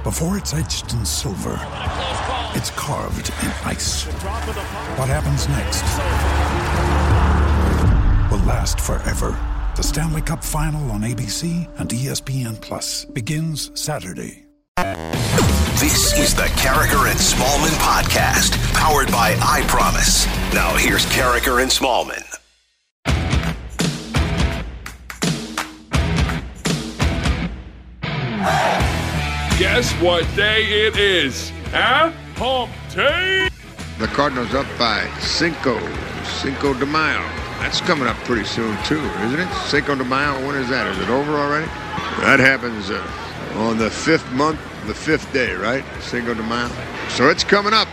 Before it's etched in silver, it's carved in ice. What happens next will last forever. The Stanley Cup Final on ABC and ESPN Plus begins Saturday. This is the Karraker and Smallmon podcast, powered by I Promise. Now here's Karraker and Smallmon. Guess what day it is? Huh? Hump day? The Cardinals up by Cinco, Cinco de Mayo. That's coming up pretty soon too, isn't it? Cinco de Mayo. When is that? Is it over already? That happens uh, on the fifth month, the fifth day, right? Cinco de Mayo. So it's coming up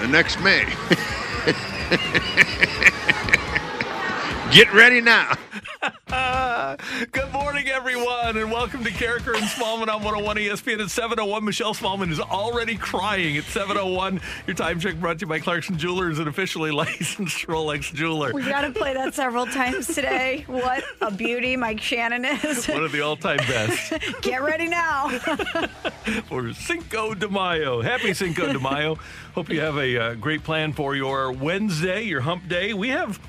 the next May. Get ready now. Good morning, everyone, and welcome to Karraker and Smallmon on 101 ESPN at 701. Michelle Smallmon is already crying at 701. Your time check brought to you by Clarkson Jewelers, an officially licensed Rolex jeweler. We got to play that several times today. What a beauty Mike Shannon is. One of the all-time best Get ready now. for Cinco de Mayo. Happy Cinco de Mayo. Hope you have a uh, great plan for your Wednesday, your hump day. We have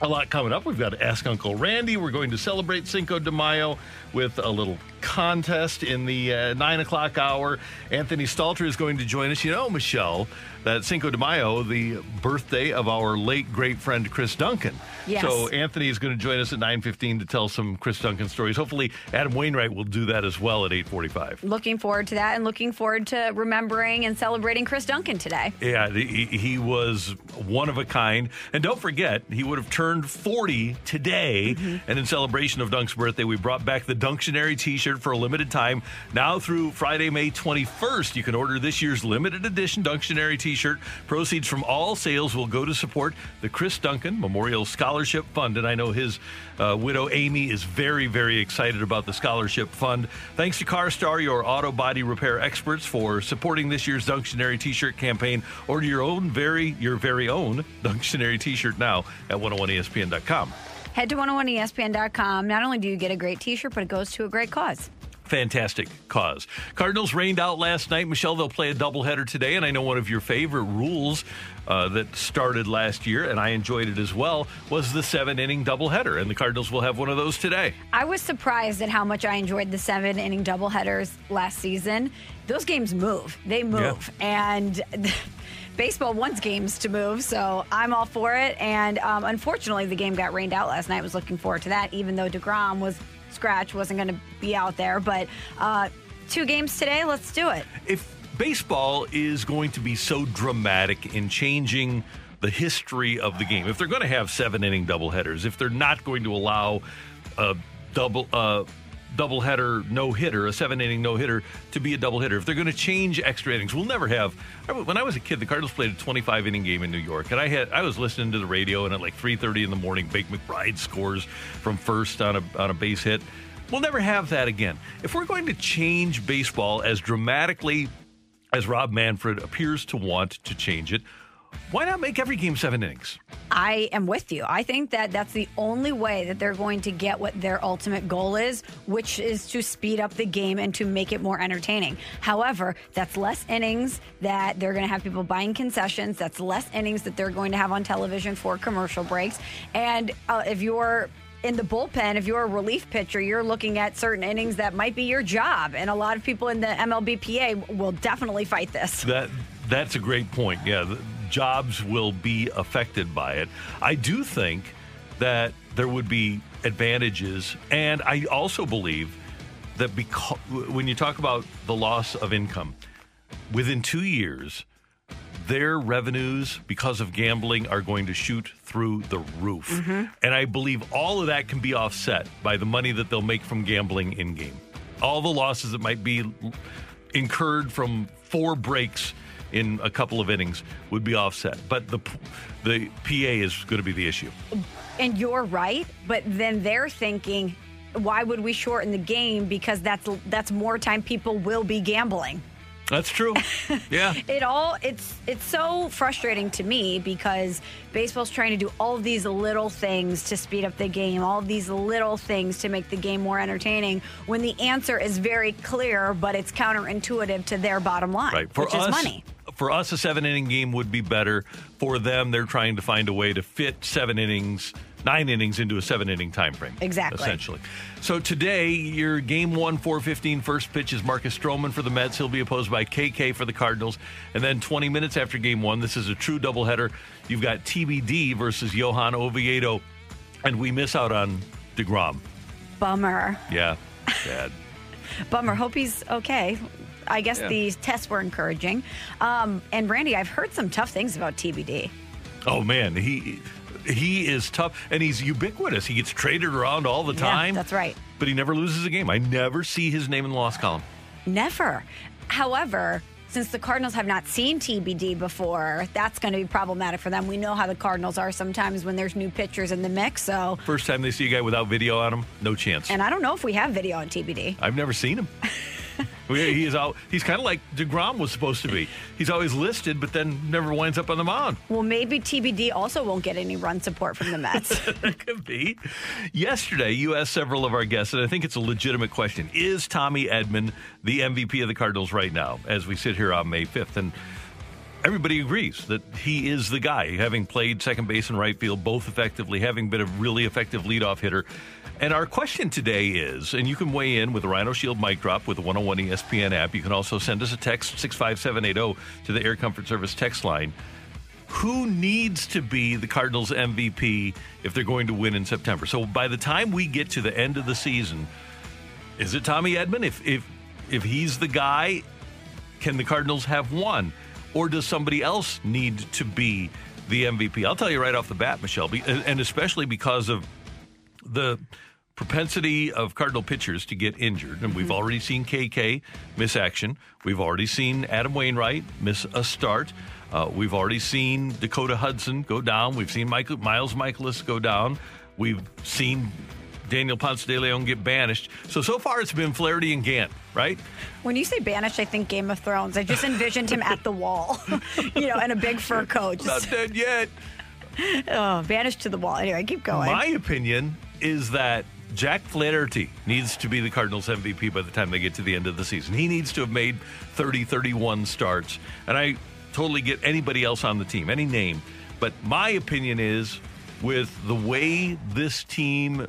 a lot coming up. We've got to Ask Uncle Randy. We're going to celebrate Cinco de Mayo with a little contest in the uh, nine o'clock hour. Anthony Stalter is going to join us. You know, Michelle, that Cinco de Mayo, the birthday of our late great friend Chris Duncan. Yes. So Anthony is going to join us at nine fifteen to tell some Chris Duncan stories. Hopefully, Adam Wainwright will do that as well at eight forty-five. looking forward to that and looking forward to remembering and celebrating Chris Duncan today. Yeah, he, he was one of a kind. And don't forget, he would have turned 40 today. And in celebration of Dunk's birthday, we brought back the Dunctionary t shirt for a limited time. Now through Friday, May 21st, you can order this year's limited edition Dunctionary t shirt. Proceeds from all sales will go to support the Chris Duncan Memorial Scholarship Fund. And I know his uh, widow, Amy, is very, very excited about the scholarship fund. Thanks to CarStar, your auto body repair experts, for supporting this year's Dunctionary t-shirt campaign. Order your own very, your very own Dunctionary t-shirt now at 101ESPN.com. Head to 101ESPN.com. Not only do you get a great t shirt, but it goes to a great cause. Fantastic cause. Cardinals rained out last night. Michelle, they'll play a doubleheader today, and I know one of your favorite rules uh, that started last year, and I enjoyed it as well, was the seven-inning doubleheader, and the Cardinals will have one of those today. I was surprised at how much I enjoyed the seven inning doubleheaders last season. Those games move, they move. And baseball wants games to move, so I'm all for it. And um, unfortunately, the game got rained out last night. I was looking forward to that, even though DeGrom was scratch, wasn't going to be out there. But uh, two games today, let's do it. if baseball is going to be so dramatic in changing the history of the game, if they're going to have seven inning doubleheaders, if they're not going to allow a double uh, doubleheader no hitter, a seven inning no hitter to be a double hitter, if they're going to change extra innings, we'll never have. When I was a kid, the Cardinals played a 25 inning game in New York, and I had I was listening to the radio, and at like 3:30 in the morning, Bake McBride scores from first on a on a base hit. We'll never have that again. If we're going to change baseball as dramatically as Rob Manfred appears to want to change it, why not make every game seven innings? I am with you. I think that that's the only way that they're going to get what their ultimate goal is, which is to speed up the game and to make it more entertaining. However, that's less innings that they're going to have people buying concessions. That's less innings that they're going to have on television for commercial breaks. And uh, if you're in the bullpen, if you're a relief pitcher, you're looking at certain innings that might be your job. And a lot of people in the MLBPA will definitely fight this. That that's a great point. Yeah, the jobs will be affected by it. I do think that there would be advantages, and I also believe that because when you talk about the loss of income, within two years, their revenues because of gambling are going to shoot through the roof. Mm-hmm. And I believe all of that can be offset by the money that they'll make from gambling in game. All the losses that might be incurred from four breaks in a couple of innings would be offset. But the the PA is going to be the issue. And you're right, but then they're thinking, why would we shorten the game? Because that's that's more time people will be gambling. That's true. Yeah. It all it's it's so frustrating to me because baseball's trying to do all of these little things to speed up the game, all these little things to make the game more entertaining when the answer is very clear but it's counterintuitive to their bottom line, Right. For which us, is money. For us, a seven inning game would be better. For them, they're trying to find a way to fit seven innings, nine innings into a seven inning time frame. Exactly. Essentially. So today, your game one, 415 first pitch is Marcus Stroman for the Mets. He'll be opposed by KK for the Cardinals. And then 20 minutes after game one, this is a true doubleheader. You've got TBD versus Johan Oviedo. And we miss out on DeGrom. Bummer. Yeah. Sad. Bummer. Hope he's okay. I guess Yeah. the tests were encouraging. Um, and Randy, I've heard some tough things about TBD. Oh man, he he is tough and he's ubiquitous. He gets traded around all the time. Yeah, that's right. But he never loses a game. I never see his name in the loss column. Never. However, since the Cardinals have not seen TBD before, that's going to be problematic for them. We know how the Cardinals are sometimes when there's new pitchers in the mix. So, First time they see a guy without video on him, no chance. and I don't know if we have video on TBD. I've never seen him. He is out. He's kind of like Degrom was supposed to be. He's always listed, but then never winds up on the mound. Well, maybe TBD also won't get any run support from the Mets. could be. Yesterday, you asked several of our guests, and I think it's a legitimate question: Is Tommy Edman the MVP of the Cardinals right now, as we sit here on May fifth? And everybody agrees that he is the guy, having played second base and right field both effectively, having been a really effective leadoff hitter. And our question today is, and you can weigh in with the Rhino Shield mic drop with the 101 ESPN app. You can also send us a text 65780 to the Air Comfort Service text line who needs to be the Cardinals MVP if they're going to win in September. So by the time we get to the end of the season, is it Tommy Edman? If if if he's the guy, can the Cardinals have one, or does somebody else need to be the MVP? I'll tell you right off the bat, Michelle, and especially because of the propensity of Cardinal pitchers to get injured. And we've already seen KK miss action. We've already seen Adam Wainwright miss a start. Uh, we've already seen Dakota Hudson go down. We've seen Michael, Miles Mikolas go down. We've seen Daniel Ponce de Leon get banished. So, so far it's been Flaherty and Gant, right? when you say banished, I think Game of Thrones. I just envisioned him at the wall, you know, in a big fur coat. Not Just dead yet. oh, banished to the wall. Anyway, keep going. My opinion is that Jack Flaherty needs to be the Cardinals MVP by the time they get to the end of the season. He needs to have made 30, 31 starts. And I totally get anybody else on the team, any name. But my opinion is with the way this team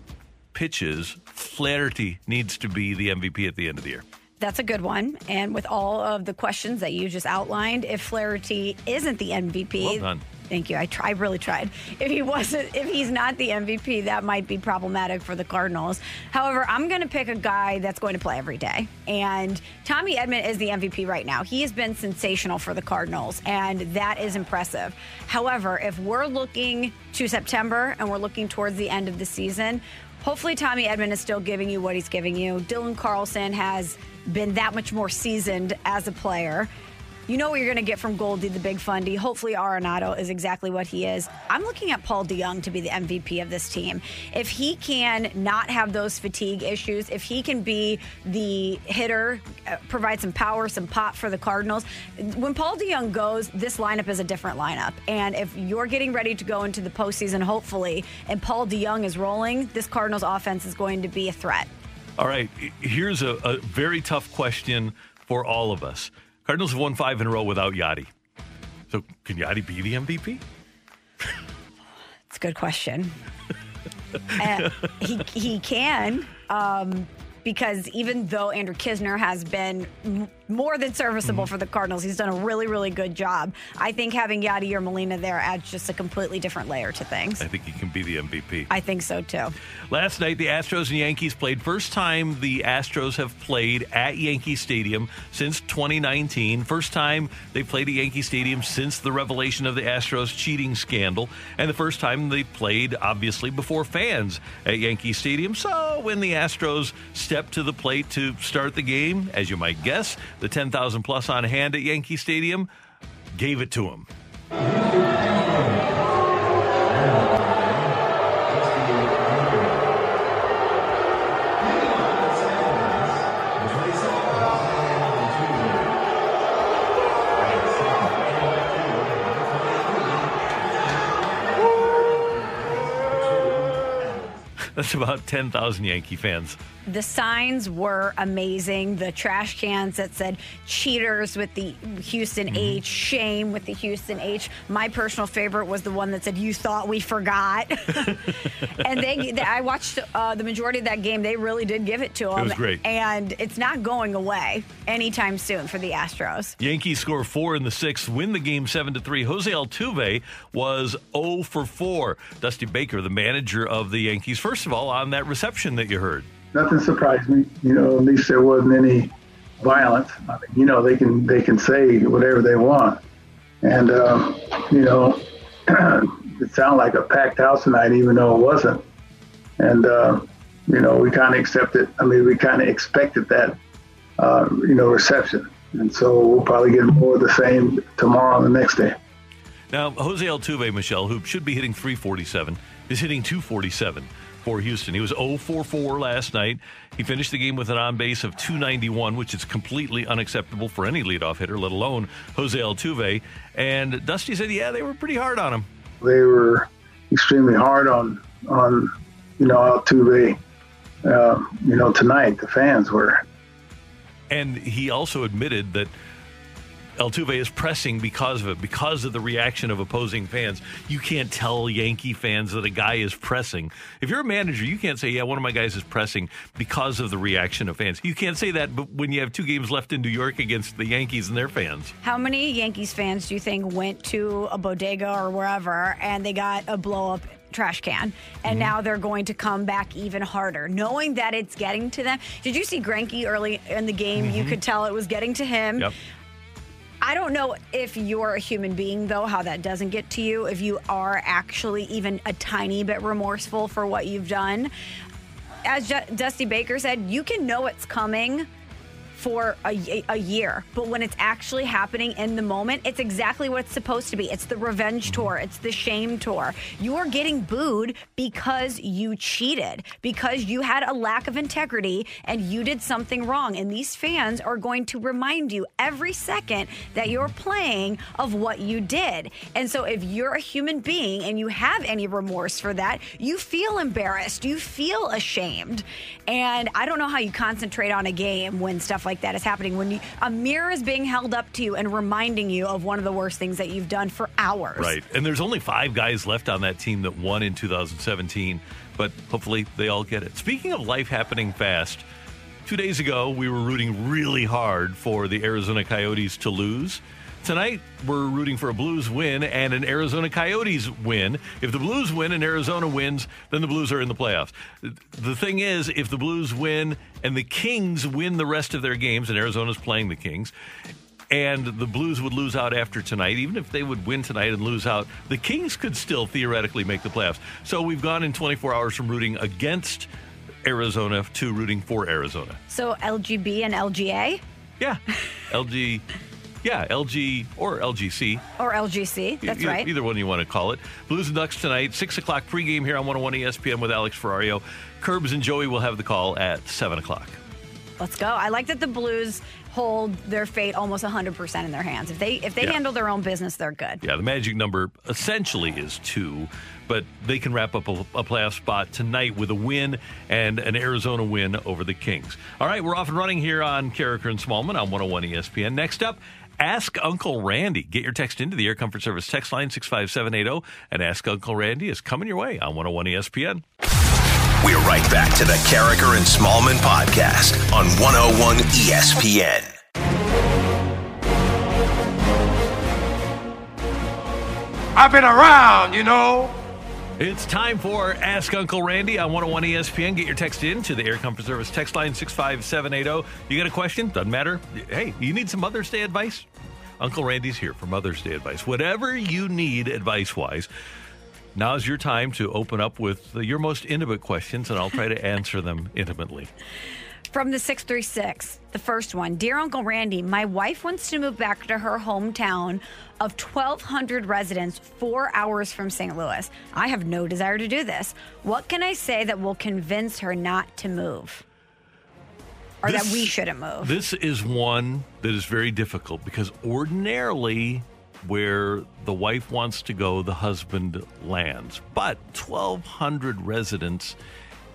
pitches, Flaherty needs to be the MVP at the end of the year. That's a good one. And with all of the questions that you just outlined, if Flaherty isn't the MVP, Well done. Thank you. I try, I really tried. If he wasn't, if he's not the MVP, that might be problematic for the Cardinals. However, I'm going to pick a guy that's going to play every day, and Tommy Edman is the MVP right now. He has been sensational for the Cardinals, and that is impressive. However, if we're looking to September and we're looking towards the end of the season. Hopefully, Tommy Edman is still giving you what he's giving you. Dylan Carlson has been that much more seasoned as a player. You know what you're going to get from Goldie, the big fundy. Hopefully, Arenado is exactly what he is. I'm looking at Paul DeJong to be the MVP of this team. If he can not have those fatigue issues, if he can be the hitter, uh, provide some power, some pop for the Cardinals. When Paul DeJong goes, this lineup is a different lineup. And if you're getting ready to go into the postseason, hopefully, and Paul DeJong is rolling, this Cardinals offense is going to be a threat. All right, here's a, a very tough question for all of us. Cardinals have won five in a row without Yadi. So can Yadi be the MVP? It's a good question. Uh, he he can um, because even though Andrew Knizner has been more than serviceable mm-hmm. for the Cardinals, he's done a really really good job. I think having Yadi or Molina there adds just a completely different layer to things. I think he can be the MVP. I think so too. Last night, the Astros and Yankees played. First time the Astros have played at Yankee Stadium since 2019. First time they played at Yankee Stadium since the revelation of the Astros cheating scandal. And the first time they played, obviously, before fans at Yankee Stadium. So when the Astros stepped to the plate to start the game, as you might guess, the 10,000 plus on hand at Yankee Stadium, gave it to him. That's about 10,000 Yankee fans. The signs were amazing. The trash cans that said cheaters with the Houston Mm-hmm. H, shame with the Houston H. My personal favorite was the one that said, You thought we forgot. and they, they- I watched uh, the majority of that game. They really did give it to them. was great. And it's not going away anytime soon for the Astros. Yankees score four in the sixth, win the game seven to three. Jose Altuve was 0 for 4. Dusty Baker, the manager of the Yankees, first of all, on that reception that you heard. Nothing surprised me. You know, at least there wasn't any violence. I mean, you know, they can they can say whatever they want, and um, you know, it sounded like a packed house tonight, even though it wasn't. And uh, you know, we kind of accepted. I mean, we kind of expected that, uh, you know, reception, and so we'll probably get more of the same tomorrow and the next day. Now, Jose Altuve, Michelle, who should be hitting 347, is hitting 247 for Houston. He was 0 for 4 last night. He finished the game with an on base of 291, which is completely unacceptable for any leadoff hitter, let alone Jose Altuve. And Dusty said, yeah, they were pretty hard on him. They were extremely hard on on you know Altuve. Uh, you know, tonight the fans were. And he also admitted that Altuve is pressing because of it, because of the reaction of opposing fans. You can't tell Yankee fans that a guy is pressing. If you're a manager, you can't say, "Yeah, one of my guys is pressing because of the reaction of fans." You can't say that, but when you have two games left in New York against the Yankees and their fans, How many Yankees fans do you think went to a bodega or wherever and they got a blow up trash can and Mm-hmm. now they're going to come back even harder knowing that it's getting to them? Did you see Greinke early in the game? You could tell it was getting to him. Mm-hmm. yep. I don't know if you're a human being, though, how that doesn't get to you. If you are actually even a tiny bit remorseful for what you've done. As Dusty Baker said, you can know it's coming for a year, but when it's actually happening in the moment, it's exactly what it's supposed to be. It's the revenge tour, it's the shame tour. You're getting booed because you cheated, because you had a lack of integrity and you did something wrong. And these fans are going to remind you every second that you're playing of what you did. And so if you're a human being and you have any remorse for that, you feel embarrassed, you feel ashamed. And I don't know how you concentrate on a game when stuff like that is happening. When you, a mirror is being held up to you and reminding you of one of the worst things that you've done for hours. Right. And there's only five guys left on that team that won in 2017, but hopefully they all get it. Speaking of life happening fast, two days ago we were rooting really hard for the Arizona Coyotes to lose. Tonight, we're rooting for a Blues win and an Arizona Coyotes win. If the Blues win and Arizona wins, then the Blues are in the playoffs. The thing is, if the Blues win and the Kings win the rest of their games, and Arizona's playing the Kings, and the Blues would lose out after tonight, even if they would win tonight and lose out, the Kings could still theoretically make the playoffs. So we've gone in 24 hours from rooting against Arizona to rooting for Arizona. So LGB and LGA Yeah. LG. Yeah, LG or LGC. or LGC. That's either, right. Either one you want to call it. Blues and Ducks tonight, 6 o'clock pregame here on 101 ESPN with Alex Ferrario. Curbs and Joey will have the call at 7 o'clock. Let's go. I like that the Blues hold their fate almost 100% in their hands. If they if they Yeah. handle their own business, they're good. Yeah, the magic number essentially is two, but they can wrap up a, a playoff spot tonight with a win and an Arizona win over the Kings. All right, we're off and running here on Karraker and Smallmon on 101 ESPN. Next up, Ask Uncle Randy. Get your text into the Air Comfort Service text line 65780, and Ask Uncle Randy is coming your way on 101 ESPN. We're right back to the Karraker and Smallmon podcast on 101 ESPN. I've been around, you know. It's time for Ask Uncle Randy on 101 ESPN. Get your text in to the Air Comfort Service text line 65780. You got a question? Doesn't matter. Hey, you need some Mother's Day advice? Uncle Randy's here for Mother's Day advice. Whatever you need advice wise, now's your time to open up with your most intimate questions, and I'll try to answer them intimately. From the 636, the first one Dear Uncle Randy, my wife wants to move back to her hometown of 1,200 residents, four hours from St. Louis. I have no desire to do this. What can I say that will convince her not to move? Or that we shouldn't move? This is one that is very difficult because ordinarily, where the wife wants to go, the husband lands. But 1,200 residents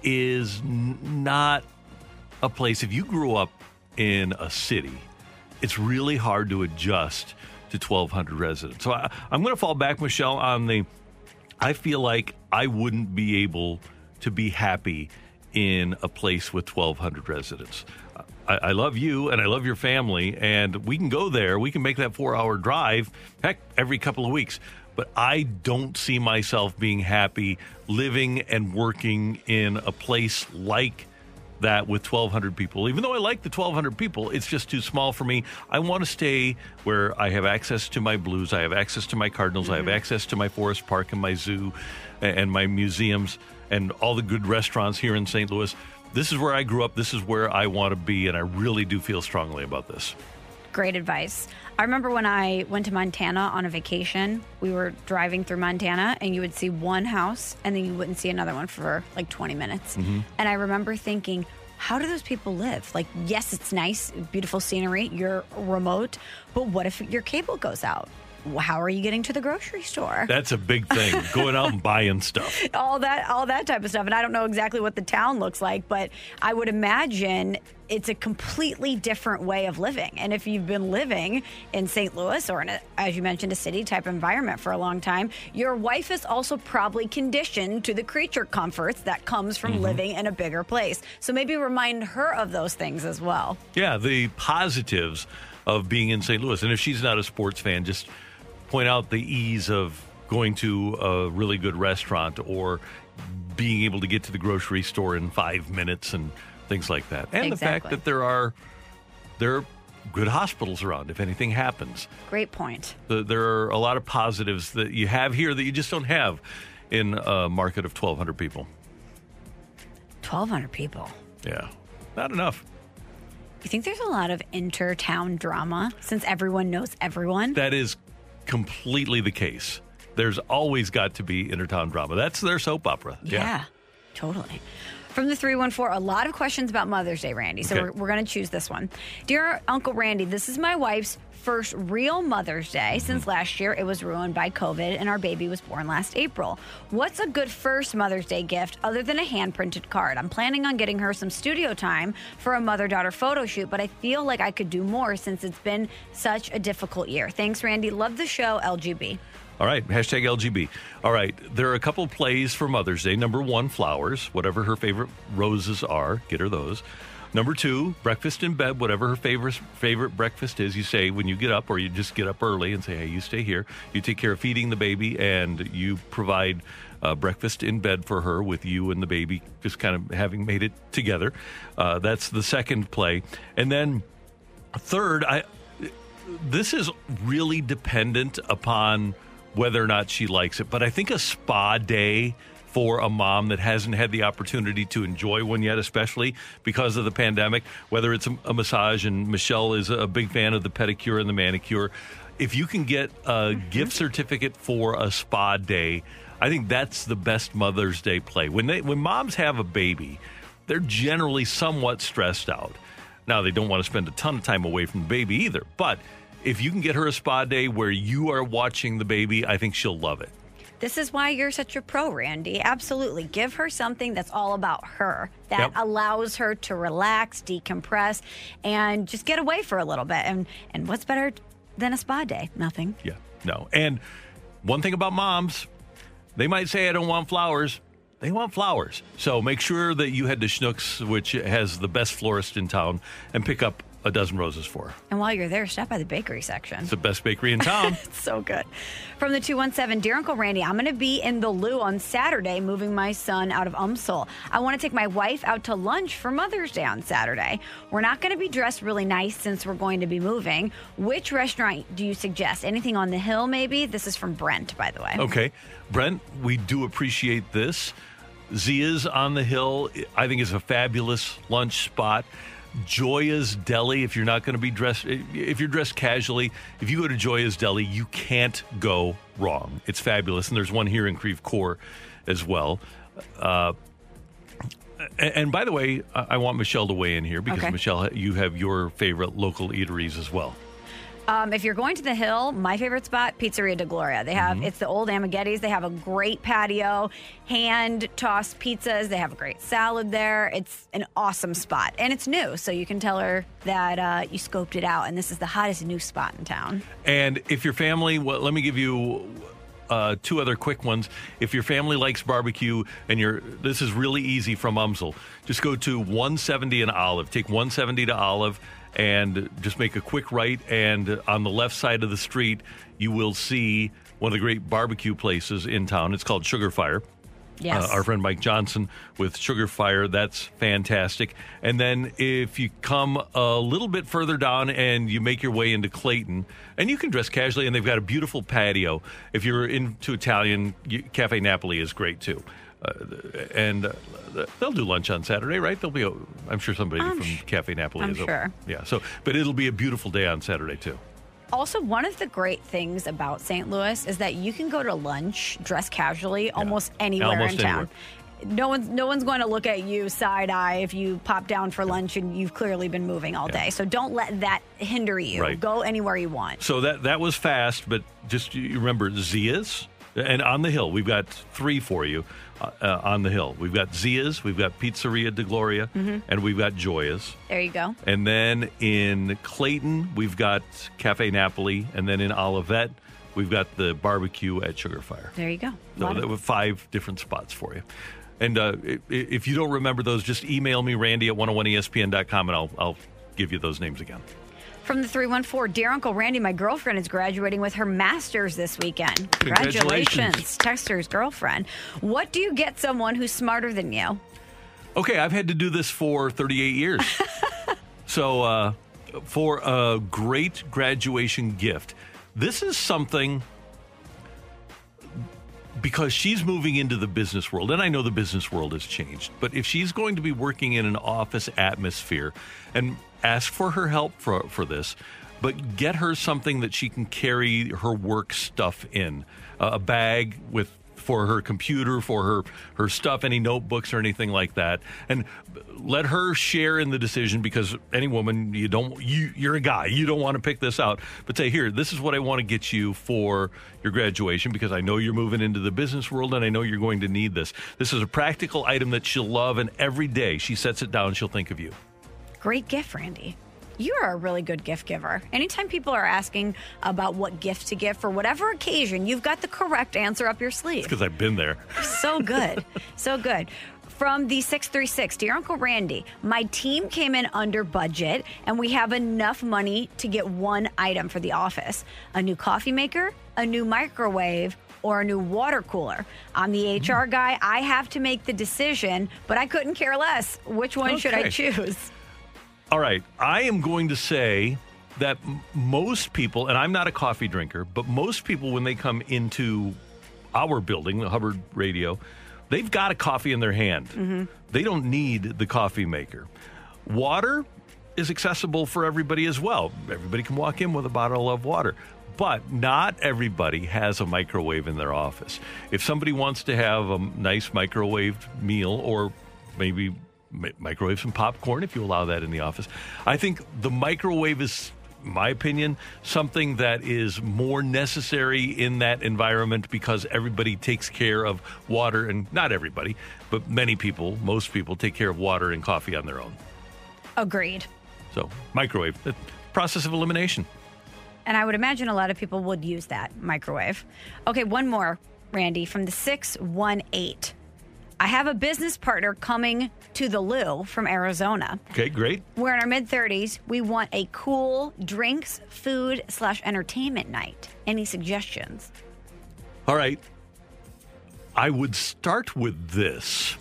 is n- not a place. If you grew up in a city, it's really hard to adjust to 1,200 residents. So I, I'm going to fall back, Michelle, on the. I feel like I wouldn't be able to be happy in a place with 1,200 residents. I, I love you and I love your family, and we can go there. We can make that four hour drive, heck, every couple of weeks. But I don't see myself being happy living and working in a place like that with 1,200 people. Even though I like the 1,200 people, it's just too small for me. I want to stay where I have access to my Blues, I have access to my Cardinals, I have mm-hmm. access to my Forest Park and my zoo and my museums and all the good restaurants here in St. Louis. This is where I grew up. This is where I want to be, and I really do feel strongly about this. Great advice. I remember when I went to Montana on a vacation, we were driving through Montana and you would see one house and then you wouldn't see another one for like 20 minutes. Mm-hmm. And I remember thinking, how do those people live? Like, yes, it's nice, beautiful scenery, you're remote, but what if your cable goes out? How are you getting to the grocery store? That's a big thing, going out and buying stuff. all that all that type of stuff and i don't know exactly what the town looks like but i would imagine it's a completely different way of living and if you've been living in st louis or in a, as you mentioned a city type environment for a long time your wife is also probably conditioned to the creature comforts that comes from mm-hmm. living in a bigger place so maybe remind her of those things as well Yeah, the positives of being in St. Louis. And if she's not a sports fan, just point out the ease of going to a really good restaurant or being able to get to the grocery store in five minutes and things like that. And the fact that there are there are good hospitals around if anything happens. great point The, there are a lot of positives that you have here that you just don't have in a market of 1,200 people. 1200 people Yeah, not enough. you think there's a lot of inter-town drama since everyone knows everyone That is completely the case. There's always got to be intertown drama. That's their soap opera. Yeah, totally. From the 314, a lot of questions about Mother's Day, Randy. So Okay. we're, we're going to choose this one. Dear Uncle Randy, this is my wife's first real Mother's Day Mm-hmm. since last year it was ruined by COVID and our baby was born last April. What's a good first Mother's Day gift other than a hand printed card? I'm planning on getting her some studio time for a mother daughter photo shoot, but I feel like I could do more since it's been such a difficult year. Thanks, Randy. Love the show, LGB. All right. Hashtag LGB. All right. There are a couple plays for Mother's Day. Number one, flowers. Whatever her favorite roses are, get her those. Number two, breakfast in bed. Whatever her favorite favorite breakfast is, you say when you get up, or you just get up early and say, "Hey, you stay here. You take care of feeding the baby, and you provide uh, breakfast in bed for her with you and the baby, just kind of having made it together." Uh, that's the second play, and then third, I this is really dependent upon whether or not she likes it. But I think a spa day for a mom that hasn't had the opportunity to enjoy one yet, especially because of the pandemic, whether it's a, a massage, and Michelle is a big fan of the pedicure and the manicure. If you can get a mm-hmm. gift certificate for a spa day, I think that's the best Mother's Day play. When they when moms have a baby, they're generally somewhat stressed out. Now, they don't want to spend a ton of time away from the baby either, but if you can get her a spa day where you are watching the baby, I think she'll love it. This is why you're such a pro, Randy. Absolutely. Give her something that's all about her, that Yep. allows her to relax, decompress, and just get away for a little bit. And and what's better than a spa day? Nothing. Yeah, no. And one thing about moms, they might say, I don't want flowers. They want flowers. So make sure that you head to Schnucks, which has the best florist in town, and pick up a dozen roses for. And while you're there, stop by the bakery section. It's the best bakery in town. It's so good. From the 217, Dear Uncle Randy, I'm going to be in the loo on Saturday moving my son out of UMSL. I want to take my wife out to lunch for Mother's Day on Saturday. We're not going to be dressed really nice since we're going to be moving. Which restaurant do you suggest? Anything on the hill, maybe? This is from Brent, by the way. Okay. Brent, we do appreciate this. Zia's on the Hill, I think, is a fabulous lunch spot. Gioia's Deli, if you're not going to be dressed, if you're dressed casually, if you go to Gioia's Deli, you can't go wrong. It's fabulous. And there's one here in Creve Coeur as well. Uh, and, by the way, I I want Michelle to weigh in here because Okay. Michelle, you have your favorite local eateries as well. Um, if you're going to the hill, my favorite spot, Pizzeria de Gloria. They have Mm-hmm. it's the old Amighetti's. They have a great patio, hand tossed pizzas. They have a great salad there. It's an awesome spot, and it's new, so you can tell her that uh, you scoped it out, and this is the hottest new spot in town. And if your family, well, let me give you uh, two other quick ones. If your family likes barbecue and you're, this is really easy from UMSL. Just go to 170 and Olive. Take 170 to Olive and just make a quick right. And on the left side of the street, you will see one of the great barbecue places in town. It's called Sugar Fire. Yes. Uh, our friend Mike Johnson with Sugar Fire. That's fantastic. And then if you come a little bit further down and you make your way into Clayton, and you can dress casually, and they've got a beautiful patio. If you're into Italian, you, Cafe Napoli is great too. Uh, and uh, they'll do lunch on Saturday, right? There'll be, a, I'm sure somebody I'm from sh- Cafe Napoli I'm is. sure. Yeah. So, but it'll be a beautiful day on Saturday too. Also, one of the great things about St. Louis is that you can go to lunch, dress casually, almost anywhere Almost in town. anywhere. No one's no one's going to look at you side eye if you pop down for lunch and you've clearly been moving all day. So don't let that hinder you. Right. Go anywhere you want. So that that was fast, but just remember Zia's and on the hill. We've got three for you uh, uh, on the hill. We've got Zia's, we've got Pizzeria de Gloria, and we've got Gioia's. There you go. And then in Clayton, we've got Cafe Napoli, and then in Olivet, we've got the barbecue at Sugar Fire. There you go. So there were five different spots for you. And uh, if you don't remember those, just email me, Randy at 101ESPN.com, and I'll, I'll give you those names again. From the 314, Dear Uncle Randy, my girlfriend is graduating with her master's this weekend. Congratulations. Texter's girlfriend. What do you get someone who's smarter than you? Okay, I've had to do this for 38 years. so, uh, for a great graduation gift, this is something because she's moving into the business world, and I know the business world has changed, but if she's going to be working in an office atmosphere, and ask for her help for, for this, but get her something that she can carry her work stuff in uh, a bag with for her computer, for her her stuff, any notebooks or anything like that, and let her share in the decision because any woman you don't you you're a guy you don't want to pick this out, but say here this is what I want to get you for your graduation because I know you're moving into the business world and I know you're going to need this. This is a practical item that she'll love, and every day she sets it down, she'll think of you. Great gift, Randy. You are a really good gift giver. Anytime people are asking about what gift to give for whatever occasion, you've got the correct answer up your sleeve. Because I've been there. So good. so good. From the 636, Dear Uncle Randy, my team came in under budget and we have enough money to get one item for the office a new coffee maker, a new microwave, or a new water cooler. I'm the mm. HR guy. I have to make the decision, but I couldn't care less. Which one should I choose? All right. I am going to say that most people, and I'm not a coffee drinker, but most people, when they come into our building, the Hubbard Radio, they've got a coffee in their hand. Mm-hmm. They don't need the coffee maker. Water is accessible for everybody as well. Everybody can walk in with a bottle of water. But not everybody has a microwave in their office. If somebody wants to have a nice microwaved meal or maybe microwave some popcorn if you allow that in the office. I think the microwave is, my opinion, something that is more necessary in that environment because everybody takes care of water, and not everybody, but many people, most people take care of water and coffee on their own. Agreed. So, microwave, the process of elimination. And I would imagine a lot of people would use that microwave. Okay, one more, Randy, from the 618. I have a business partner coming to the Lou from Arizona. Okay, great. We're in our mid 30s. We want a cool drinks, food, slash entertainment night. Any suggestions? All right. I would start with this.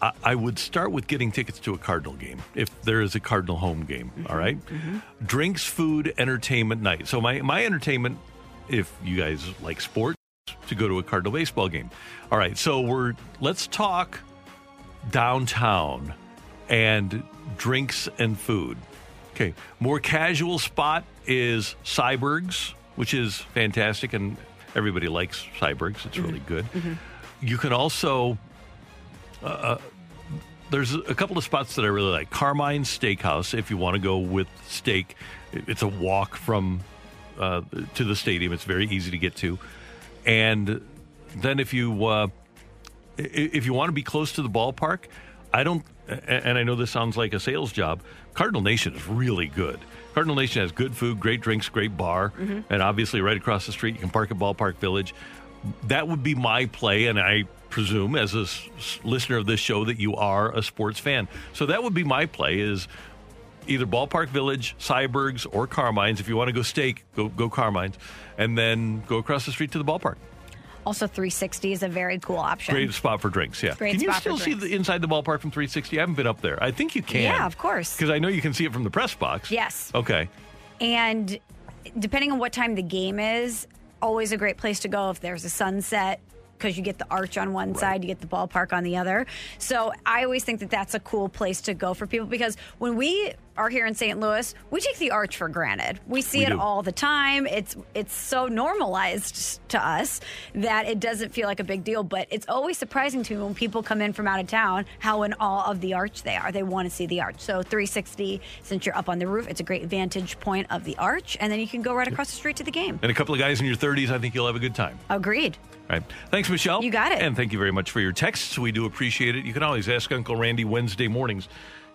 I, I would start with getting tickets to a Cardinal game if there is a Cardinal home game. Mm-hmm, all right? Mm-hmm. Drinks, food, entertainment night. So, my, my entertainment, if you guys like sports, to go to a Cardinal baseball game. All right. So, we're let's talk downtown and drinks and food. Okay, more casual spot is Syberg's, which is fantastic, and everybody likes Syberg's. It's really good. You can also uh, there's a couple of spots that I really like. Carmine Steakhouse, if you want to go with steak, it's a walk from uh, to the stadium. It's very easy to get to, and then if you uh, if you want to be close to the ballpark, I don't. And I know this sounds like a sales job. Cardinal Nation is really good. Cardinal Nation has good food, great drinks, great bar, and obviously right across the street you can park at Ballpark Village. That would be my play, and I presume as a s- listener of this show that you are a sports fan. So that would be my play is either Ballpark Village, Syberg's, or Carmine's. If you want to go steak, go go Carmine's, and then go across the street to the ballpark. Also, 360 is a very cool option. Great spot for drinks. Yeah. Great can you still see drinks. the inside the ballpark from 360? I haven't been up there. I think you can. Yeah, of course. Because I know you can see it from the press box. Yes. Okay. And depending on what time the game is, always a great place to go if there's a sunset because you get the arch on one side, you get the ballpark on the other. So I always think that that's a cool place to go for people because when we are here in St. Louis, we take the arch for granted. We see We it do. all the time. It's it's so normalized to us that it doesn't feel like a big deal. But it's always surprising to me when people come in from out of town how in awe of the arch they are. They want to see the arch. So 360, since you're up on the roof, it's a great vantage point of the arch, and then you can go right across the street to the game. And a couple of guys in your 30s, I think you'll have a good time. Agreed. All right. Thanks, Michelle. You got it. And thank you very much for your texts. We do appreciate it. You can always ask Uncle Randy Wednesday mornings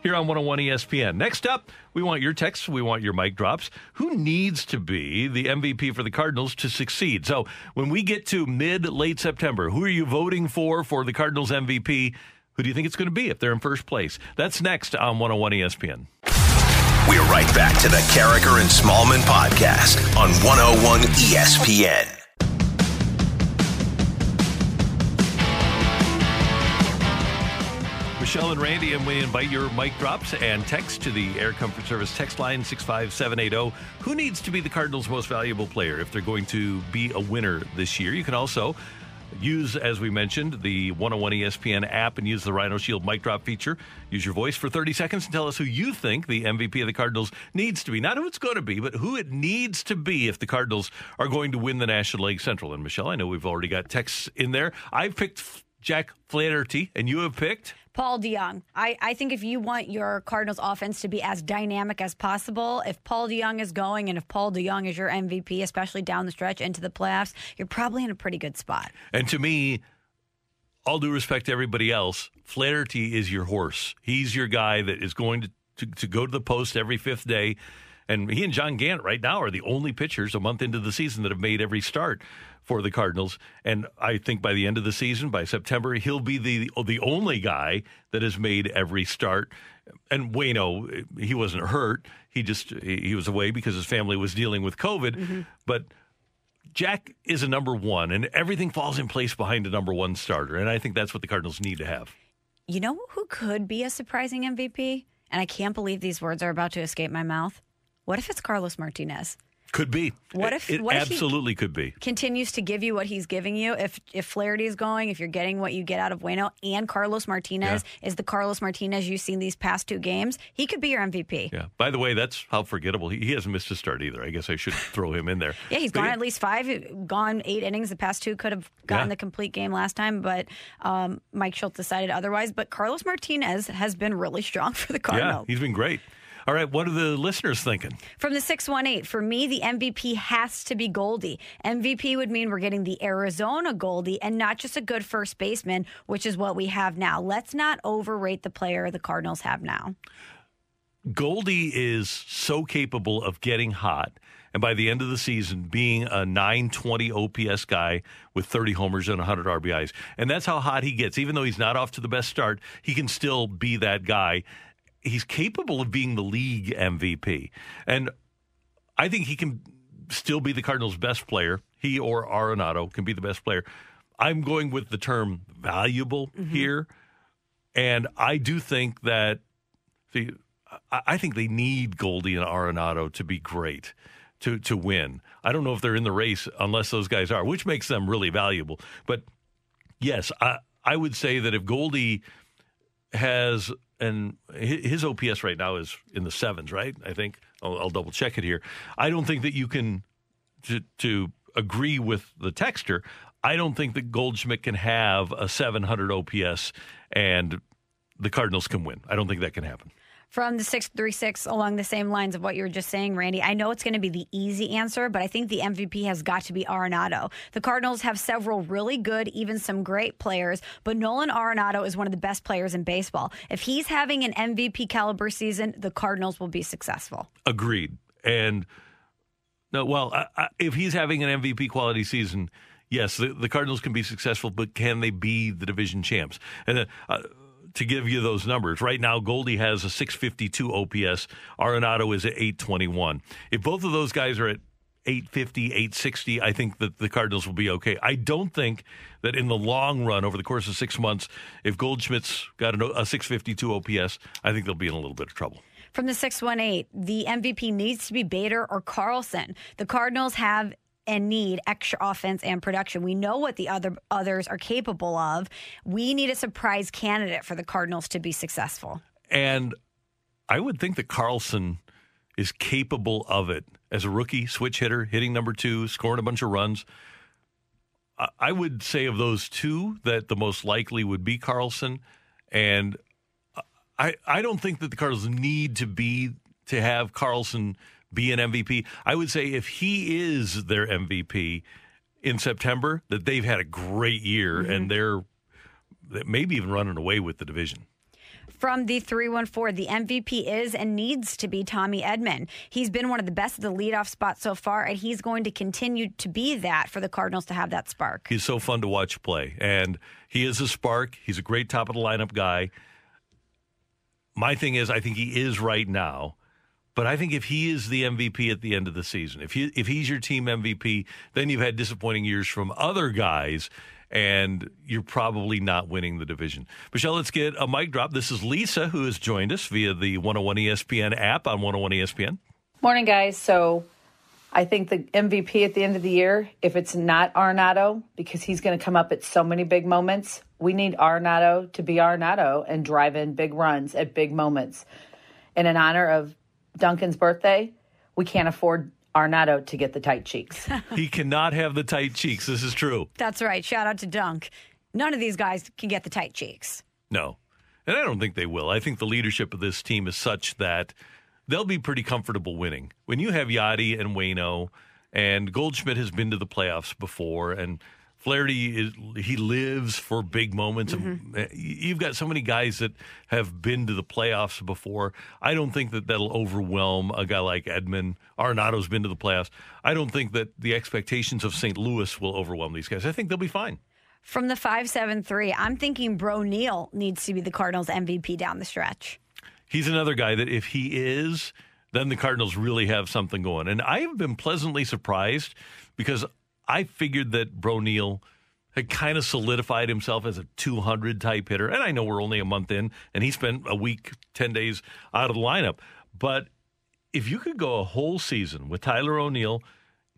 here on 101 ESPN. Next up, we want your texts. We want your mic drops. Who needs to be the MVP for the Cardinals to succeed? So when we get to mid, late September, who are you voting for for the Cardinals MVP? Who do you think it's going to be if they're in first place? That's next on 101 ESPN. We're right back to the Karraker and Smallmon podcast on 101 ESPN. Michelle and Randy, and we invite your mic drops and text to the Air Comfort Service text line 65780. oh. Who needs to be the Cardinals' most valuable player if they're going to be a winner this year? You can also use, as we mentioned, the 101 ESPN app and use the Rhino Shield mic drop feature. Use your voice for 30 seconds and tell us who you think the MVP of the Cardinals needs to be. Not who it's going to be, but who it needs to be if the Cardinals are going to win the National League Central. And Michelle, I know we've already got texts in there. I've picked Jack Flaherty, and you have picked. Paul DeJong. I, I think if you want your Cardinals offense to be as dynamic as possible, if Paul DeJong is going and if Paul DeJong is your MVP, especially down the stretch into the playoffs, you're probably in a pretty good spot. And to me, all due respect to everybody else, Flaherty is your horse. He's your guy that is going to, to, to go to the post every fifth day. And he and John Gant right now are the only pitchers a month into the season that have made every start for the Cardinals. And I think by the end of the season, by September, he'll be the the only guy that has made every start. And Wayno, he wasn't hurt. He just he was away because his family was dealing with COVID. Mm-hmm. But Jack is a number one, and everything falls in place behind a number one starter. And I think that's what the Cardinals need to have. You know who could be a surprising MVP? And I can't believe these words are about to escape my mouth. What if it's Carlos Martinez? Could be. What if- it what if absolutely could be? Continues to give you what he's giving you. If if Flaherty is going, if you're getting what you get out of Bueno, and Carlos Martinez is the Carlos Martinez you've seen these past two games, he could be your MVP. Yeah. By the way, that's how forgettable he, he hasn't missed a start either. I guess I should throw him in there. Yeah, he's But gone at least five, gone eight innings. The past two could have gotten Yeah. the complete game last time, but um, Mike Shildt decided otherwise. But Carlos Martinez has been really strong for the Cardinals. Yeah, he's been great. All right, what are the listeners thinking? From the 618, for me, the MVP has to be Goldie. MVP would mean we're getting the Arizona Goldie and not just a good first baseman, which is what we have now. Let's not overrate the player the Cardinals have now. Goldie is so capable of getting hot and by the end of the season being a 920 OPS guy with 30 homers and 100 RBIs. And that's how hot he gets. Even though he's not off to the best start, he can still be that guy. He's capable of being the league MVP. And I think he can still be the Cardinals' best player. He or Arenado can be the best player. I'm going with the term valuable mm-hmm. here. And I do think that the I I think they need Goldie and Arenado to be great to to win. I don't know if they're in the race unless those guys are, which makes them really valuable. But yes, I I would say that if Goldie has and his OPS right now is in the sevens, right? I think I'll, I'll double check it here. I don't think that you can to, to agree with the texter. I don't think that Goldschmidt can have a 700 OPS and the Cardinals can win. I don't think that can happen from the 636 along the same lines of what you were just saying, Randy. I know it's going to be the easy answer, but I think the MVP has got to be Arenado. The Cardinals have several really good, even some great players, but Nolan Arenado is one of the best players in baseball. If he's having an MVP caliber season, the Cardinals will be successful. Agreed. And no, well, I, I, if he's having an MVP quality season, yes, the, the, Cardinals can be successful, but can they be the division champs? And uh, uh to give you those numbers. Right now, Goldie has a 652 OPS. Arenado is at 821. If both of those guys are at 850, 860, I think that the Cardinals will be okay. I don't think that in the long run, over the course of six months, if Goldschmidt's got a 652 OPS, I think they'll be in a little bit of trouble. From the 618, the MVP needs to be Bader or Carlson. The Cardinals have and need extra offense and production. We know what the other others are capable of. We need a surprise candidate for the Cardinals to be successful. And I would think that Carlson is capable of it as a rookie switch hitter, hitting number two, scoring a bunch of runs. I would say of those two that the most likely would be Carlson, and I I don't think that the Cardinals need to be to have Carlson be an MVP. I would say if he is their MVP in September, that they've had a great year mm-hmm. and they're maybe even running away with the division from the 314. The MVP is and needs to be Tommy Edman. He's been one of the best at the leadoff spot so far, and he's going to continue to be that for the Cardinals to have that spark. He's so fun to watch play, and he is a spark. He's a great top of the lineup guy. My thing is, I think he is right now but I think if he is the MVP at the end of the season, if he if he's your team MVP, then you've had disappointing years from other guys and you're probably not winning the division. Michelle, let's get a mic drop. This is Lisa who has joined us via the 101 ESPN app on 101 ESPN. Morning, guys. So I think the MVP at the end of the year, if it's not Arenado, because he's going to come up at so many big moments, we need Arenado to be Arenado and drive in big runs at big moments. And in honor of Duncan's birthday, we can't afford Arenado to get the tight cheeks. he cannot have the tight cheeks. This is true. That's right. Shout out to Dunk. None of these guys can get the tight cheeks. No. And I don't think they will. I think the leadership of this team is such that they'll be pretty comfortable winning. When you have Yadi and Wayno, and Goldschmidt has been to the playoffs before, and Flaherty is he lives for big moments. Mm-hmm. You've got so many guys that have been to the playoffs before. I don't think that that'll overwhelm a guy like Edman. Arenado's been to the playoffs. I don't think that the expectations of St. Louis will overwhelm these guys. I think they'll be fine. From the five seven three, I'm thinking Bro Neal needs to be the Cardinals MVP down the stretch. He's another guy that if he is, then the Cardinals really have something going. And I have been pleasantly surprised because I figured that Bro Neal had kind of solidified himself as a 200 type hitter. And I know we're only a month in, and he spent a week, 10 days out of the lineup. But if you could go a whole season with Tyler O'Neill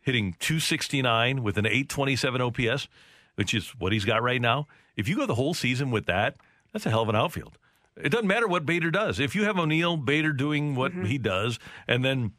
hitting 269 with an 827 OPS, which is what he's got right now, if you go the whole season with that, that's a hell of an outfield. It doesn't matter what Bader does. If you have O'Neill, Bader doing what mm-hmm. he does, and then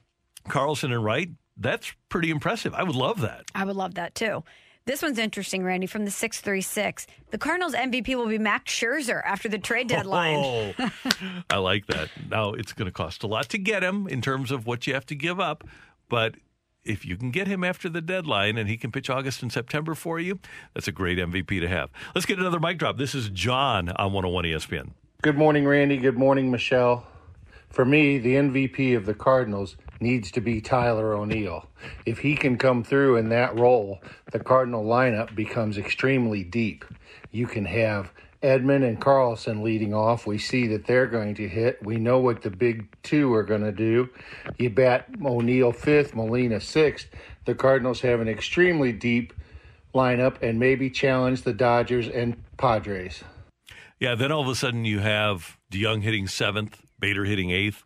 Carlson and Wright, that's pretty impressive. I would love that. I would love that too. This one's interesting, Randy, from the 636. The Cardinals MVP will be Max Scherzer after the trade oh, deadline. Oh, I like that. Now, it's going to cost a lot to get him in terms of what you have to give up, but if you can get him after the deadline and he can pitch August and September for you, that's a great MVP to have. Let's get another mic drop. This is John on 101 ESPN. Good morning, Randy. Good morning, Michelle. For me, the MVP of the Cardinals needs to be Tyler O'Neill. If he can come through in that role, the Cardinal lineup becomes extremely deep. You can have Edman and Carlson leading off. We see that they're going to hit. We know what the big two are going to do. You bat O'Neill fifth, Molina sixth. The Cardinals have an extremely deep lineup and maybe challenge the Dodgers and Padres. Yeah, then all of a sudden you have DeJong hitting seventh, Bader hitting eighth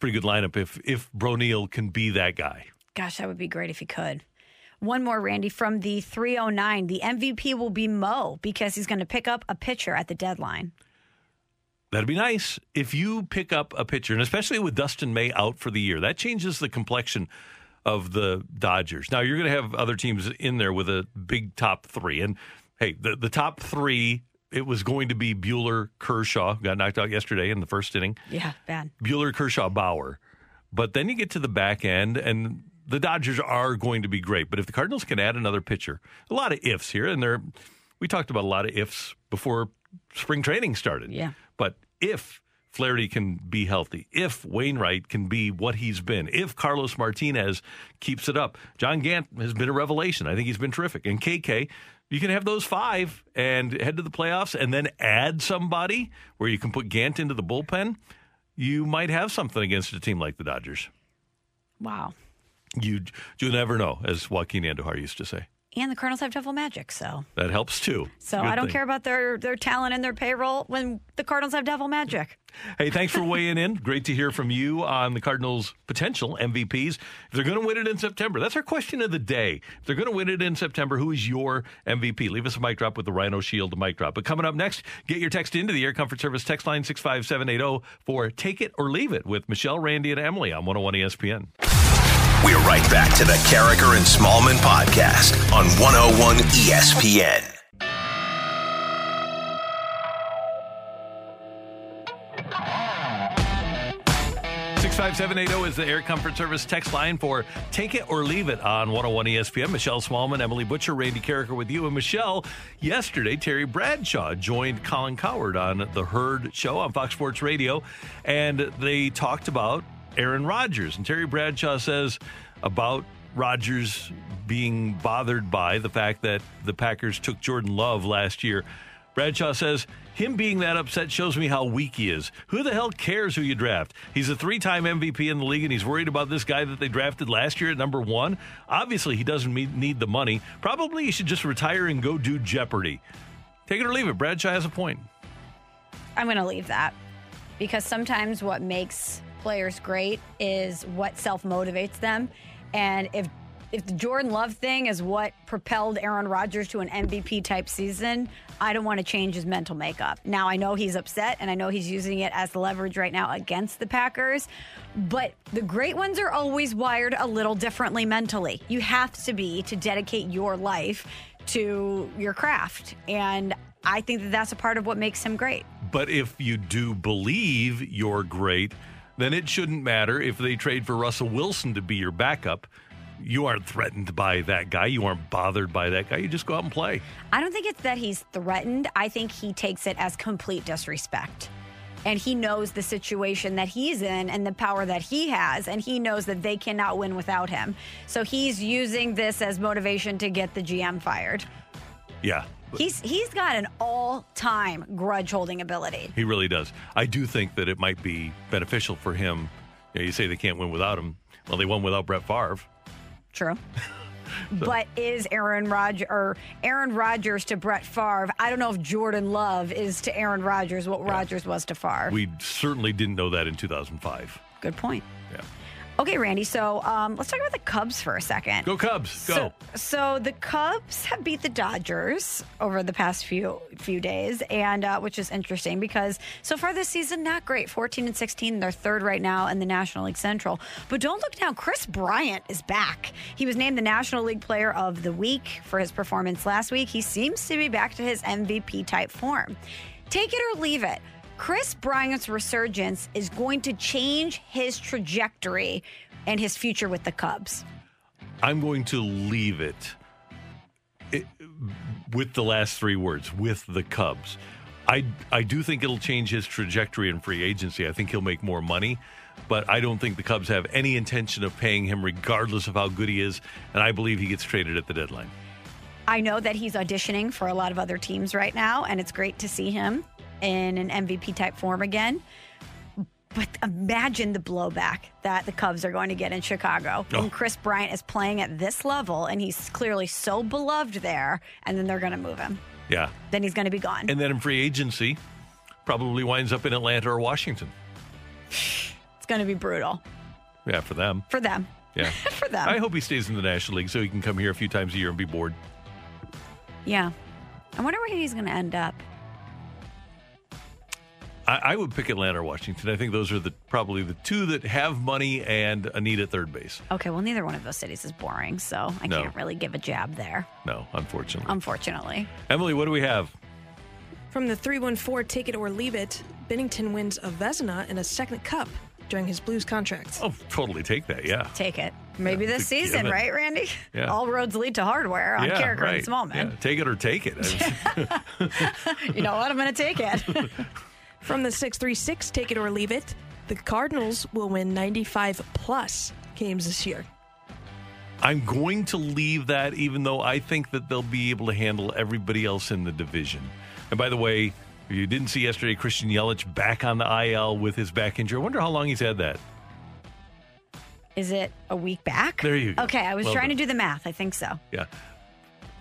pretty good lineup if if Bro Neal can be that guy. Gosh, that would be great if he could. One more, Randy, from the 309. The MVP will be Mo because he's going to pick up a pitcher at the deadline. That'd be nice if you pick up a pitcher, and especially with Dustin May out for the year. That changes the complexion of the Dodgers. Now you're going to have other teams in there with a big top three, and hey, the the top three. It was going to be Buehler, Kershaw, got knocked out yesterday in the first inning. Yeah, bad. Buehler, Kershaw, Bauer. But then you get to the back end, and the Dodgers are going to be great. But if the Cardinals can add another pitcher, a lot of ifs here, and there, we talked about a lot of ifs before spring training started. Yeah. But if Flaherty can be healthy, if Wainwright can be what he's been, if Carlos Martinez keeps it up, John Gant has been a revelation. I think he's been terrific. And KK, you can have those five and head to the playoffs and then add somebody where you can put Gant into the bullpen. You might have something against a team like the Dodgers. Wow. You you never know, as Joaquin Andujar used to say. And the Cardinals have devil magic, so That helps too. so I don't thing. care about their their talent and their payroll when the Cardinals have devil magic. Hey, thanks for weighing in. Great to hear from you on the Cardinals' potential MVPs. If they're going to win it in September, that's our question of the day. If they're going to win it in September, who is your MVP? Leave us a mic drop with the Rhino Shield mic drop. But coming up next, get your text into the Air Comfort Service text line 65780 for Take It or Leave It with Michelle, Randy, and Emily on 101 ESPN. We're right back to the Karraker and Smallmon podcast on 101 ESPN. Six five seven eight zero is the Air Comfort Service text line for Take It or Leave It on 101 ESPN. Michelle Smallmon, Emily Butcher, Randy Karraker with you. And Michelle, yesterday, Terry Bradshaw joined Colin Cowherd on the Herd Show on Fox Sports Radio, and they talked about Aaron Rodgers. And Terry Bradshaw says about Rodgers being bothered by the fact that the Packers took Jordan Love last year. Bradshaw says, him being that upset shows me how weak he is. Who the hell cares who you draft? He's a three time MVP in the league, and he's worried about this guy that they drafted last year at number one. Obviously, he doesn't need the money. Probably he should just retire and go do Jeopardy. Take it or leave it. Bradshaw has a point. I'm going to leave that because sometimes what makes players great is what self motivates them. And if if the Jordan Love thing is what propelled Aaron Rodgers to an MVP type season, I don't want to change his mental makeup. Now I know he's upset and I know he's using it as leverage right now against the Packers, but the great ones are always wired a little differently mentally. You have to be to dedicate your life to your craft. And I think that that's a part of what makes him great. But if you do believe you're great, then it shouldn't matter if they trade for Russell Wilson to be your backup. You aren't threatened by that guy. You aren't bothered by that guy. You just go out and play. I don't think it's that he's threatened. I think he takes it as complete disrespect. And he knows the situation that he's in and the power that he has. And he knows that they cannot win without him. So he's using this as motivation to get the GM fired. Yeah. He's he's got an all-time grudge holding ability. He really does. I do think that it might be beneficial for him. You, know, you say they can't win without him. Well, they won without Brett Favre. True. But is Aaron Rodgers or Aaron Rodgers to Brett Favre? I don't know if Jordan Love is to Aaron Rodgers what Rodgers was to Favre. We certainly didn't know that in 2005. Good point. Okay, Randy. So um, let's talk about the Cubs for a second. Go Cubs. Go. So, so the Cubs have beat the Dodgers over the past few few days, and uh, which is interesting because so far this season not great. Fourteen and sixteen, they're third right now in the National League Central. But don't look now. Chris Bryant is back. He was named the National League Player of the Week for his performance last week. He seems to be back to his MVP type form. Take it or leave it. Chris Bryant's resurgence is going to change his trajectory and his future with the Cubs. I'm going to leave it, it with the last three words with the Cubs. I I do think it'll change his trajectory in free agency. I think he'll make more money, but I don't think the Cubs have any intention of paying him regardless of how good he is, and I believe he gets traded at the deadline. I know that he's auditioning for a lot of other teams right now, and it's great to see him in an MVP type form again. But imagine the blowback that the Cubs are going to get in Chicago Oh. when Chris Bryant is playing at this level and he's clearly so beloved there, and then they're going to move him. Yeah. Then he's going to be gone. And then in free agency, probably winds up in Atlanta or Washington. It's going to be brutal Yeah, for them. for them. Yeah. for them. I hope he stays in the National League so he can come here a few times a year and be bored. yeah. I wonder where he's going to end up. I, I would pick Atlanta or Washington. I think those are the probably the two that have money and a need at third base. Okay, well, neither one of those cities is boring, so I No. can't really give a jab there, No, unfortunately. unfortunately. Emily, what do we have? From the 314 Take It or Leave It, Binnington wins a Vezina and a second cup during his Blues contract. Oh, totally take that. Yeah. Take it. Maybe this season, given. right, Randy? Yeah. All roads lead to hardware on yeah, Karraker right. and Smallmon. Yeah, Take it or take it. You know what? I'm going to take it. From the 636 Take It or Leave It, the Cardinals will win 95 plus games this year. I'm going to leave that, even though I think that they'll be able to handle everybody else in the division. And by the way, if you didn't see yesterday, Christian Yelich back on the IL with his back injury. I wonder how long he's had that. Is it a week back? There you go. Okay, I was Well trying done. to do the math. I think so. Yeah.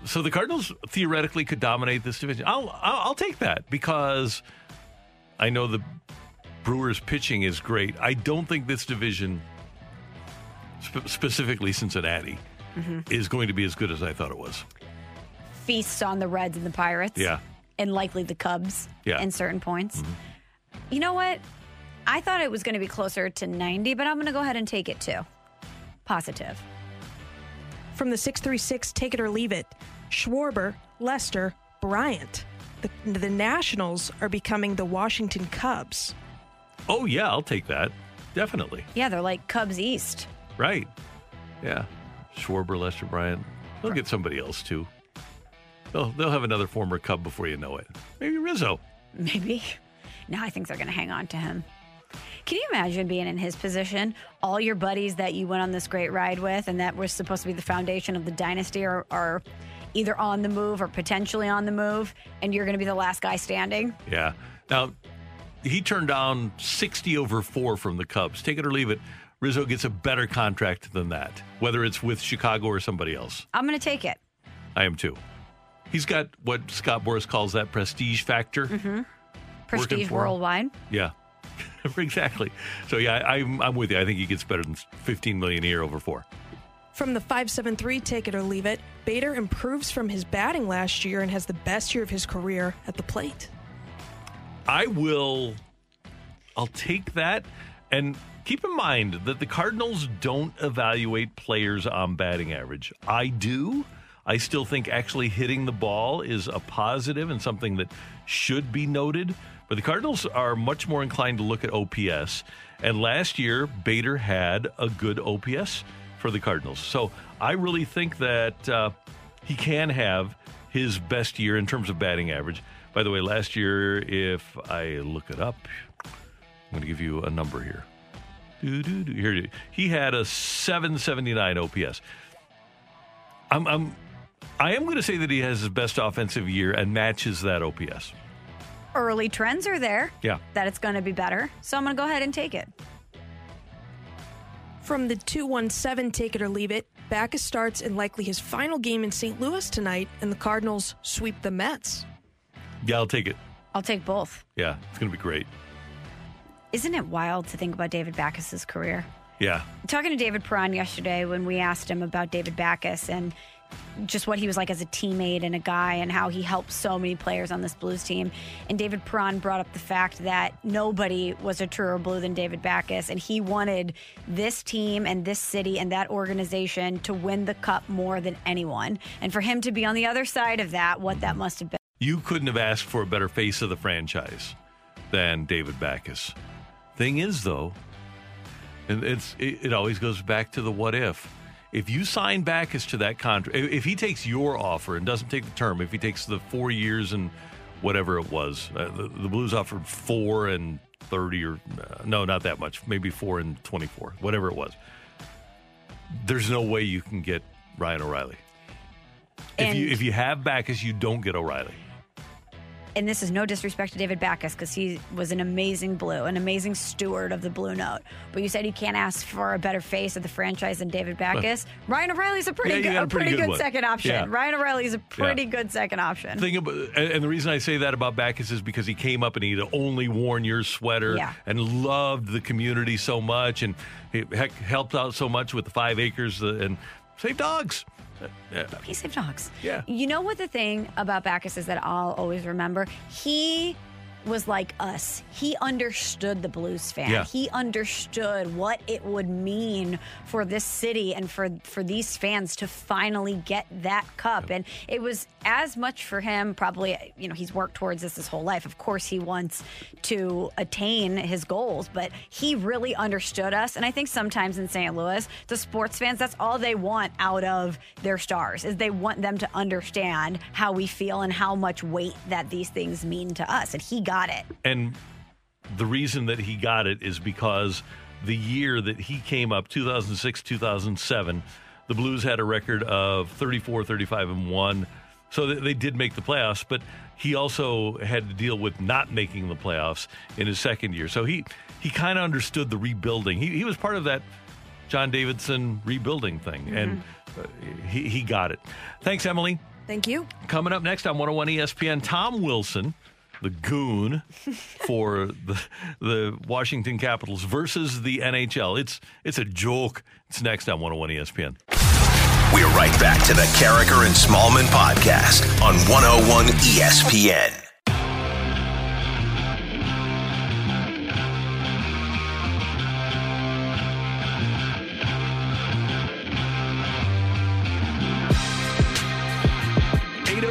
So the Cardinals theoretically could dominate this division. I'll I'll, I'll take that because I know the Brewers pitching is great. I don't think this division, spe- specifically Cincinnati, Mhm. is going to be as good as I thought it was. Feast on the Reds and the Pirates. Yeah. And likely the Cubs Yeah. Mm-hmm. in certain points. You know what? I thought it was going to be closer to 90, but I'm going to go ahead and take it too. Positive. From the 636 Take It or Leave It, Schwarber, Lester, Bryant. The, the Nationals are becoming the Washington Cubs. Oh yeah, I'll take that. Definitely. Yeah, they're like Cubs East. Right. Yeah. Schwarber, Lester Bryant. They'll get somebody else too. They'll they'll have another former Cub before you know it. Maybe Rizzo. Maybe. No, I think they're going to hang on to him. Can you imagine being in his position? All your buddies that you went on this great ride with and that was supposed to be the foundation of the dynasty are, are either on the move or potentially on the move, and you're going to be the last guy standing? Yeah. Now, he turned down 60 over four from the Cubs. Take it or leave it. Rizzo gets a better contract than that, whether it's with Chicago or somebody else. I'm going to take it. I am too. He's got what Scott Boras calls that prestige factor. hmm Prestige for him. worldwide. Yeah, exactly. So yeah, I, I'm I'm with you. I think he gets better than 15 million a year over four. From the 573 Take It or Leave It, Bader improves from his batting last year and has the best year of his career at the plate. I will. I'll take that. And keep in mind that the Cardinals don't evaluate players on batting average. I do. I still think actually hitting the ball is a positive and something that should be noted. But the Cardinals are much more inclined to look at OPS. And last year, Bader had a good OPS for the Cardinals. So I really think that uh, he can have his best year in terms of batting average. By the way, last year, if I look it up, I'm going to give you a number here. Doo-doo-doo. Here, he had a 779 OPS. I'm, I'm, I am going to say that he has his best offensive year and matches that OPS. Early trends are there Yeah. that it's going to be better. So I'm going to go ahead and take it. From the 217 Take It or Leave It, Backes starts in likely his final game in St. Louis tonight, and the Cardinals sweep the Mets. Yeah, I'll take it. I'll take both. Yeah, it's going to be great. Isn't it wild to think about David Backes's career? Yeah. Talking to David Perron yesterday when we asked him about David Backes and just what he was like as a teammate and a guy and how he helped so many players on this Blues team. And David Perron brought up the fact that nobody was a truer blue than David Backes. And he wanted this team and this city and that organization to win the cup more than anyone. And for him to be on the other side of that, what that must have been. You couldn't have asked for a better face of the franchise than David Backes. Thing is, though, and it's it, it always goes back to the what if. If you sign Backes to that contract, if he takes your offer and doesn't take the term, if he takes the four years and whatever it was, uh, the, the Blues offered four and thirty, or uh, no, not that much, maybe four and twenty-four, whatever it was. There's no way you can get Ryan O'Reilly. If you if you have Backes, you don't get O'Reilly. And this is no disrespect to David Backes because he was an amazing blue, an amazing steward of the blue note. But you said you can't ask for a better face of the franchise than David Backes. Ryan O'Reilly's a pretty Yeah, good, a pretty, good, one. second option. Yeah. Ryan O'Reilly's a pretty Yeah. good second option. About, and the reason I say that about Backes is because he came up and he'd only worn your sweater and loved the community so much and he heck, helped out so much with the five acres and save dogs. Yeah. He saved dogs. Yeah. You know what the thing about Backes is that I'll always remember? He was like us. He understood the Blues fan. Yeah. He understood what it would mean for this city and for for these fans to finally get that cup. And it was as much for him probably, you know, he's worked towards this his whole life. Of course he wants to attain his goals, but he really understood us. And I think sometimes in St. Louis, the sports fans, that's all they want out of their stars is they want them to understand how we feel and how much weight that these things mean to us. And he got it. And the reason that he got it is because the year that he came up, 2006, 2007, the Blues had a record of 34, 35, and 1. So they, they did make the playoffs, but he also had to deal with not making the playoffs in his second year. So he, he kind of understood the rebuilding. He, he was part of that John Davidson rebuilding thing, and uh, he, he got it. Thanks, Emily. Thank you. Coming up next on 101 ESPN, Tom Wilson, the goon for the the Washington Capitals versus the NHL. It's it's a joke. It's next on 101 ESPN. We're right back to the Karraker and Smallmon podcast on 101 ESPN.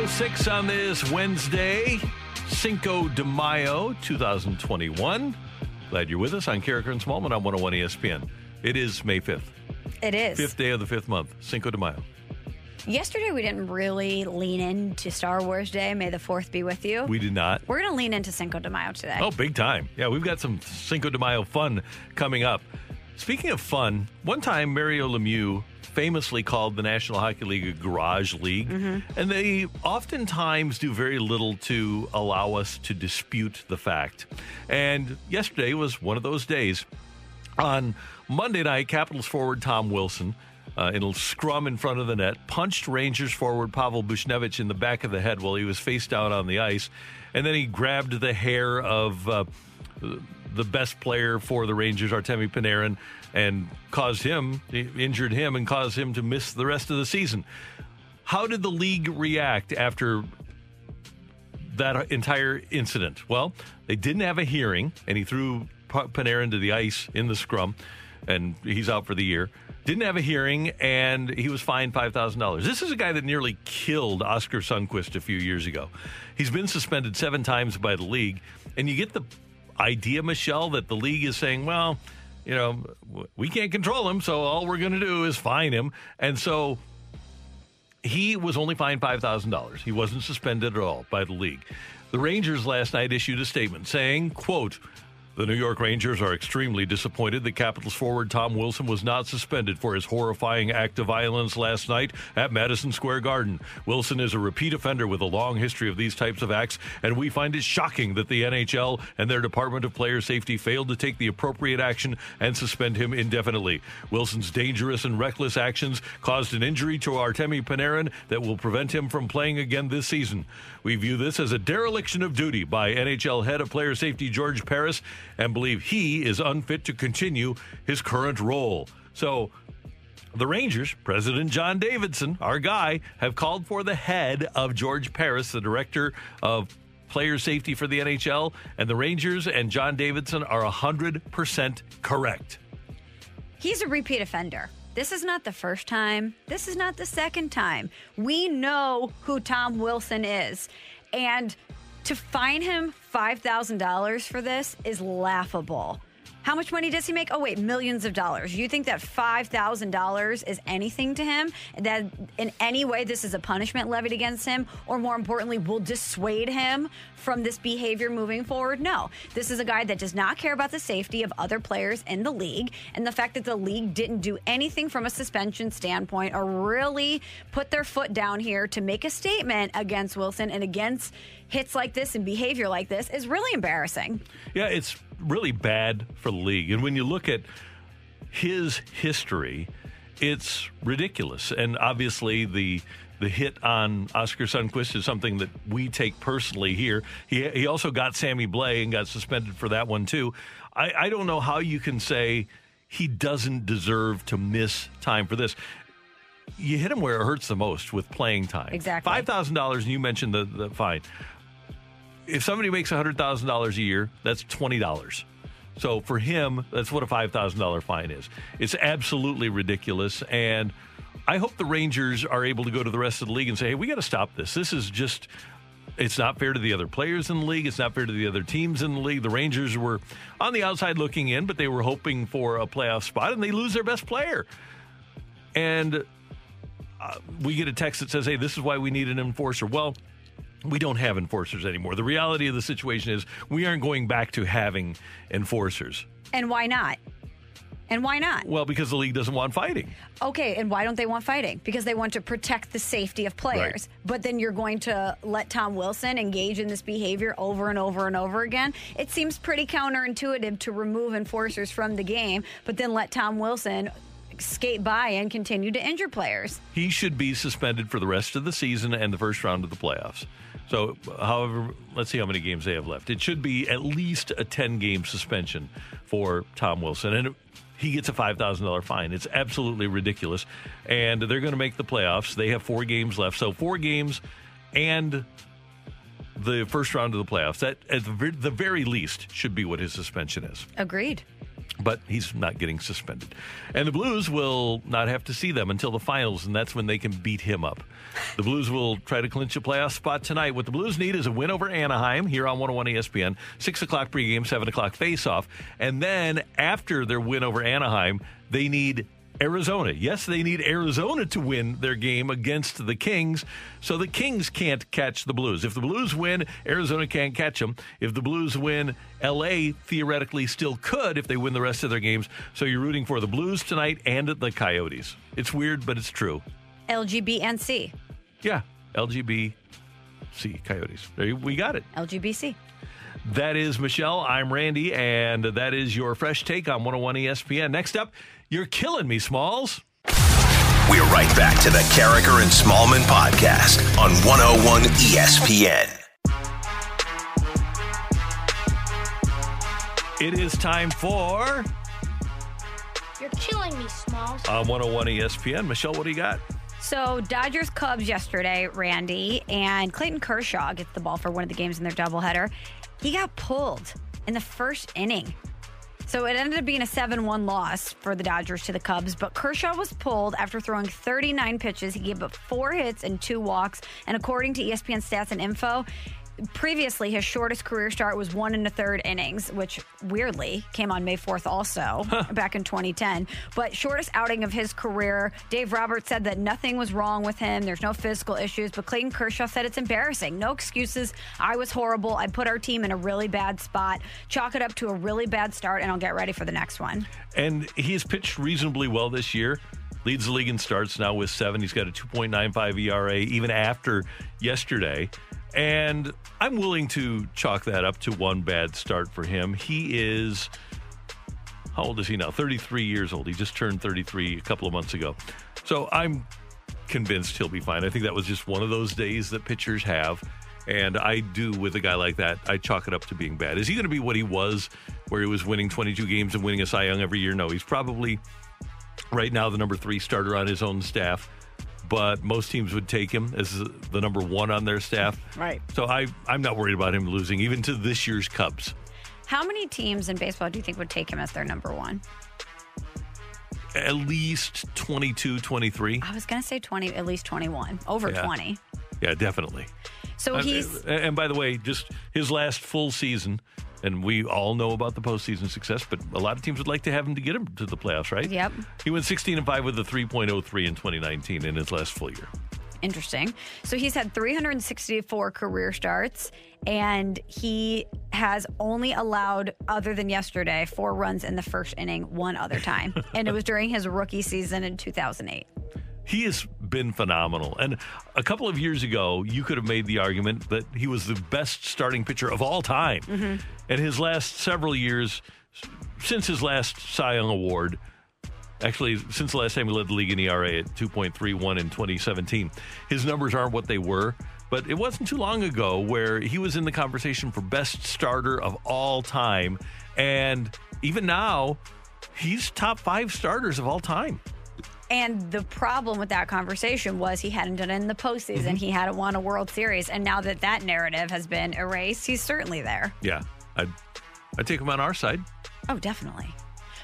Six on this Wednesday, Cinco de Mayo, 2021. Glad you're with us on Karraker and Smallmon on 101 ESPN. It is May 5th, It is. fifth day of the fifth month, Cinco de Mayo. Yesterday, we didn't really lean into Star Wars Day. May the 4th be with you. We did not. We're going to lean into Cinco de Mayo today. Oh, big time. Yeah, we've got some Cinco de Mayo fun coming up. Speaking of fun, one time Mario Lemieux famously called the National Hockey League a garage league, mm-hmm. and they oftentimes do very little to allow us to dispute the fact. And yesterday was one of those days. On Monday night, Capitals forward Tom Wilson, uh, in a scrum in front of the net, punched Rangers forward Pavel Buchnevich in the back of the head while he was face down on the ice. And then he grabbed the hair of uh, the best player for the Rangers, Artemi Panarin, and caused him, injured him, and caused him to miss the rest of the season. How did the league react after that entire incident? Well, they didn't have a hearing, and he threw Panarin to the ice in the scrum, and he's out for the year. Didn't have a hearing, and he was fined five thousand dollars. This is a guy that nearly killed Oskar Sundqvist a few years ago. He's been suspended seven times by the league, and you get the idea, Michelle, that the league is saying, well, you know, we can't control him, so all we're going to do is fine him, and so he was only fined $5,000. He wasn't suspended at all by the league. The Rangers last night issued a statement saying, quote, the New York Rangers are extremely disappointed that Capitals forward Tom Wilson was not suspended for his horrifying act of violence last night at Madison Square Garden. Wilson is a repeat offender with a long history of these types of acts, and we find it shocking that the NHL and their Department of Player Safety failed to take the appropriate action and suspend him indefinitely. Wilson's dangerous and reckless actions caused an injury to Artemi Panarin that will prevent him from playing again this season. We view this as a dereliction of duty by NHL head of player safety George Parros and believe he is unfit to continue his current role. So, the Rangers, President John Davidson, our guy, have called for the head of George Parros, the director of player safety for the NHL, and the Rangers and John Davidson are 100% correct. He's a repeat offender. This is not the first time. This is not the second time. We know who Tom Wilson is. And to fine him $5,000 for this is laughable. How much money does he make? Oh, wait, millions of dollars. You think that $5,000 is anything to him? That in any way this is a punishment levied against him? Or more importantly, will dissuade him from this behavior moving forward? No. This is a guy that does not care about the safety of other players in the league. And the fact that the league didn't do anything from a suspension standpoint or really put their foot down here to make a statement against Wilson and against hits like this and behavior like this is really embarrassing. Yeah, it's really bad for the league. And when you look at his history, it's ridiculous. And obviously, the the hit on Oskar Sundqvist is something that we take personally here. He he also got Sammy Blais and got suspended for that one too. I, I don't know how you can say he doesn't deserve to miss time for this. You hit him where it hurts the most with playing time. Exactly. Five thousand dollars, and you mentioned the, the fine if somebody makes $100,000 a year, that's $20. So for him, that's what a $5,000 fine is. It's absolutely ridiculous. And I hope the Rangers are able to go to the rest of the league and say, hey, we got to stop this. This is just. It's not fair to the other players in the league. It's not fair to the other teams in the league. The Rangers were on the outside looking in, but they were hoping for a playoff spot, and they lose their best player. And uh, we get a text that says, hey, this is why we need an enforcer. Well, we don't have enforcers anymore. The reality of the situation is we aren't going back to having enforcers. And why not? And why not? Well, because the league doesn't want fighting. Okay, and why don't they want fighting? Because they want to protect the safety of players. Right. But then you're going to let Tom Wilson engage in this behavior over and over and over again. It seems pretty counterintuitive to remove enforcers from the game, but then let Tom Wilson skate by and continue to injure players. He should be suspended for the rest of the season and the first round of the playoffs. So, however, let's see how many games they have left. It should be at least a 10 game suspension for Tom Wilson. And he gets a $5,000 fine. It's absolutely ridiculous. And they're going to make the playoffs. They have four games left. So, four games and the first round of the playoffs. That, at the very least, should be what his suspension is Agreed. But he's not getting suspended. And the Blues will not have to see them until the finals, and that's when they can beat him up. The Blues will try to clinch a playoff spot tonight. What the Blues need is a win over Anaheim here on 101 ESPN, 6 o'clock pregame, 7 o'clock faceoff. And then after their win over Anaheim, they need Arizona. Yes, they need Arizona to win their game against the Kings, so the Kings can't catch the Blues. If the Blues win, Arizona can't catch them. If the Blues win, LA theoretically still could if they win the rest of their games. So you're rooting for the Blues tonight and the Coyotes. It's weird, but it's true. LGBNC. Yeah, LGBC Coyotes. There you, we got it. LGBC. That is Michelle. I'm Randy, and that is your fresh take on 101 ESPN. Next up, you're killing me, Smalls. We're right back to the Karraker and Smallmon podcast on 101 ESPN. It is time for You're killing me, Smalls. Uh, on 101 ESPN. Michelle, what do you got? So Dodgers Cubs yesterday, Randy, and Clayton Kershaw gets the ball for one of the games in their doubleheader. He got pulled in the first inning. So it ended up being a 7 1 loss for the Dodgers to the Cubs, but Kershaw was pulled after throwing 39 pitches. He gave up four hits and two walks. And according to ESPN stats and info, previously his shortest career start was one and a third innings, which weirdly came on May 4th also back in 2010. But shortest outing of his career, Dave Roberts said that nothing was wrong with him. There's no physical issues. But Clayton Kershaw said it's embarrassing. No excuses. I was horrible. I put our team in a really bad spot. Chalk it up to a really bad start, and I'll get ready for the next one. And he's pitched reasonably well this year. Leads the league in starts now with seven. He's got a 2.95 ERA even after yesterday. And I'm willing to chalk that up to one bad start for him. He is, how old is he now? 33 years old. He just turned 33 a couple of months ago. So I'm convinced he'll be fine. I think that was just one of those days that pitchers have. And I do with a guy like that, I chalk it up to being bad. Is he going to be what he was, where he was winning 22 games and winning a Cy Young every year? No, he's probably right now the number three starter on his own staff. But most teams would take him as the number one on their staff. Right. So I, I'm not worried about him losing, even to this year's Cubs. How many teams in baseball do you think would take him as their number one? At least 22, 23. I was going to say 20, at least 21, over Yeah. 20. Yeah, definitely. So Uh, he's and by the way, just his last full season, and we all know about the postseason success, but a lot of teams would like to have him to get him to the playoffs, right? Yep. He went 16 and 5 with a 3.03 in 2019 in his last full year. interesting. So he's had 364 career starts, and he has only allowed, other than yesterday, four runs in the first inning one other time. and it was during his rookie season in 2008. He has been phenomenal. And a couple of years ago, you could have made the argument that he was the best starting pitcher of all time. Mhm. And his last several years, since his last Cy Young Award, actually, since the last time he led the league in ERA at 2.31 in 2017, his numbers aren't what they were. But it wasn't too long ago where he was in the conversation for best starter of all time. And even now, he's top five starters of all time. And the problem with that conversation was he hadn't done it in the postseason. Mm-hmm. He hadn't won a World Series. And now that that narrative has been erased, he's certainly there. Yeah, I'd, I'd take him on our side. Oh, definitely.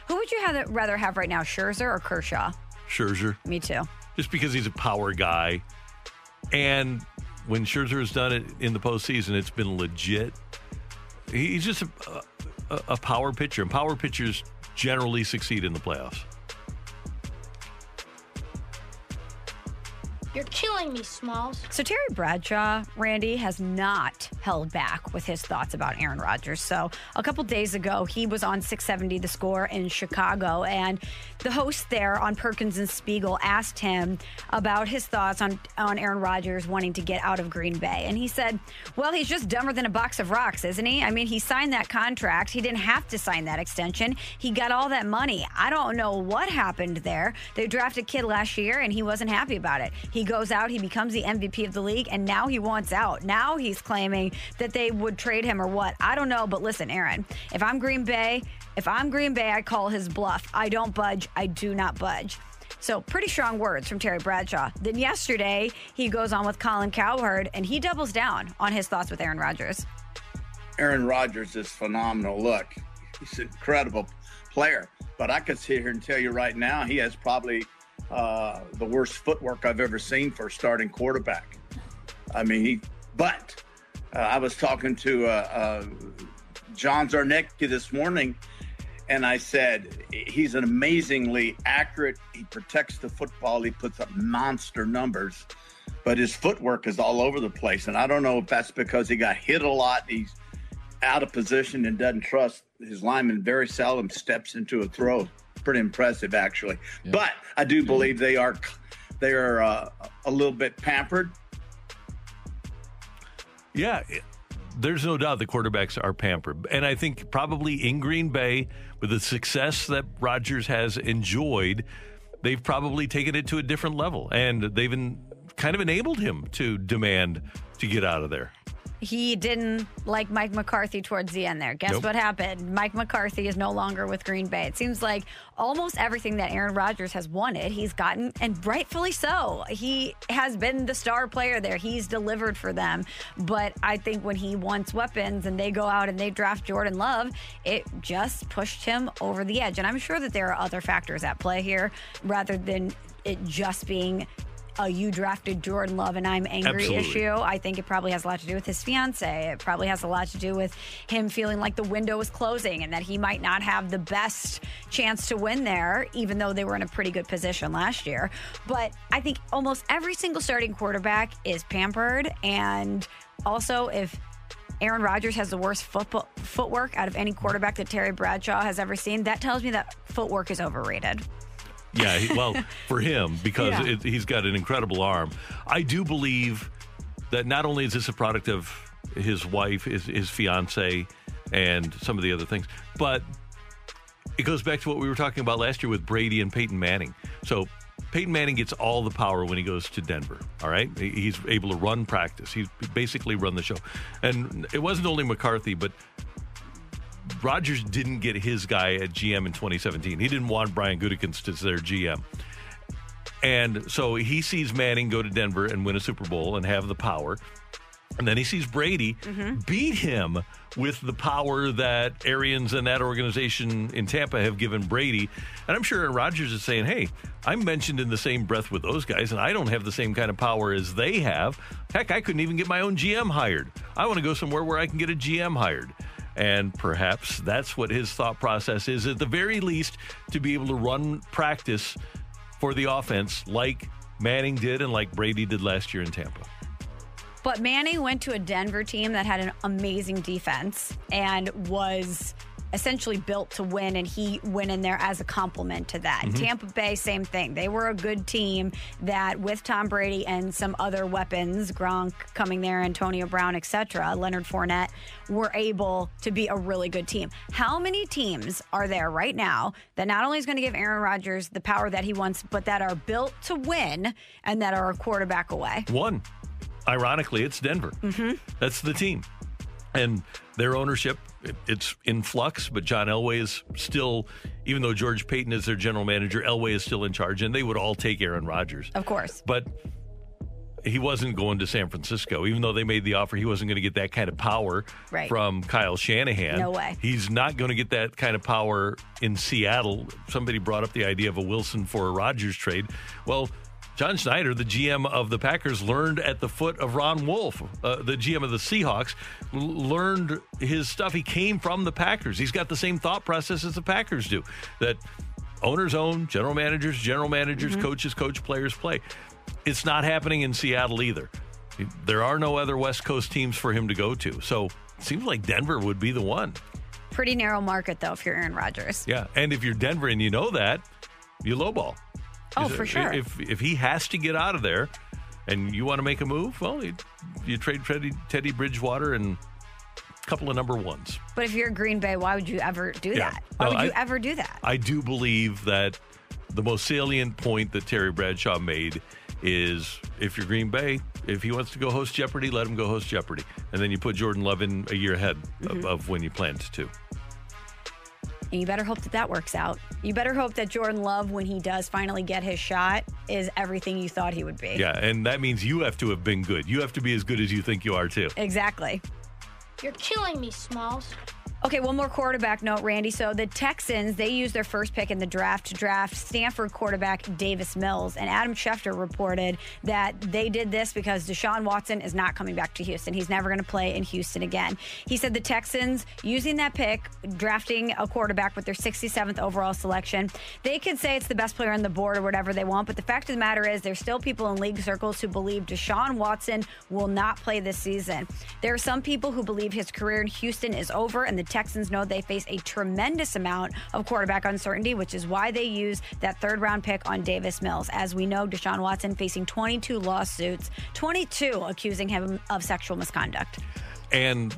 Who would you have, rather have right now, Scherzer or Kershaw? Scherzer, Me too. just because he's a power guy. And when Scherzer has done it in the postseason, it's been legit. He's just a, a, a power pitcher, and power pitchers generally succeed in the playoffs. You're killing me, Smalls. So Terry Bradshaw, Randy, has not held back with his thoughts about Aaron Rodgers. So a couple days ago, he was on 670 The Score in Chicago, and the host there on Parkins and Spiegel asked him about his thoughts on on Aaron Rodgers wanting to get out of Green Bay, and he said, "Well, he's just dumber than a box of rocks, isn't he? I mean, he signed that contract. He didn't have to sign that extension. He got all that money. I don't know what happened there. They drafted a kid last year, and he wasn't happy about it. He goes out, he becomes the MVP of the league, and now he wants out. Now he's claiming that they would trade him or what? I don't know. But listen, Aaron, if I'm Green Bay, if I'm Green Bay, I call his bluff. I don't budge. I do not budge. So, pretty strong words from Terry Bradshaw. Then yesterday, he goes on with Colin Cowherd and he doubles down on his thoughts with Aaron Rodgers. Aaron Rodgers is phenomenal. Look, he's an incredible player. But I could sit here and tell you right now, he has probably uh, the worst footwork I've ever seen for a starting quarterback. I mean, he. But uh, I was talking to uh, uh, John Czarnecki this morning, and I said he's an amazingly accurate. He protects the football. He puts up monster numbers, but his footwork is all over the place. And I don't know if that's because he got hit a lot. He's out of position and doesn't trust his lineman. Very seldom steps into a throw. Pretty impressive, actually. But I do believe they are they are uh, a little bit pampered. Yeah, it- there's no doubt the quarterbacks are pampered. And I think probably in Green Bay, with the success that Rodgers has enjoyed, they've probably taken it to a different level. And they've en- kind of enabled him to demand to get out of there. He didn't like Mike McCarthy towards the end there. Guess Nope. what happened? Mike McCarthy is no longer with Green Bay. It seems like almost everything that Aaron Rodgers has wanted, he's gotten, and rightfully so. He has been the star player there. He's delivered for them. But I think when he wants weapons and they go out and they draft Jordan Love, it just pushed him over the edge. And I'm sure that there are other factors at play here rather than it just being a you drafted Jordan Love and I'm angry Absolutely. issue. I think it probably has a lot to do with his fiance. It probably has a lot to do with him feeling like the window is closing and that he might not have the best chance to win there, even though they were in a pretty good position last year. But I think almost every single starting quarterback is pampered. And also, if Aaron Rodgers has the worst football, footwork out of any quarterback that Terry Bradshaw has ever seen, that tells me that footwork is overrated. Yeah, he, well, for him because Yeah. it, he's got an incredible arm. I do believe that not only is this a product of his wife, his, his fiance, and some of the other things, but it goes back to what we were talking about last year with Brady and Peyton Manning. So Peyton Manning gets all the power when he goes to Denver. All right, he's able to run practice. He's basically run the show, and it wasn't only McCarthy, but Rodgers didn't get his guy at GM in 2017. He didn't want Brian Gutekunst as their GM. And so he sees Manning go to Denver and win a Super Bowl and have the power. And then he sees Brady mm-hmm. beat him with the power that Arians and that organization in Tampa have given Brady. And I'm sure Aaron Rodgers is saying, hey, I'm mentioned in the same breath with those guys, and I don't have the same kind of power as they have. Heck, I couldn't even get my own GM hired. I want to go somewhere where I can get a GM hired. And perhaps that's what his thought process is, at the very least, to be able to run practice for the offense like Manning did and like Brady did last year in Tampa. But Manning went to a Denver team that had an amazing defense and was essentially built to win, and he went in there as a compliment to that. Mhm. Tampa Bay, same thing. They were a good team that, with Tom Brady and some other weapons, Gronk coming there, Antonio Brown, etc., Leonard Fournette, were able to be a really good team. How many teams are there right now that not only is going to give Aaron Rodgers the power that he wants, but that are built to win and that are a quarterback away? One, ironically, it's Denver. Mm-hmm. That's the team. And their ownership it, it's in flux, but John Elway is still, even though George Paton is their general manager, Elway is still in charge, and they would all take Aaron Rodgers. Of course. But he wasn't going to San Francisco, even though they made the offer. He wasn't going to get that kind of power Right. from Kyle Shanahan. No way. He's not going to get that kind of power in Seattle. Somebody brought up the idea of a Wilson for a Rodgers trade. Well, John Schneider, the GM of the Packers, learned at the foot of Ron Wolf, uh, the GM of the Seahawks, l- learned his stuff. He came from the Packers. He's got the same thought process as the Packers do. That owners own, general managers, general managers, coaches coach, players play. It's not happening in Seattle either. There are no other West Coast teams for him to go to. So it seems like Denver would be the one. Pretty narrow market, though, if you're Aaron Rodgers. Yeah. And if you're Denver and you know that, you lowball. Oh, for sure. If if he has to get out of there, and you want to make a move, well, you, you trade Teddy, Teddy Bridgewater and a couple of number ones. But if you're Green Bay, why would you ever do Yeah. that? Why No, would you ever do that? I do believe that the most salient point that Terry Bradshaw made is if you're Green Bay, if he wants to go host Jeopardy, let him go host Jeopardy, and then you put Jordan Love in a year ahead Mm-hmm. of, of when you planned to. And you better hope that that works out. You better hope that Jordan Love, when he does finally get his shot, is everything you thought he would be. Yeah, and that means you have to have been good. You have to be as good as you think you are too. Exactly. You're killing me, Smalls. Okay, one more quarterback note, Randy. So the Texans, they used their first pick in the draft to draft Stanford quarterback Davis Mills. And Adam Schefter reported that they did this because Deshaun Watson is not coming back to Houston. He's never going to play in Houston again. He said the Texans, using that pick, drafting a quarterback with their 67th overall selection, they could say it's the best player on the board or whatever they want. But the fact of the matter is, there's still people in league circles who believe Deshaun Watson will not play this season. There are some people who believe his career in Houston is over, and the Texans know they face a tremendous amount of quarterback uncertainty, which is why they use that third round pick on Davis Mills. As we know, Deshaun Watson facing 22 lawsuits, 22 accusing him of sexual misconduct. And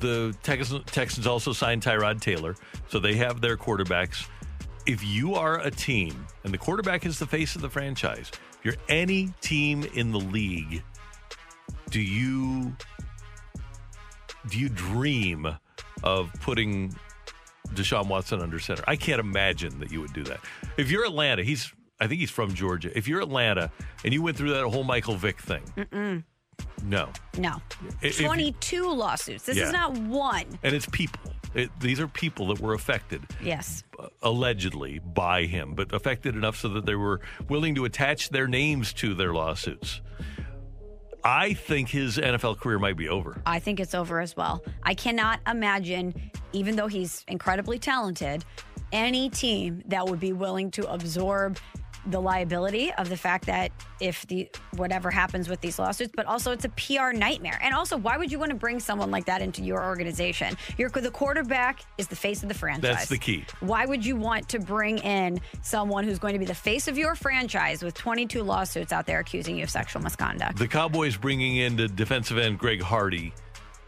the Texans, also signed Tyrod Taylor, so they have their quarterbacks. If you are a team, and the quarterback is the face of the franchise, if you're any team in the league, do you do you dream of putting Deshaun Watson under center? I can't imagine that you would do that. If you're Atlanta, he's I think he's from Georgia. If you're Atlanta and you went through that whole Michael Vick thing, Mm-mm. no. No. If you- 22 lawsuits. This Yeah. is not one. And it's people. It, these are people that were affected, Yes. uh, allegedly, by him, but affected enough so that they were willing to attach their names to their lawsuits. I think his NFL career might be over. I think it's over as well. I cannot imagine, even though he's incredibly talented, any team that would be willing to absorb the liability of the fact that if the whatever happens with these lawsuits, but also it's a PR nightmare. And also, why would you want to bring someone like that into your organization? Your the quarterback is the face of the franchise. That's the key. Why would you want to bring in someone who's going to be the face of your franchise with 22 lawsuits out there accusing you of sexual misconduct? The Cowboys bringing in the defensive end Greg Hardy,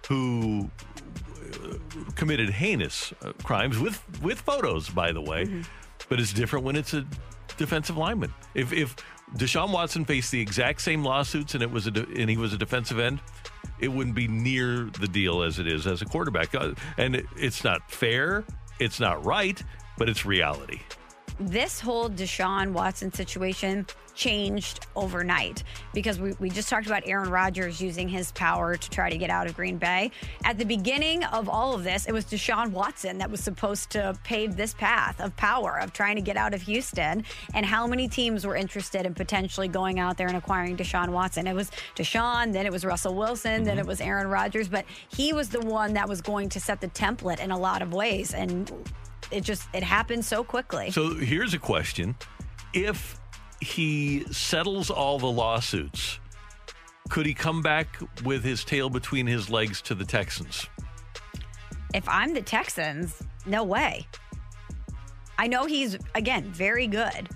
who uh, committed heinous uh, crimes with with photos, by the way. But it's different when it's a defensive lineman. If if Deshaun Watson faced the exact same lawsuits and it was a de- and he was a defensive end, it wouldn't be near the deal as it is as a quarterback. Uh, And it, it's not fair. It's not right, but it's reality. this whole Deshaun Watson situation changed overnight because we, we just talked about Aaron Rodgers using his power to try to get out of Green Bay. At the beginning of all of this, it was Deshaun Watson that was supposed to pave this path of power, of trying to get out of Houston. And how many teams were interested in potentially going out there and acquiring Deshaun Watson? It was Deshaun, then it was Russell Wilson, then mm-hmm. it was Aaron Rodgers, but he was the one that was going to set the template in a lot of ways. And it just it happened so quickly. So here's a question. If he settles all the lawsuits, could he come back with his tail between his legs to the Texans? if I'm the Texans, no way. I know he's again very good,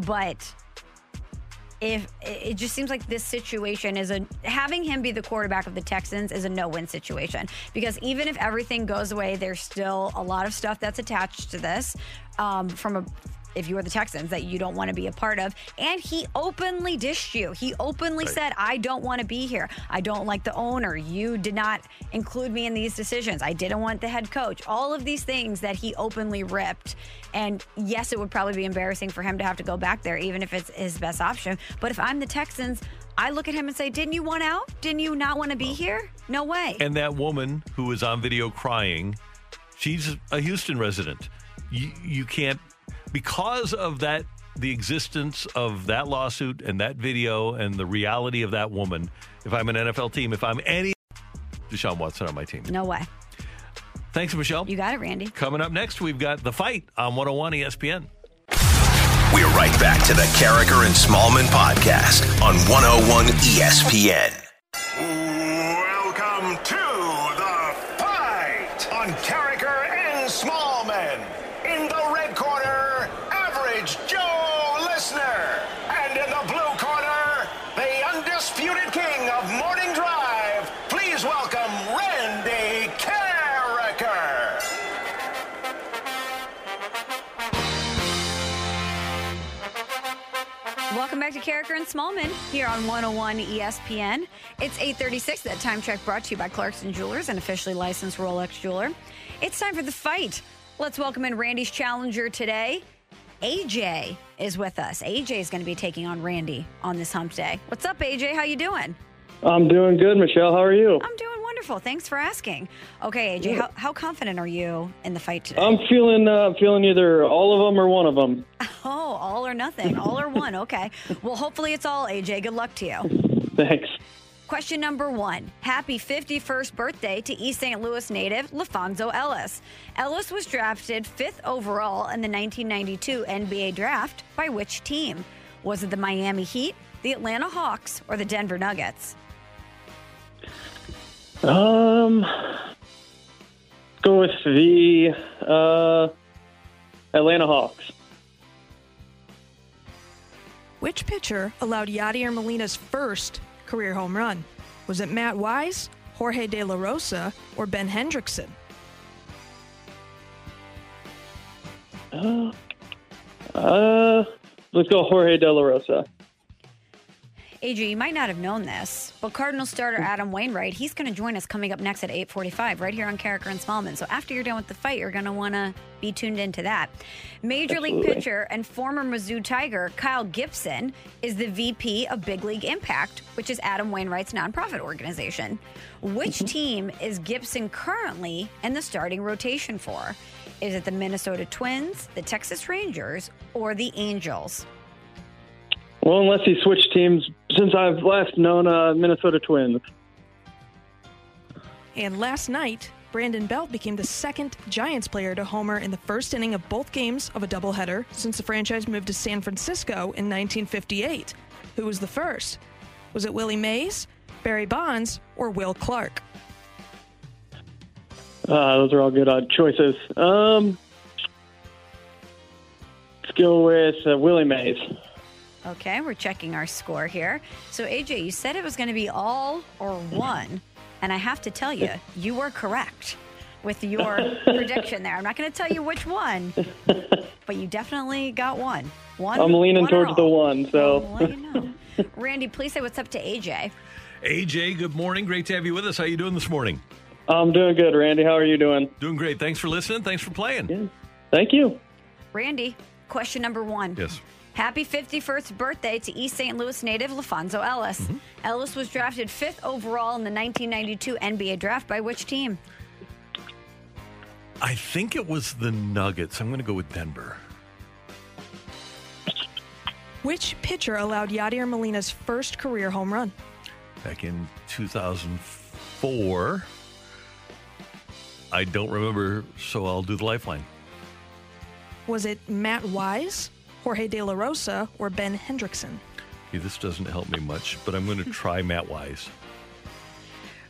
but if it just seems like this situation is a having him be the quarterback of the Texans is a no-win situation because even if everything goes away, there's still a lot of stuff that's attached to this um, from a if you are the Texans that you don't want to be a part of. And he openly dished you. He openly Right. said, I don't want to be here. I don't like the owner. You did not include me in these decisions. I didn't want the head coach. All of these things that he openly ripped. And yes, it would probably be embarrassing for him to have to go back there, even if it's his best option. But if I'm the Texans, I look at him and say, Didn't you want out? Didn't you not want to be here? No way. And that woman who was on video crying, she's a Houston resident. You, you can't, because of that, the existence of that lawsuit and that video and the reality of that woman, if I'm an NFL team, if I'm any Deshaun Watson on my team. No way. Thanks, Michelle. You got it, Randy. Coming up next, we've got The Fight on 101 ESPN. We're right back to the Karraker and Smallmon podcast on 101 ESPN. Welcome to the fight on Karraker and Smallmon. Welcome back to Karraker and Smallmon here on 101 ESPN. It's 836. That time check brought to you by Clarkson Jewelers, an officially licensed Rolex jeweler. It's time for the fight. Let's welcome in Randy's challenger today. AJ is with us. AJ is going to be taking on Randy on this hump day. What's up, AJ? How you doing? I'm doing good, Michelle. How are you? I'm doing wonderful. Thanks for asking. Okay, AJ, Yeah. how, how confident are you in the fight today? I'm feeling uh, feeling either all of them or one of them. Oh, all or nothing, all or one. Okay. Well, hopefully it's all, AJ. Good luck to you. Thanks. Question number one. Happy 51st birthday to East St. Louis native LaFonso Ellis. Ellis was drafted fifth overall in the 1992 NBA draft by which team? Was it the Miami Heat, the Atlanta Hawks, or the Denver Nuggets? Um, go with the uh, Atlanta Hawks. Which pitcher allowed Yadier Molina's first career home run? Was it Matt Wise, Jorge De La Rosa, or Ben Hendrickson? Uh, uh, let's go Jorge De La Rosa. AJ, you might not have known this, but Cardinal starter Adam Wainwright, he's going to join us coming up next at 8:45 right here on Karraker and Smallmon. So after you're done with the fight, you're going to want to be tuned into that. Major League pitcher and former Mizzou Tiger Kyle Gibson is the VP of Big League Impact, which is Adam Wainwright's nonprofit organization. Which mm-hmm. team is Gibson currently in the starting rotation for? Is it the Minnesota Twins, the Texas Rangers, or the Angels? Well, unless he switched teams since I've last known uh, Minnesota Twins. And last night, Brandon Belt became the second Giants player to homer in the first inning of both games of a doubleheader since the franchise moved to San Francisco in 1958. Who was the first? Was it Willie Mays, Barry Bonds, or Will Clark? Uh, those are all good uh, choices. Um, let's go with uh, Willie Mays. Okay, we're checking our score here. So, AJ, you said it was going to be all or one. And I have to tell you, you were correct with your prediction there. I'm not going to tell you which one, but you definitely got one. One. I'm leaning one towards the one, so. Well, we'll you know. Randy, please say what's up to AJ. AJ, good morning. Great to have you with us. How you doing this morning? I'm doing good, Randy. How are you doing? Doing great. Thanks for listening. Thanks for playing. Thank you. Randy, question number one. Yes. Happy 51st birthday to East St. Louis native LaFonso Ellis. Mm-hmm. Ellis was drafted fifth overall in the 1992 NBA draft by which team? I think it was the Nuggets. I'm going to go with Denver. Which pitcher allowed Yadier Molina's first career home run? Back in 2004. I don't remember, so I'll do the lifeline. Was it Matt Wise, Jorge De La Rosa, or Ben Hendrickson? Okay, this doesn't help me much, but I'm going to try Matt Wise.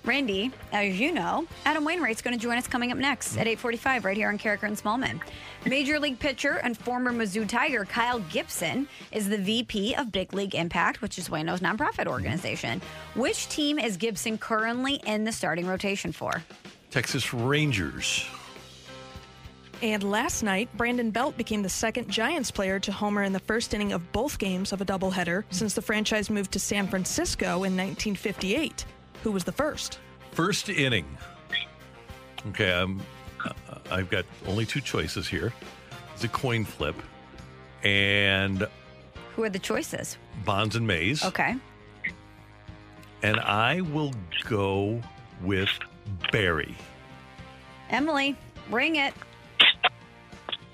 Randy, as you know, Adam Wainwright's going to join us coming up next at 8:45 right here on Karraker and Smallmon. Major League pitcher and former Mizzou Tiger Kyle Gibson is the VP of Big League Impact, which is Wayno's nonprofit organization. Which team is Gibson currently in the starting rotation for? Texas Rangers. And last night, Brandon Belt became the second Giants player to homer in the first inning of both games of a doubleheader since the franchise moved to San Francisco in 1958. Who was the first? First inning. Okay, I'm, uh, I've got only two choices here. It's a coin flip, and Who are the choices? Bonds and Mays. Okay. And I will go with Barry. Emily, bring it.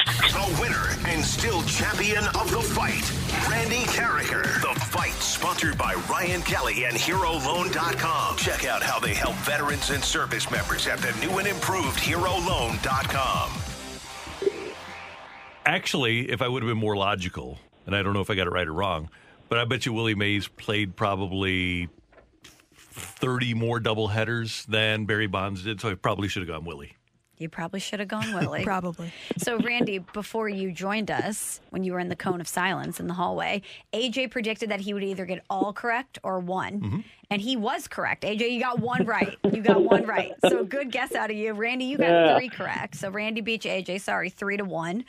The winner and still champion of the fight, Randy Karraker. The fight sponsored by Ryan Kelly and HeroLoan.com. Check out how they help veterans and service members at the new and improved HeroLoan.com. Actually, if I would have been more logical, and I don't know if I got it right or wrong, but I bet you Willie Mays played probably 30 more double headers than Barry Bonds did, so I probably should have gone Willie. You probably should have gone Willie. Probably. So, Randy, before you joined us, when you were in the cone of silence in the hallway, AJ predicted that he would either get all correct or one. Mm-hmm. And he was correct. AJ, you got one right. You got one right. So, good guess out of you. Randy, you got Yeah. three correct. So, Randy beats AJ. Sorry, three to one.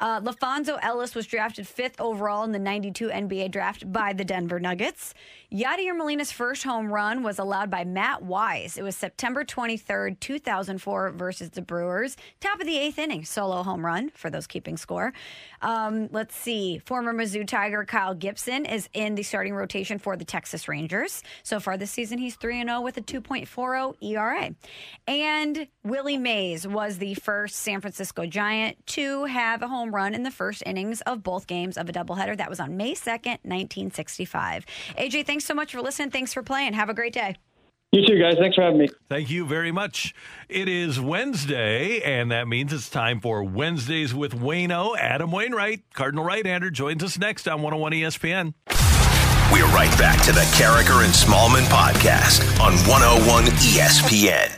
Uh, LaFonso Ellis was drafted fifth overall in the 92 NBA draft by the Denver Nuggets. Yadier Molina's first home run was allowed by Matt Wise. It was September 23rd, 2004 versus the Brewers. Top of the eighth inning, solo home run for those keeping score. Um, let's see. Former Mizzou Tiger Kyle Gibson is in the starting rotation for the Texas Rangers. So far this season, he's 3 0 with a 2.40 ERA. And Willie Mays was the first San Francisco Giant to have a home run in the first innings of both games of a doubleheader. That was on May 2nd, 1965. AJ, thanks so much for listening. Thanks for playing. Have a great day. You too, guys. Thanks for having me. Thank you very much. It is Wednesday, and that means it's time for Wednesdays with Wayno. Adam Wainwright, Cardinal right-hander, joins us next on 101 ESPN. We're right back to the Karraker and Smallmon podcast on 101 ESPN.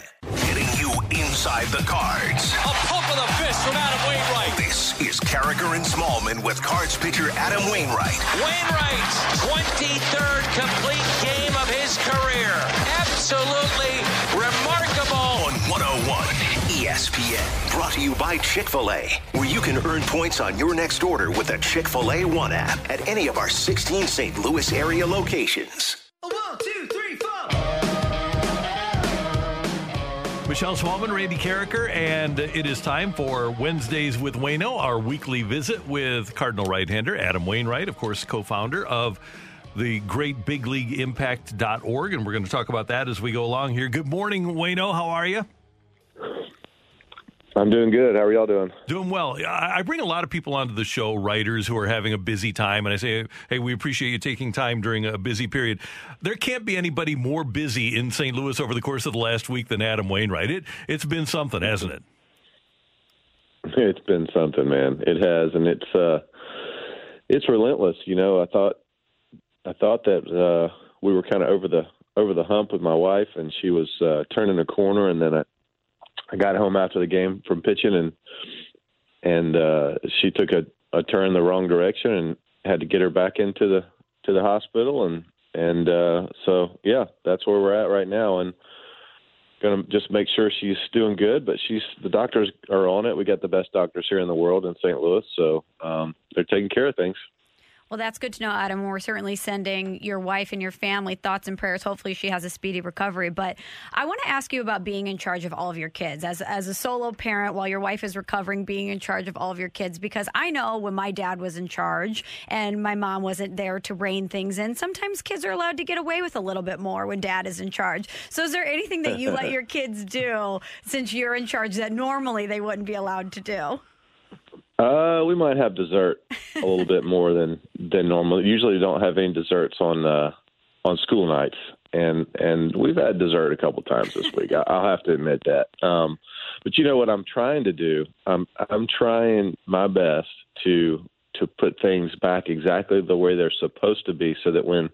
Getting you inside the cards. A pump of the fist from Adam Wainwright. This is Karraker and Smallmon with cards pitcher Adam Wainwright. Wainwright's 23rd complete game of his career. Absolutely remarkable. On 101 ESPN. Brought to you by Chick fil A, where you can earn points on your next order with the Chick fil A One app at any of our 16 St. Louis area locations. One, two, three, four. Michelle Smallmon, Randy Karraker, and it is time for Wednesdays with Wayno, our weekly visit with Cardinal right-hander Adam Wainwright, of course, co-founder of the great big league impact.org, and we're going to talk about that as we go along here. Good morning, Wayno. How are you? I'm doing good. How are y'all doing? Doing well. I bring a lot of people onto the show, writers who are having a busy time, and I say, hey, we appreciate you taking time during a busy period. There can't be anybody more busy in St. Louis over the course of the last week than Adam Wainwright. It, it's been something, hasn't it? It's been something, man. It has, and it's uh, it's relentless. You know, I thought I thought that uh, we were kind of over the over the hump with my wife, and she was uh, turning a corner, and then I I got home after the game from pitching, and and uh, she took a, a turn the wrong direction, and had to get her back into the to the hospital, and and uh, so yeah, that's where we're at right now, and to just make sure she's doing good. But she's the doctors are on it. We got the best doctors here in the world in St. Louis, so um, they're taking care of things. Well, that's good to know, Adam. We're certainly sending your wife and your family thoughts and prayers. Hopefully, she has a speedy recovery. But I want to ask you about being in charge of all of your kids as as a solo parent while your wife is recovering, being in charge of all of your kids. Because I know when my dad was in charge and my mom wasn't there to rein things in, sometimes kids are allowed to get away with a little bit more when dad is in charge. So, is there anything that you let your kids do since you're in charge that normally they wouldn't be allowed to do? Uh, we might have dessert a little bit more than than normal. Usually, don't have any desserts on uh, on school nights, and and we've had dessert a couple times this week. I, I'll have to admit that. Um, but you know what I'm trying to do? I'm I'm trying my best to to put things back exactly the way they're supposed to be, so that when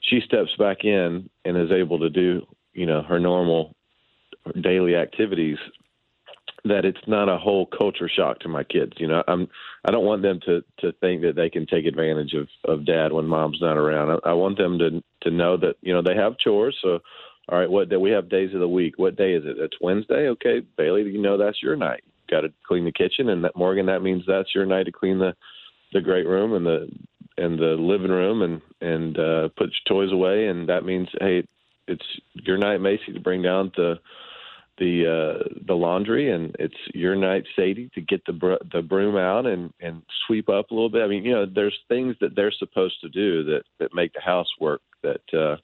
she steps back in and is able to do you know her normal daily activities that it's not a whole culture shock to my kids. You know, I'm I don't want them to to think that they can take advantage of of dad when mom's not around. I, I want them to to know that you know they have chores. So, all right, what day we have days of the week? What day is it? It's Wednesday. Okay, Bailey, you know that's your night. got to clean the kitchen, and that Morgan, that means that's your night to clean the the great room and the and the living room and and uh, put your toys away, and that means hey, it's your night, Macy, to bring down the the uh, the laundry, and it's your night, Sadie, to get the br- the broom out and and sweep up a little bit. I mean, you know, there's things that they're supposed to do that that make the house work that. uh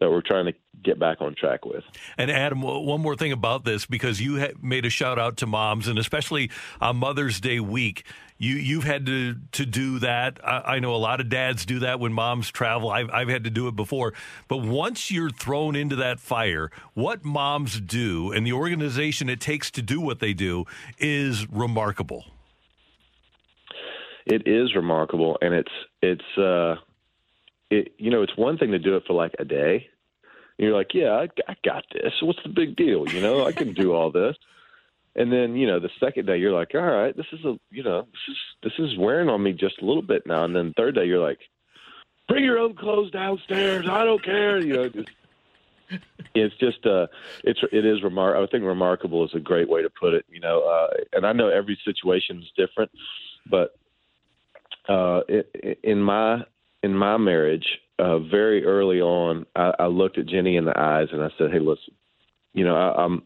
that we're trying to get back on track with. And Adam, one more thing about this because you made a shout out to moms, and especially on Mother's Day week, you you've had to to do that. I, I know a lot of dads do that when moms travel. I've I've had to do it before, but once you're thrown into that fire, what moms do and the organization it takes to do what they do is remarkable. It is remarkable, and it's it's. uh it, you know, it's one thing to do it for like a day. And you're like, yeah, I, I got this. What's the big deal? You know, I can do all this. And then, you know, the second day you're like, all right, this is a, you know, this is this is wearing on me just a little bit now. And then third day you're like, bring your own clothes downstairs. I don't care. You know, just it's just uh it's it is remar I think remarkable is a great way to put it, you know, uh and I know every situation is different, but uh it, in my in my marriage, uh, very early on, I, I looked at Jenny in the eyes and I said, "Hey, listen, you know, I, I'm."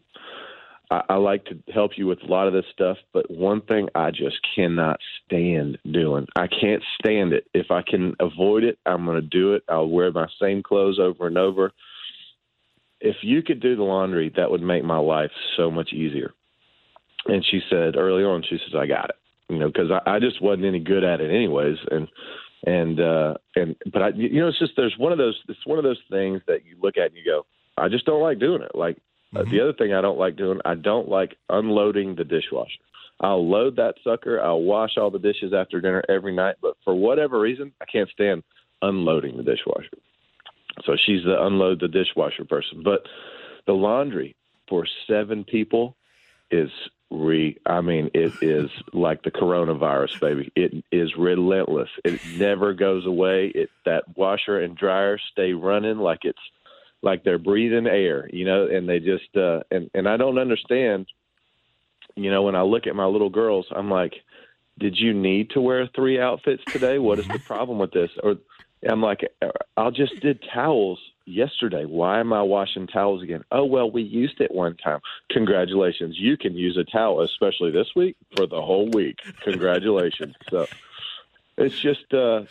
I, I like to help you with a lot of this stuff, but one thing I just cannot stand doing. I can't stand it. If I can avoid it, I'm going to do it. I'll wear my same clothes over and over. If you could do the laundry, that would make my life so much easier. And she said early on, she says, I got it. You know, because I, I just wasn't any good at it anyways. And and uh and but I you know it's just there's one of those it's one of those things that you look at and you go I just don't like doing it. Like uh, mm-hmm. the other thing I don't like doing I don't like unloading the dishwasher. I'll load that sucker I'll wash all the dishes after dinner every night but for whatever reason I can't stand unloading the dishwasher. So she's the unload the dishwasher person. But the laundry for seven people is re I mean it is like the coronavirus baby. It is relentless. It never goes away. It that washer and dryer stay running like it's like they're breathing air you know and they just uh and and I don't understand you know when I look at my little girls I'm like did you need to wear three outfits today? What is the problem with this? Or I'm like I'll just did towels yesterday. Why am I washing towels again? Oh, well, we used it one time. Congratulations. You can use a towel, especially this week, for the whole week. Congratulations. so it's just, uh,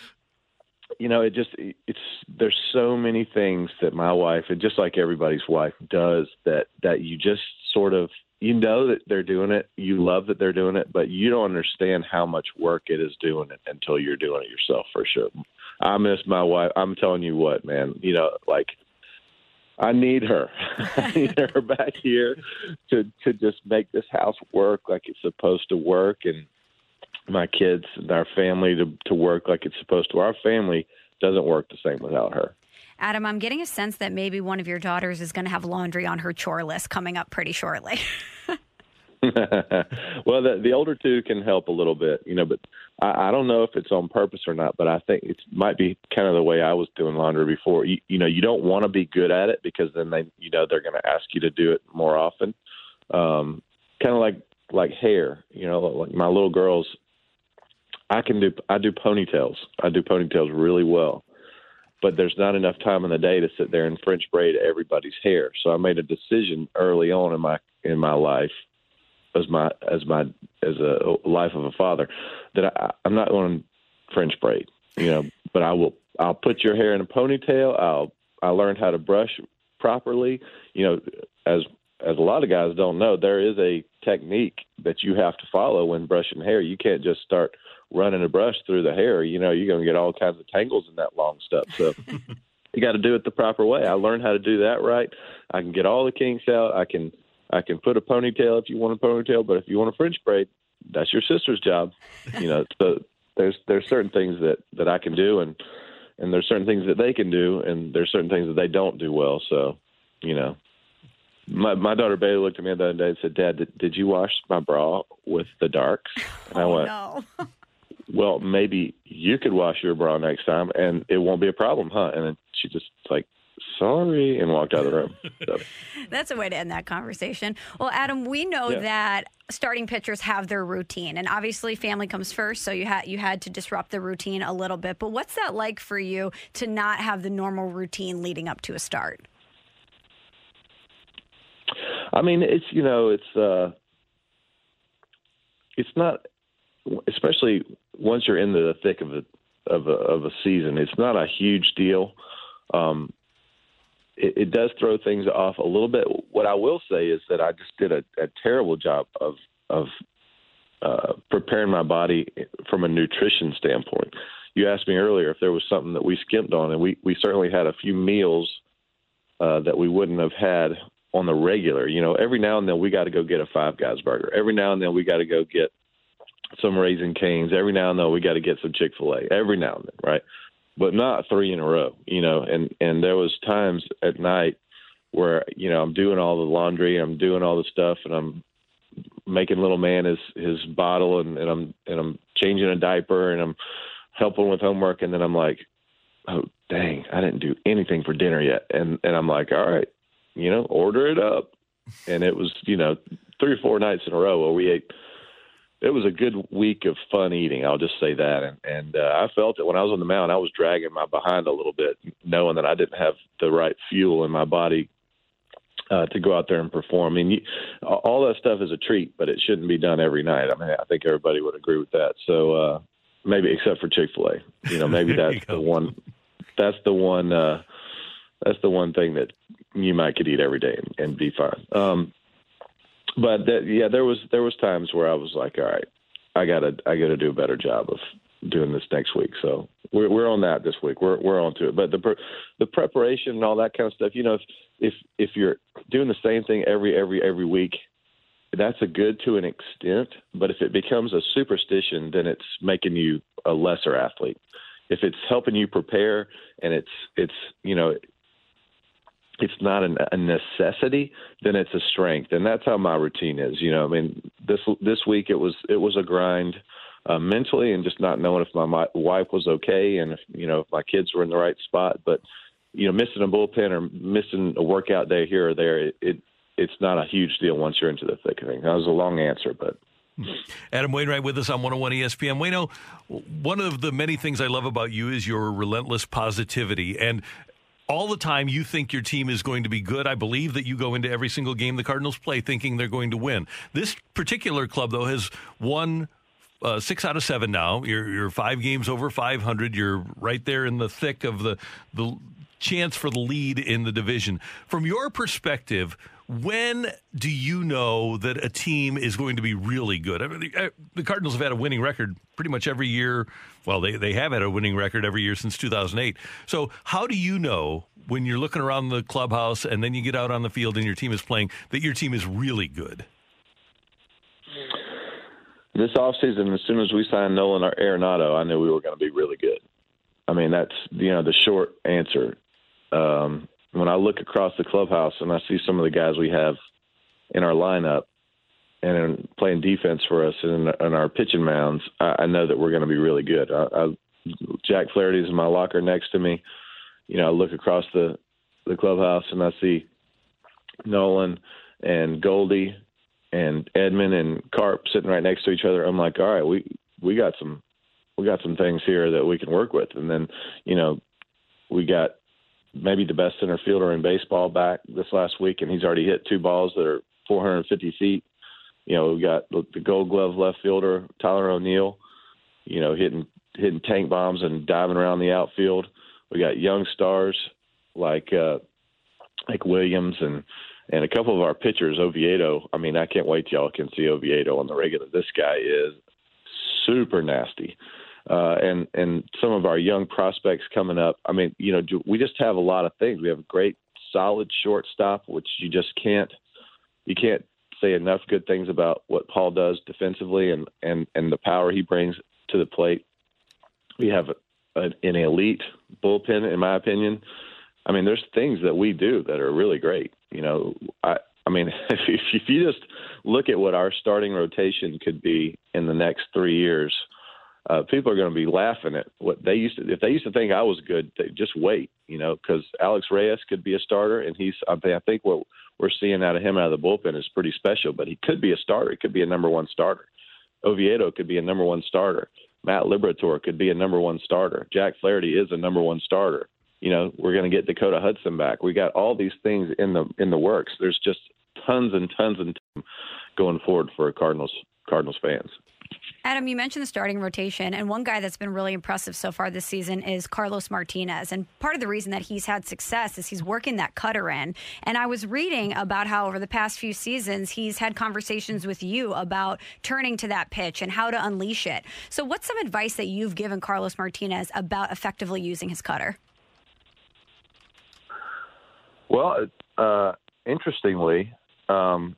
you know, it just, it's, there's so many things that my wife, and just like everybody's wife does, that, that you just sort of, you know that they're doing it, you love that they're doing it, but you don't understand how much work it is doing it until you're doing it yourself for sure. I miss my wife. I'm telling you what, man. You know, like I need her. I need her back here to to just make this house work like it's supposed to work, and my kids and our family to to work like it's supposed to. Our family doesn't work the same without her. Adam, I'm getting a sense that maybe one of your daughters is going to have laundry on her chore list coming up pretty shortly. well, the, the older two can help a little bit, you know, but I, I don't know if it's on purpose or not. But I think it might be kind of the way I was doing laundry before. You, you know, you don't want to be good at it because then they, you know, they're going to ask you to do it more often. Um, kind of like like hair, you know, like my little girls. I can do I do ponytails. I do ponytails really well but there's not enough time in the day to sit there and French braid everybody's hair. So I made a decision early on in my in my life as my as my as a life of a father that I, I'm not going to French braid, you know, but I will I'll put your hair in a ponytail. I'll I learned how to brush properly. You know, as as a lot of guys don't know, there is a technique that you have to follow when brushing hair. You can't just start running a brush through the hair. You know, you're going to get all kinds of tangles in that long stuff. So you got to do it the proper way. I learned how to do that right. I can get all the kinks out. I can I can put a ponytail if you want a ponytail, but if you want a French braid, that's your sister's job. You know, so there's there's certain things that that I can do, and and there's certain things that they can do, and there's certain things that they don't do well. So, you know, my my daughter Bailey looked at me the other day and said, "Dad, did, did you wash my bra with the darks?" And I oh, went, no. "Well, maybe you could wash your bra next time, and it won't be a problem, huh?" And then she just like sorry, and walked out of the room. So, That's a way to end that conversation. Well, Adam, we know Yeah. that starting pitchers have their routine, and obviously family comes first. So you had you had to disrupt the routine a little bit. But what's that like for you to not have the normal routine leading up to a start? I mean, it's you know, it's uh, it's not, especially once you're in the thick of a of a, of a season. It's not a huge deal. Um, it, it does throw things off a little bit. What I will say is that I just did a, a terrible job of of uh, preparing my body from a nutrition standpoint. You asked me earlier if there was something that we skimped on, and we we certainly had a few meals uh, that we wouldn't have had on the regular. You know, every now and then we got to go get a Five Guys burger. Every now and then we got to go get some Raising Canes. Every now and then we got to get some Chick Fil A. Every now and then, right? But not three in a row. You know, and and there was times at night where you know I'm doing all the laundry, I'm doing all the stuff, and I'm making little man his his bottle, and, and I'm and I'm changing a diaper, and I'm helping with homework, and then I'm like, oh dang, I didn't do anything for dinner yet, and and I'm like, all right, you know, order it up, and it was you know three or four nights in a row where we ate. It was a good week of fun eating. I'll just say that, and and uh, I felt it when I was on the mound. I was dragging my behind a little bit, knowing that I didn't have the right fuel in my body uh, to go out there and perform. I mean, you, all that stuff is a treat, but it shouldn't be done every night. I mean, I think everybody would agree with that. So uh, maybe except for Chick Fil A, you know, maybe that's the one. That's the one. Uh, that's the one thing that you might could eat every day and, be fine. Um, but that, yeah, there was there was times where I was like, all right, I gotta I gotta do a better job of doing this next week. So we're we're on that this week. We're we're on to it. But the pre- the preparation and all that kind of stuff, you know, if if if you're doing the same thing every every every week, that's a good to an extent. But if it becomes a superstition, then it's making you a lesser athlete. If it's helping you prepare and it's it's you know it's not an, a necessity, then it's a strength, and that's how my routine is. You know, I mean, this this week it was it was a grind uh, mentally, and just not knowing if my, my wife was okay, and if you know if my kids were in the right spot. But you know, missing a bullpen or missing a workout day here or there, it, it it's not a huge deal once you're into the thick of things. That was a long answer, but Adam Wainwright with us on 101 ESPN. Wayno, one of the many things I love about you is your relentless positivity. And all the time you think your team is going to be good. I believe that you go into every single game the Cardinals play thinking they're going to win. This particular club, though, has won uh, six out of seven now. You're, you're five games over 500. You're right there in the thick of the the chance for the lead in the division. From your perspective, when do you know that a team is going to be really good? I mean, the, uh, the Cardinals have had a winning record pretty much every year. Well, they, they have had a winning record every year since 2008. So, how do you know when you're looking around the clubhouse and then you get out on the field and your team is playing that your team is really good? this offseason, as soon as we signed Nolan Arenado, I knew we were going to be really good. I mean, that's you know the short answer. Um, when I look across the clubhouse and I see some of the guys we have in our lineup and in playing defense for us and in, our pitching mounds, I, I know that we're going to be really good. I, I, Jack Flaherty's in my locker next to me. You know, I look across the the clubhouse and I see Nolan and Goldie and Edman and Carp sitting right next to each other. I'm like, all right, we we got some we got some things here that we can work with. And then, you know, we got maybe the best center fielder in baseball back this last week, and he's already hit two balls that are 450 feet. You know, we got the Gold Glove left fielder Tyler O'Neill. You know, hitting hitting tank bombs and diving around the outfield. We got young stars like uh, like Williams and and a couple of our pitchers, Oviedo. I mean, I can't wait till y'all can see Oviedo on the regular. This guy is super nasty. Uh, and and some of our young prospects coming up. I mean, you know, we just have a lot of things. We have a great, solid shortstop, which you just can't you can't say enough good things about what Paul does defensively and and and the power he brings to the plate. We have a, an elite bullpen, in my opinion. I mean, there's things that we do that are really great. You know, I I mean, if if you just look at what our starting rotation could be in the next three years, uh, people are going to be laughing at what they used to. If they used to think I was good, they just wait. You know, because Alex Reyes could be a starter, and he's I think what we're seeing out of him out of the bullpen is pretty special. But he could be a starter. He could be a number one starter. Oviedo could be a number one starter. Matt Liberatore could be a number one starter. Jack Flaherty is a number one starter. You know, we're going to get Dakota Hudson back. We got all these things in the in the works. There's just tons and tons and tons going forward for Cardinals Cardinals fans. Adam, you mentioned the starting rotation, and one guy that's been really impressive so far this season is Carlos Martinez. And part of the reason that he's had success is he's working that cutter in. And I was reading about how over the past few seasons, he's had conversations with you about turning to that pitch and how to unleash it. So, what's some advice that you've given Carlos Martinez about effectively using his cutter? Well, uh, interestingly, um,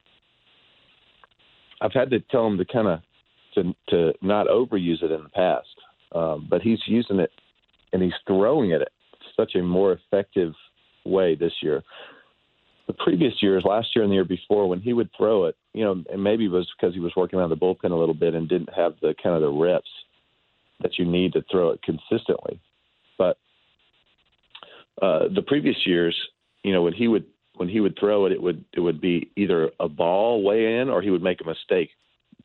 I've had to tell him to kind of to to not overuse it in the past, um, but he's using it and he's throwing it at such a more effective way this year. The previous years, last year and the year before, when he would throw it, you know, and maybe it was because he was working around the bullpen a little bit and didn't have the kind of the reps that you need to throw it consistently. But uh, the previous years, you know, when he would when he would throw it, it would it would be either a ball way in or he would make a mistake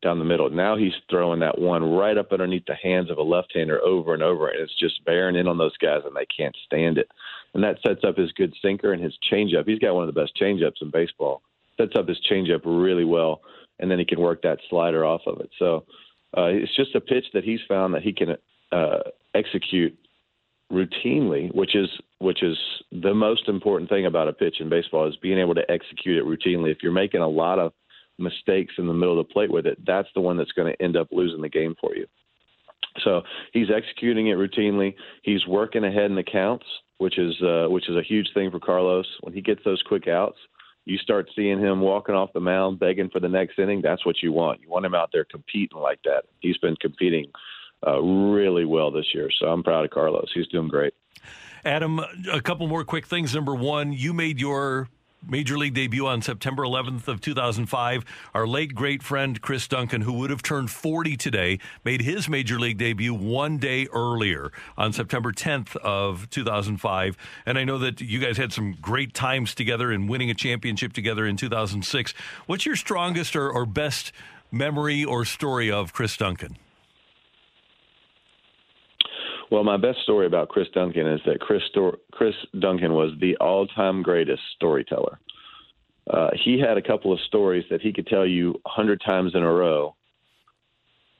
down the middle. Now he's throwing that one right up underneath the hands of a left-hander over and over, and it's just bearing in on those guys, and they can't stand it. And that sets up his good sinker and his changeup. He's got one of the best changeups in baseball. Sets up his changeup really well, and then he can work that slider off of it. So uh, it's just a pitch that he's found that he can uh, execute routinely, which is which is the most important thing about a pitch in baseball is being able to execute it routinely. If you're making a lot of mistakes in the middle of the plate with it, that's the one that's going to end up losing the game for you. So he's executing it routinely. He's working ahead in the counts, which is uh, which is a huge thing for Carlos. When he gets those quick outs, you start seeing him walking off the mound, begging for the next inning. That's what you want. You want him out there competing like that. He's been competing uh, really well this year, so I'm proud of Carlos. He's doing great. Adam, a couple more quick things. Number one, you made your major league debut on September 11th of 2005. Our late great friend Chris Duncan, who would have turned 40 today, made his major league debut one day earlier on September 10th of 2005. And I know that you guys had some great times together and winning a championship together in 2006. What's your strongest or, or best memory or story of Chris Duncan? Well, my best story about Chris Duncan is that Chris Chris Duncan was the all-time greatest storyteller. Uh, he had a couple of stories that he could tell you a hundred times in a row,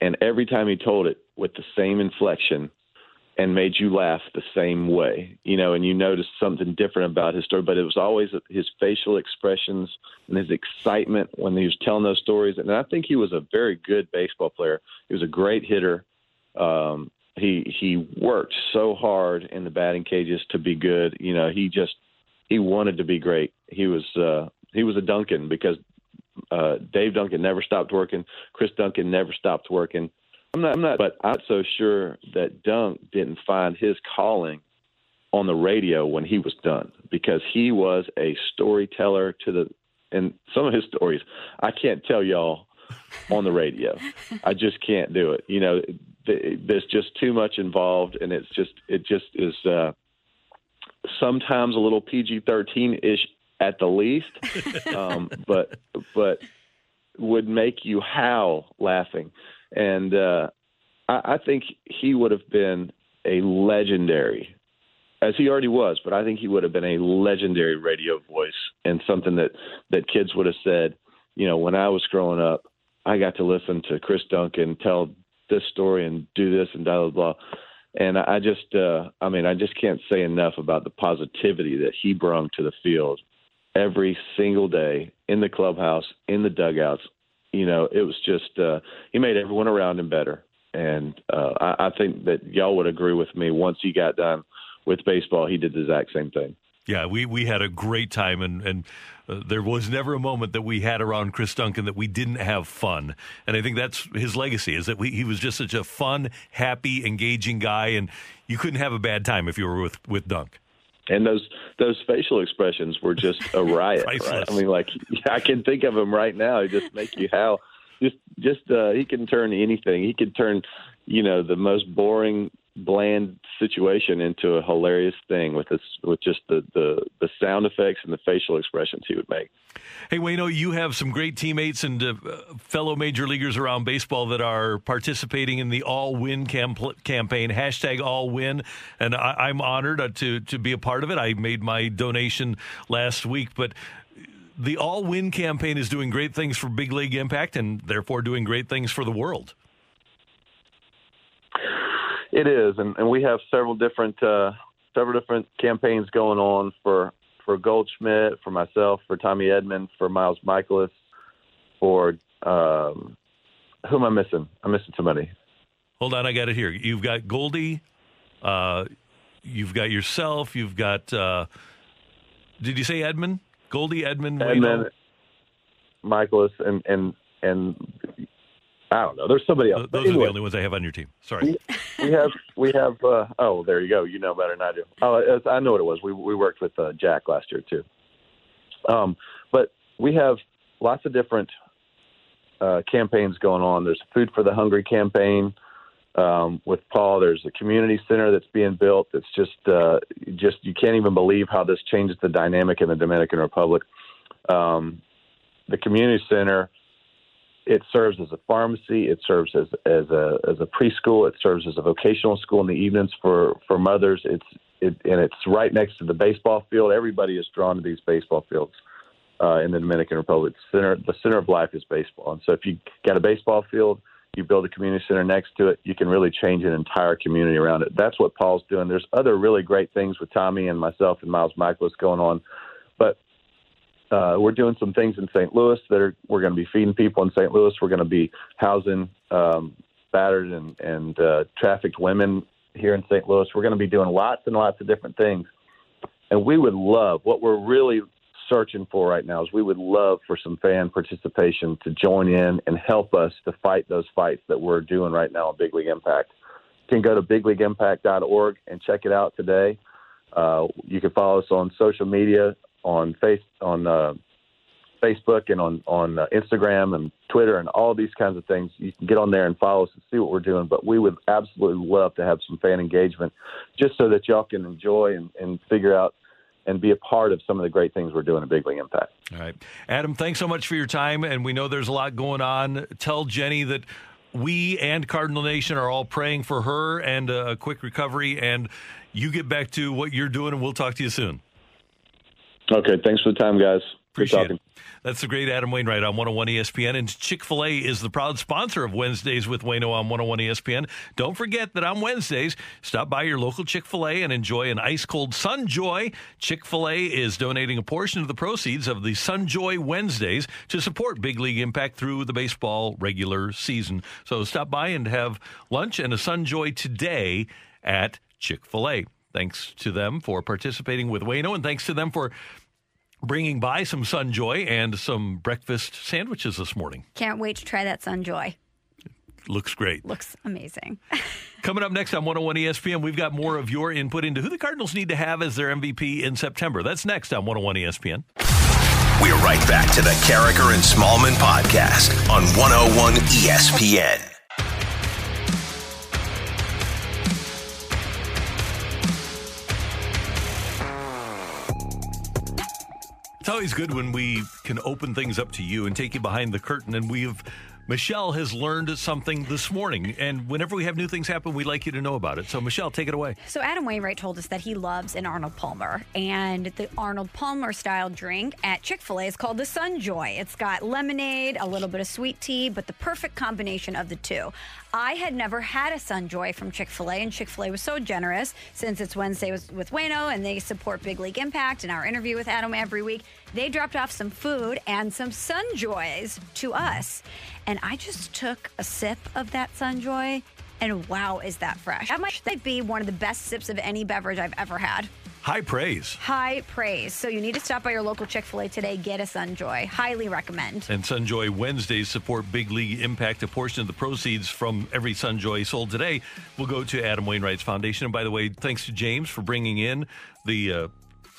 and every time he told it with the same inflection and made you laugh the same way, you know, and you noticed something different about his story, but it was always his facial expressions and his excitement when he was telling those stories. And I think he was a very good baseball player. He was a great hitter. Um, he he worked so hard in the batting cages to be good. You know, he just he wanted to be great. He was uh, he was a Duncan because uh, Dave Duncan never stopped working. Chris Duncan never stopped working. I'm not, I'm not, but I'm not so sure that Dunk didn't find his calling on the radio when he was done because he was a storyteller to the and some of his stories I can't tell y'all on the radio. I just can't do it. You know, there's just too much involved, and it's just it just is uh, sometimes a little PG-13 ish at the least, um, but but would make you howl laughing, and uh, I, I think he would have been a legendary as he already was, but I think he would have been a legendary radio voice and something that that kids would have said, you know, when I was growing up, I got to listen to Chris Duncan tell this story and do this and blah blah blah. And I just, uh, I mean, I just can't say enough about the positivity that he brought to the field every single day in the clubhouse, in the dugouts. You know, it was just uh, he made everyone around him better, and uh, I, I think that y'all would agree with me. Once he got done with baseball, he did the exact same thing. Yeah, we, we had a great time, and, and uh, there was never a moment that we had around Chris Duncan that we didn't have fun. And I think that's his legacy is that we, he was just such a fun, happy, engaging guy, and you couldn't have a bad time if you were with, with Dunk. And those those facial expressions were just a riot. right? I mean, like I can think of him right now. He just make you howl. Just just uh, he can turn anything. He can turn, you know, the most boring bland situation into a hilarious thing with this with just the, the the sound effects and the facial expressions he would make. Hey, Wayno, you have some great teammates and uh, fellow major leaguers around baseball that are participating in the All Win camp- campaign, hashtag All Win, and I- am honored uh, to to be a part of it. I made my donation last week, but the All Win campaign is doing great things for Big League Impact and therefore doing great things for the world. It is, and, and we have several different uh, several different campaigns going on for for Goldschmidt, for myself, for Tommy Edman, for Miles Mikolas, for um, who am I missing? I'm missing somebody. Hold on, I got it here. You've got Goldie, uh, you've got yourself, you've got. Uh, did you say Edman? Goldie Edman, Edman, Mikolas, and and and I don't know. There's somebody else. Those anyway, are the only ones I have on your team. Sorry. We, have we have. Uh, oh, there you go. You know better than I do. Oh, I know what it was. We we worked with uh, Jack last year too. Um, but we have lots of different uh, campaigns going on. There's Food for the Hungry campaign um, with Paul. There's a community center that's being built. That's just uh, just you can't even believe how this changes the dynamic in the Dominican Republic. Um, the community center it serves as a pharmacy. It serves as as a as a preschool. It serves as a vocational school in the evenings for for mothers. It's it, and it's right next to the baseball field. Everybody is drawn to these baseball fields uh, in the Dominican Republic. The center the center of life is baseball, and so if you got a baseball field, you build a community center next to it, you can really change an entire community around it. That's what Paul's doing. There's other really great things with Tommy and myself and Miles Mikolas going on, uh, we're doing some things in St. Louis that are we're going to be feeding people in St. Louis. We're going to be housing um, battered and and uh, trafficked women here in St. Louis. We're going to be doing lots and lots of different things, and we would love what we're really searching for right now is we would love for some fan participation to join in and help us to fight those fights that we're doing right now on Big League Impact. You can go to bigleagueimpact.org and check it out today. Uh, you can follow us on social media on face on uh, Facebook and on on uh, Instagram and Twitter and all these kinds of things. You can get on there and follow us and see what we're doing. But we would absolutely love to have some fan engagement, just so that y'all can enjoy and, and figure out and be a part of some of the great things we're doing at Big League Impact. All right, Adam. Thanks so much for your time, and we know there's a lot going on. Tell Jenny that we and Cardinal Nation are all praying for her and a quick recovery. And you get back to what you're doing, and we'll talk to you soon. Okay, thanks for the time, guys. Appreciate it. That's the great Adam Wainwright on 101 ESPN. And Chick fil A is the proud sponsor of Wednesdays with Wayno on 101 ESPN. Don't forget that on Wednesdays, stop by your local Chick fil A and enjoy an ice cold Sunjoy. Chick fil A is donating a portion of the proceeds of the Sunjoy Wednesdays to support Big League Impact through the baseball regular season. So stop by and have lunch and a Sunjoy today at Chick fil A. Thanks to them for participating with Wayno, and thanks to them for bringing by some Sunjoy and some breakfast sandwiches this morning. Can't wait to try that Sunjoy. Looks great. Looks amazing. Coming up next on 101 ESPN, we've got more of your input into who the Cardinals need to have as their MVP in September. That's next on 101 ESPN. We're right back to the Karraker and Smallmon podcast on 101 ESPN. It's always good when we can open things up to you and take you behind the curtain. And we've Michelle has learned something this morning, and whenever we have new things happen, we'd like you to know about it. So, Michelle, take it away. So, Adam Wainwright told us that he loves an Arnold Palmer, and the Arnold Palmer style drink at Chick fil A is called the Sunjoy. It's got lemonade, a little bit of sweet tea, but the perfect combination of the two. I had never had a Sunjoy from Chick fil A, and Chick fil A was so generous since it's Wednesday with Wayno and they support Big League Impact and our interview with Adam every week. They dropped off some food and some Sunjoys to us. And I just took a sip of that Sunjoy, and wow, is that fresh. That might be one of the best sips of any beverage I've ever had. High praise. High praise. So you need to stop by your local Chick fil A today. Get a Sunjoy. Highly recommend. And Sunjoy Wednesdays support Big League Impact. A portion of the proceeds from every Sunjoy sold today will go to Adam Wainwright's foundation. And by the way, thanks to James for bringing in the. Uh,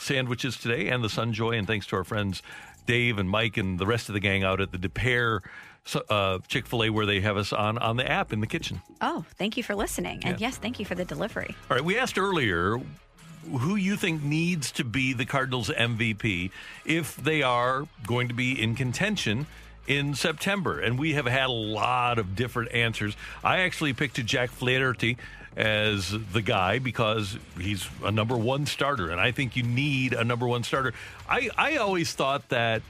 sandwiches today and the Sunjoy, and thanks to our friends Dave and Mike and the rest of the gang out at the Des Peres uh, Chick Fil A, where they have us on on the app in the kitchen. Oh, thank you for listening, and Yeah. yes, thank you for the delivery. All right, we asked earlier who you think needs to be the Cardinals MVP if they are going to be in contention in September. And we have had a lot of different answers. I actually picked Jack Flaherty as the guy because he's a number one starter, and I think you need a number one starter. I, I always thought that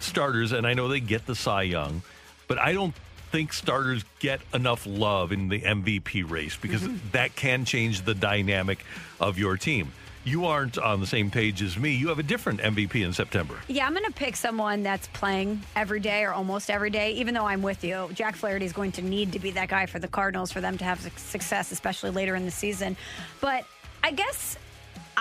starters, and I know they get the Cy Young, but I don't think starters get enough love in the MVP race because mm-hmm. that can change the dynamic of your team. You aren't on the same page as me. You have a different MVP in September. Yeah, I'm going to pick someone that's playing every day or almost every day, even though I'm with you. Jack Flaherty is going to need to be that guy for the Cardinals for them to have success, especially later in the season. But I guess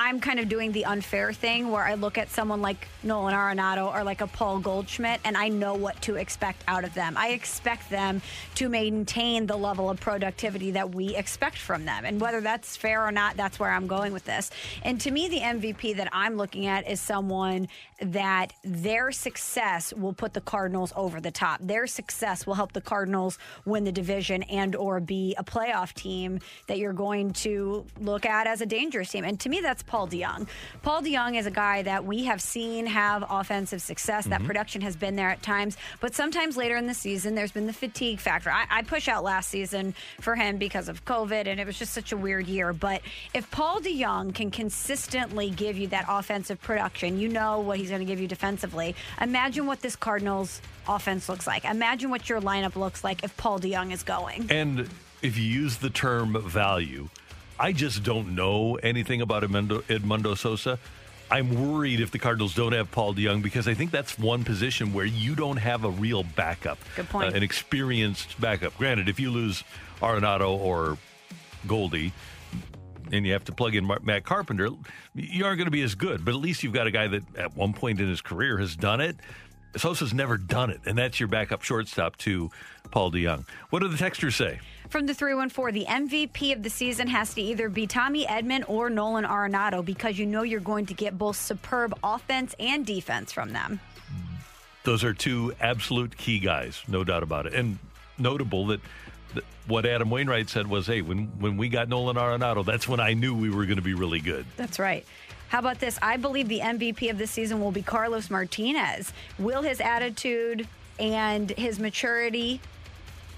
I'm kind of doing the unfair thing where I look at someone like Nolan Arenado or like a Paul Goldschmidt and I know what to expect out of them. I expect them to maintain the level of productivity that we expect from them. And whether that's fair or not, that's where I'm going with this. And to me, the MVP that I'm looking at is someone that their success will put the Cardinals over the top. Their success will help the Cardinals win the division and or be a playoff team that you're going to look at as a dangerous team. And to me, that's Paul DeJong. Paul DeJong is a guy that we have seen have offensive success. That Mhm. production has been there at times, but sometimes later in the season, there's been the fatigue factor. I, I push out last season for him because of COVID, and it was just such a weird year. But if Paul DeJong can consistently give you that offensive production, you know what he's going to give you defensively. Imagine what this Cardinals offense looks like. Imagine what your lineup looks like if Paul DeJong is going. And if you use the term value, I just don't know anything about Edmundo, Edmundo Sosa. I'm worried if the Cardinals don't have Paul DeJong because I think that's one position where you don't have a real backup. Good point. Uh, an experienced backup. Granted, if you lose Arenado or Goldie and you have to plug in Matt Carpenter, you aren't going to be as good. But at least you've got a guy that at one point in his career has done it. Sosa's never done it, and that's your backup shortstop to Paul DeJong. What do the texters say? From the 314, the MVP of the season has to either be Tommy Edman or Nolan Arenado because you know you're going to get both superb offense and defense from them. Those are two absolute key guys, no doubt about it. And notable that, that what Adam Wainwright said was, "Hey, when when we got Nolan Arenado, that's when I knew we were going to be really good." That's right. How about this? I believe the MVP of the season will be Carlos Martinez. Will his attitude and his maturity,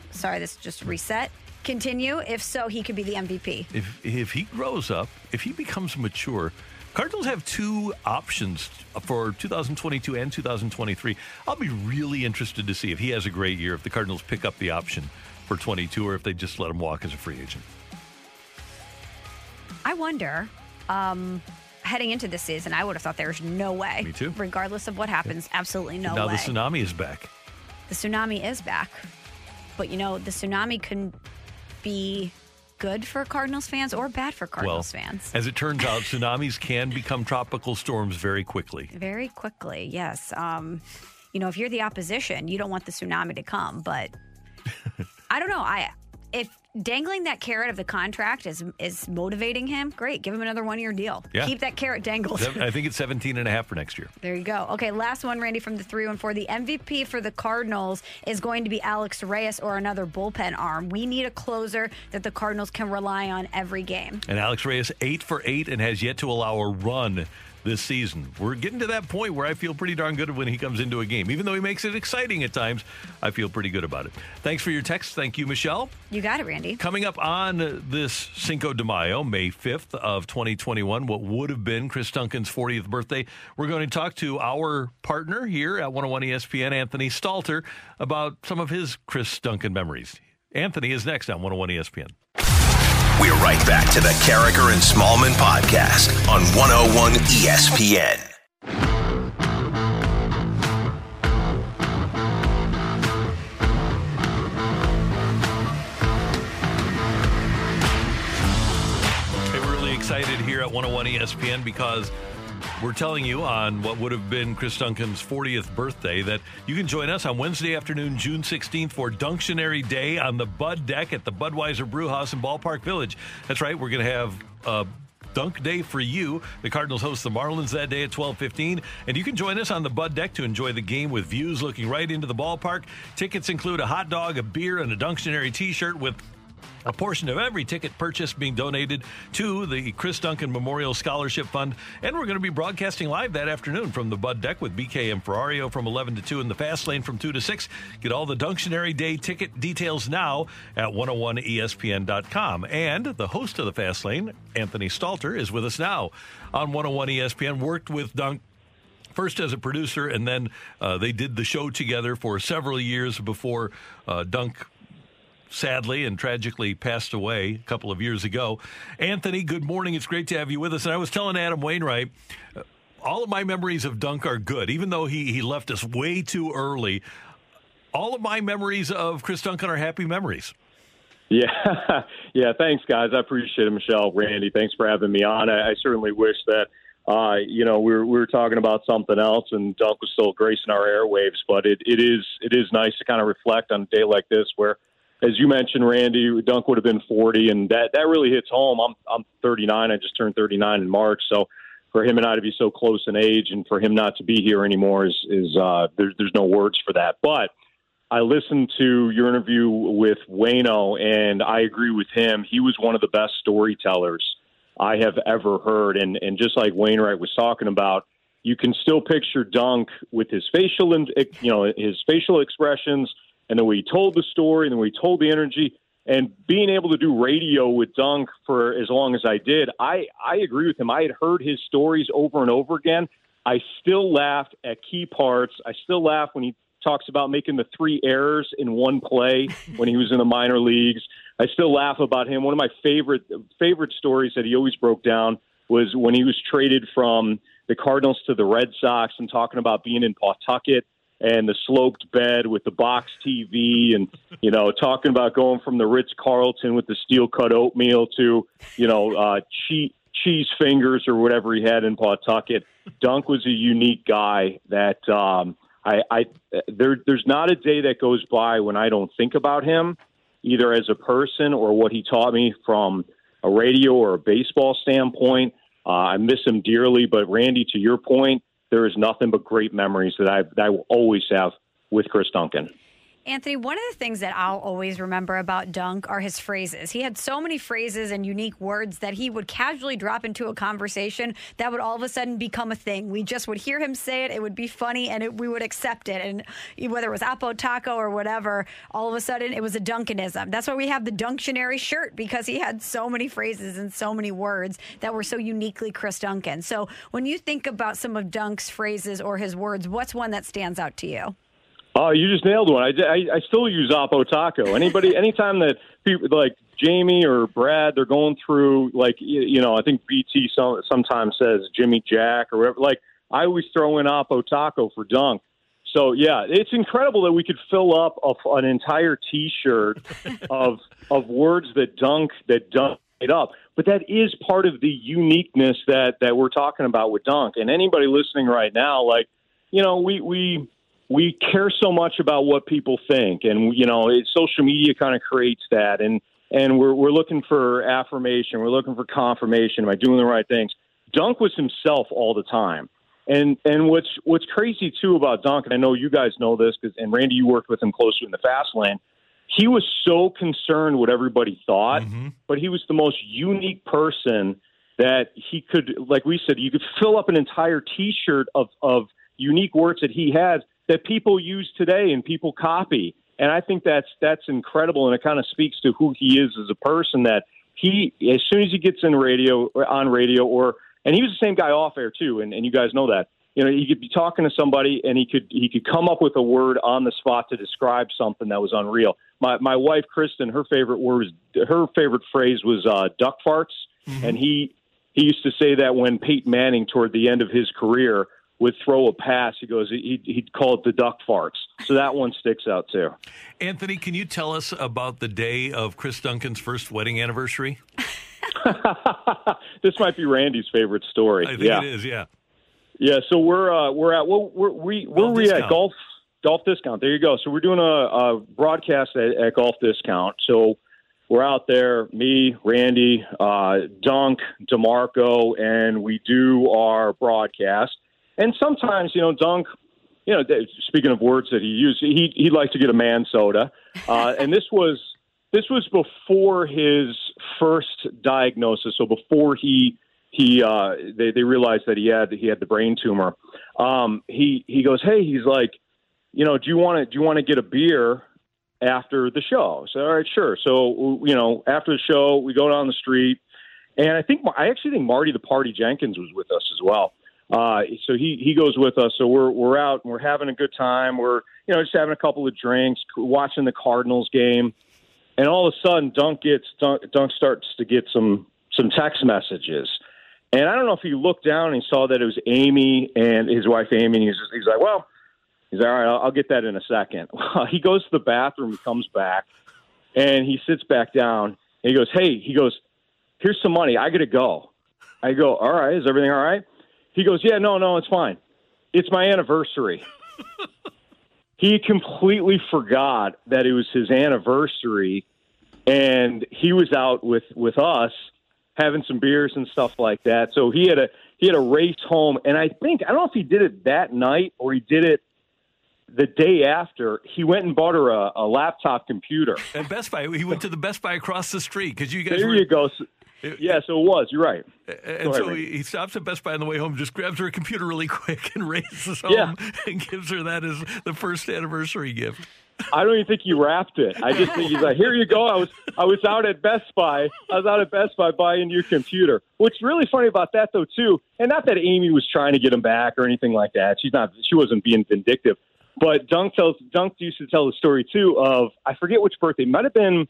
sorry, this just reset, continue? If so, he could be the MVP. If if he grows up, if he becomes mature, Cardinals have two options for 2022 and 2023. I'll be really interested to see if he has a great year. If the Cardinals pick up the option for 22, or if they just let him walk as a free agent. I wonder, um, heading into this season, I would have thought there's no way. Me too. Regardless of what happens, absolutely no now way. the tsunami is back. the tsunami is back. But you know, the tsunami can be good for Cardinals fans or bad for Cardinals well, fans. as it turns out, tsunamis can become tropical storms very quickly. Very quickly, yes. Um, you know, if you're the opposition, you don't want the tsunami to come, but I don't know. I if dangling that carrot of the contract is is motivating him, great. Give him another one year deal. Yeah. Keep that carrot dangled. I think it's 17 and a half for next year. There you go. Okay, last one, Randy, from the 314. The MVP for the Cardinals is going to be Alex Reyes or another bullpen arm. We need a closer that the Cardinals can rely on every game. And Alex Reyes, eight for eight, and has yet to allow a run this season. We're getting to that point where I feel pretty darn good when he comes into a game. Even though he makes it exciting at times, I feel pretty good about it. Thanks for your text. Thank you, Michelle. You got it, Randy. Coming up on this Cinco de Mayo, May 5th of 2021, what would have been Chris Duncan's 40th birthday, we're going to talk to our partner here at 101 ESPN, Anthony Stalter, about some of his Chris Duncan memories. Anthony is next on 101 ESPN. We're right back to the Karraker and Smallmon podcast on 101 ESPN. Excited here at 101 ESPN because we're telling you on what would have been Chris Duncan's 40th birthday that you can join us on Wednesday afternoon, June 16th for Dunctionary Day on the Bud Deck at the Budweiser Brew House in Ballpark Village. That's right, we're going to have a Dunk Day for you. The Cardinals host the Marlins that day at 12:15, and you can join us on the Bud Deck to enjoy the game with views looking right into the ballpark. Tickets include a hot dog, a beer, and a Dunctionary T-shirt with a portion of every ticket purchase being donated to the Chris Duncan Memorial Scholarship Fund. And we're going to be broadcasting live that afternoon from the Bud Deck with BK and Ferrario from 11 to 2 in the fast lane from 2 to 6. Get all the Dunctionary Day ticket details now at 101ESPN.com. And the host of the fast lane, Anthony Stalter, is with us now on 101 ESPN. Worked with Dunk first as a producer, and then uh, they did the show together for several years before uh, Dunk sadly and tragically passed away a couple of years ago. Anthony, good morning. It's great to have you with us. And I was telling Adam Wainwright, uh, all of my memories of Dunk are good, even though he, he left us way too early. All of my memories of Chris Duncan are happy memories. Yeah, yeah. Thanks, guys. I appreciate it, Michelle, Randy. Thanks for having me on. I, I certainly wish that uh, you know, we were, we were talking about something else, and Dunk was still gracing our airwaves. But it, it is it is nice to kind of reflect on a day like this, where as you mentioned, Randy, Dunk would have been 40, and that that really hits home. I'm I'm 39. I just turned 39 in March, so for him and I to be so close in age, and for him not to be here anymore is is uh, there's there's no words for that. But I listened to your interview with Wayno, and I agree with him. He was one of the best storytellers I have ever heard, and and just like Wainwright was talking about, you can still picture Dunk with his facial and you know his facial expressions and then we told the story, and then we told the energy. And being able to do radio with Dunk for as long as I did, I, I agree with him. I had heard his stories over and over again. I still laughed at key parts. I still laugh when he talks about making the three errors in one play when he was in the minor leagues. I still laugh about him. One of my favorite favorite stories that he always broke down was when he was traded from the Cardinals to the Red Sox and talking about being in Pawtucket and the sloped bed with the box TV and you know talking about going from the Ritz Carlton with the steel cut oatmeal to you know uh, cheese cheese fingers or whatever he had in Pawtucket. Dunk was a unique guy that um, I, I there there's not a day that goes by when I don't think about him either as a person or what he taught me from a radio or a baseball standpoint. Uh, I miss him dearly, but Randy, to your point, there is nothing but great memories that I that I will always have with Chris Duncan. Anthony, one of the things that I'll always remember about Dunk are his phrases. He had so many phrases and unique words that he would casually drop into a conversation that would all of a sudden become a thing. We just would hear him say it, it would be funny, and it, we would accept it. And whether it was Oppo Taco or whatever, all of a sudden it was a Duncanism. That's why we have the Dunctionary shirt because he had so many phrases and so many words that were so uniquely Chris Duncan. So when you think about some of Dunk's phrases or his words, what's one that stands out to you? Oh, you just nailed one. I, I, I still use Oppo Taco. Anybody, anytime that people like Jamie or Brad, they're going through like you, you know, I think BT some, sometimes says Jimmy Jack or whatever. Like I always throw in Oppo Taco for Dunk. So yeah, it's incredible that we could fill up a, an entire T-shirt of of words that Dunk that Dunk made up. But that is part of the uniqueness that that we're talking about with Dunk. And anybody listening right now, like you know, we we we care so much about what people think, and you know, it, social media kind of creates that, and and we're we're looking for affirmation, we're looking for confirmation. Am I doing the right things? Dunk was himself all the time, and and what's what's crazy too about Dunk, and I know you guys know this, because and Randy, you worked with him closely in the fast lane. He was so concerned what everybody thought, mm-hmm. but he was the most unique person that he could, like we said, you could fill up an entire T-shirt of of unique words that he has that people use today and people copy. And I think that's that's incredible, and it kind of speaks to who he is as a person. That he, as soon as he gets in radio on radio, or and he was the same guy off air too, and, and you guys know that. You know, he could be talking to somebody, and he could he could come up with a word on the spot to describe something that was unreal. My my wife Kristen, her favorite word was her favorite phrase was uh, duck farts, mm-hmm. and he he used to say that when Peyton Manning, toward the end of his career, would throw a pass. He goes, he'd, he'd call it the duck farts. So that one sticks out too. Anthony, can you tell us about the day of Chris Duncan's first wedding anniversary? this might be Randy's favorite story. I think yeah. it is. Yeah. Yeah. So we're uh, we're at well, we're, we where we at golf golf discount. There you go. So we're doing a, a broadcast at, at golf discount. So we're out there, me, Randy, uh, Dunk, Demarco, and we do our broadcast. And sometimes, you know, Dunk, you know, speaking of words that he used, he he likes to get a man soda, uh, and this was this was before his first diagnosis, so before he he uh, they they realized that he had he had the brain tumor. Um, he he goes, hey, he's like, you know, do you want to do you want to get a beer after the show? So all right, sure. So you know, after the show, we go down the street, and I think I actually think Marty the Party Jenkins was with us as well. Uh, so he he goes with us. So we're we're out and we're having a good time. We're you know just having a couple of drinks, watching the Cardinals game, and all of a sudden Dunk gets Dunk, Dunk starts to get some some text messages. And I don't know if he looked down and saw that it was Amy and his wife Amy, and he's just, he's like, well, he's like, all right, I'll, I'll get that in a second. he goes to the bathroom, he comes back, and he sits back down. And he goes, hey, he goes, here's some money. I got to go. I go, all right, is everything all right? He goes, yeah, no, no, it's fine. It's my anniversary. he completely forgot that it was his anniversary, and he was out with with us having some beers and stuff like that. So he had a he had a race home, and I think I don't know if he did it that night or he did it the day after. He went and bought her a, a laptop computer. At Best Buy, he went to the Best Buy across the street because you guys. There were, you go. So- yeah, so it was. You're right. And ahead, so Randy. he, he stops at Best Buy on the way home, just grabs her a computer really quick and races home Yeah. and gives her that as the first anniversary gift. I don't even think he wrapped it. I just think he's like, "Here you go." I was I was out at Best Buy. I was out at Best Buy buying your computer. What's really funny about that though too, and not that Amy was trying to get him back or anything like that. She's not. She wasn't being vindictive. But Dunk tells Dunk used to tell the story too of I forget which birthday. Might have been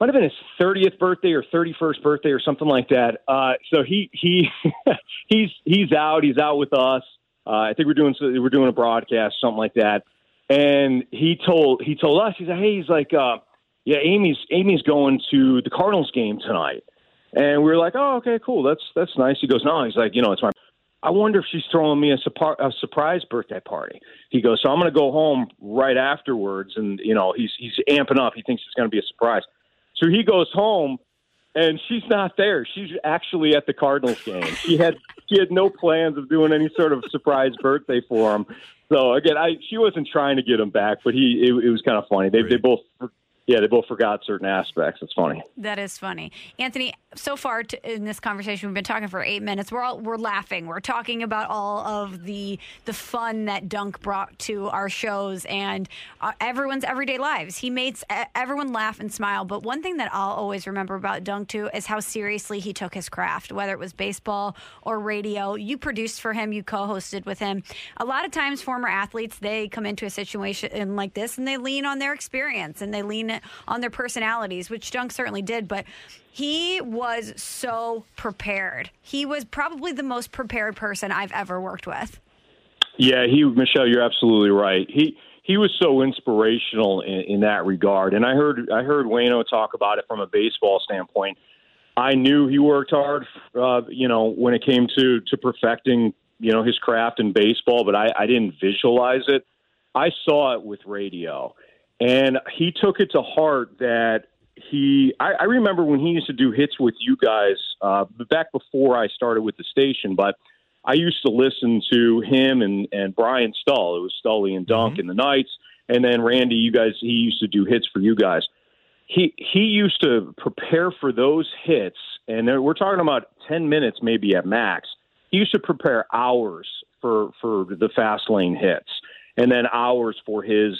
might have been his thirtieth birthday or thirty first birthday or something like that. Uh, so he he he's he's out. He's out with us. Uh, I think we're doing we're doing a broadcast, something like that. And he told he told us he's like, hey, he's like, uh, yeah, Amy's Amy's going to the Cardinals game tonight. And we were like, oh, okay, cool. That's that's nice. He goes, no, he's like, you know, it's my. I wonder if she's throwing me a, supar- a surprise birthday party. He goes, so I'm going to go home right afterwards, and you know, he's he's amping up. He thinks it's going to be a surprise. So he goes home, and she's not there. She's actually at the Cardinals game. She had she had no plans of doing any sort of surprise birthday for him. So again, I she wasn't trying to get him back, but he it, it was kind of funny. They they both yeah they both forgot certain aspects. It's funny. That is funny, Anthony. So far in this conversation, we've been talking for eight minutes. We're all we're laughing. We're talking about all of the the fun that Dunk brought to our shows and uh, everyone's everyday lives. He made s- e- everyone laugh and smile. But one thing that I'll always remember about Dunk too is how seriously he took his craft, whether it was baseball or radio. You produced for him, you co-hosted with him. A lot of times, former athletes they come into a situation like this and they lean on their experience and they lean on their personalities, which Dunk certainly did. But he was so prepared. He was probably the most prepared person I've ever worked with. Yeah, he Michelle, you're absolutely right. He he was so inspirational in, in that regard, and I heard I heard Wayno talk about it from a baseball standpoint. I knew he worked hard, uh, you know, when it came to to perfecting, you know, his craft in baseball, but I, I didn't visualize it. I saw it with radio, and he took it to heart that he. I, I remember when he used to do hits with you guys uh, back before I started with the station, but I used to listen to him and and Brian Stull. It was Stully and Dunk in the nights, and then Randy. You guys, he used to do hits for you guys. He he used to prepare for those hits, and we're talking about ten minutes maybe at max. He used to prepare hours for for the fast lane hits, and then hours for his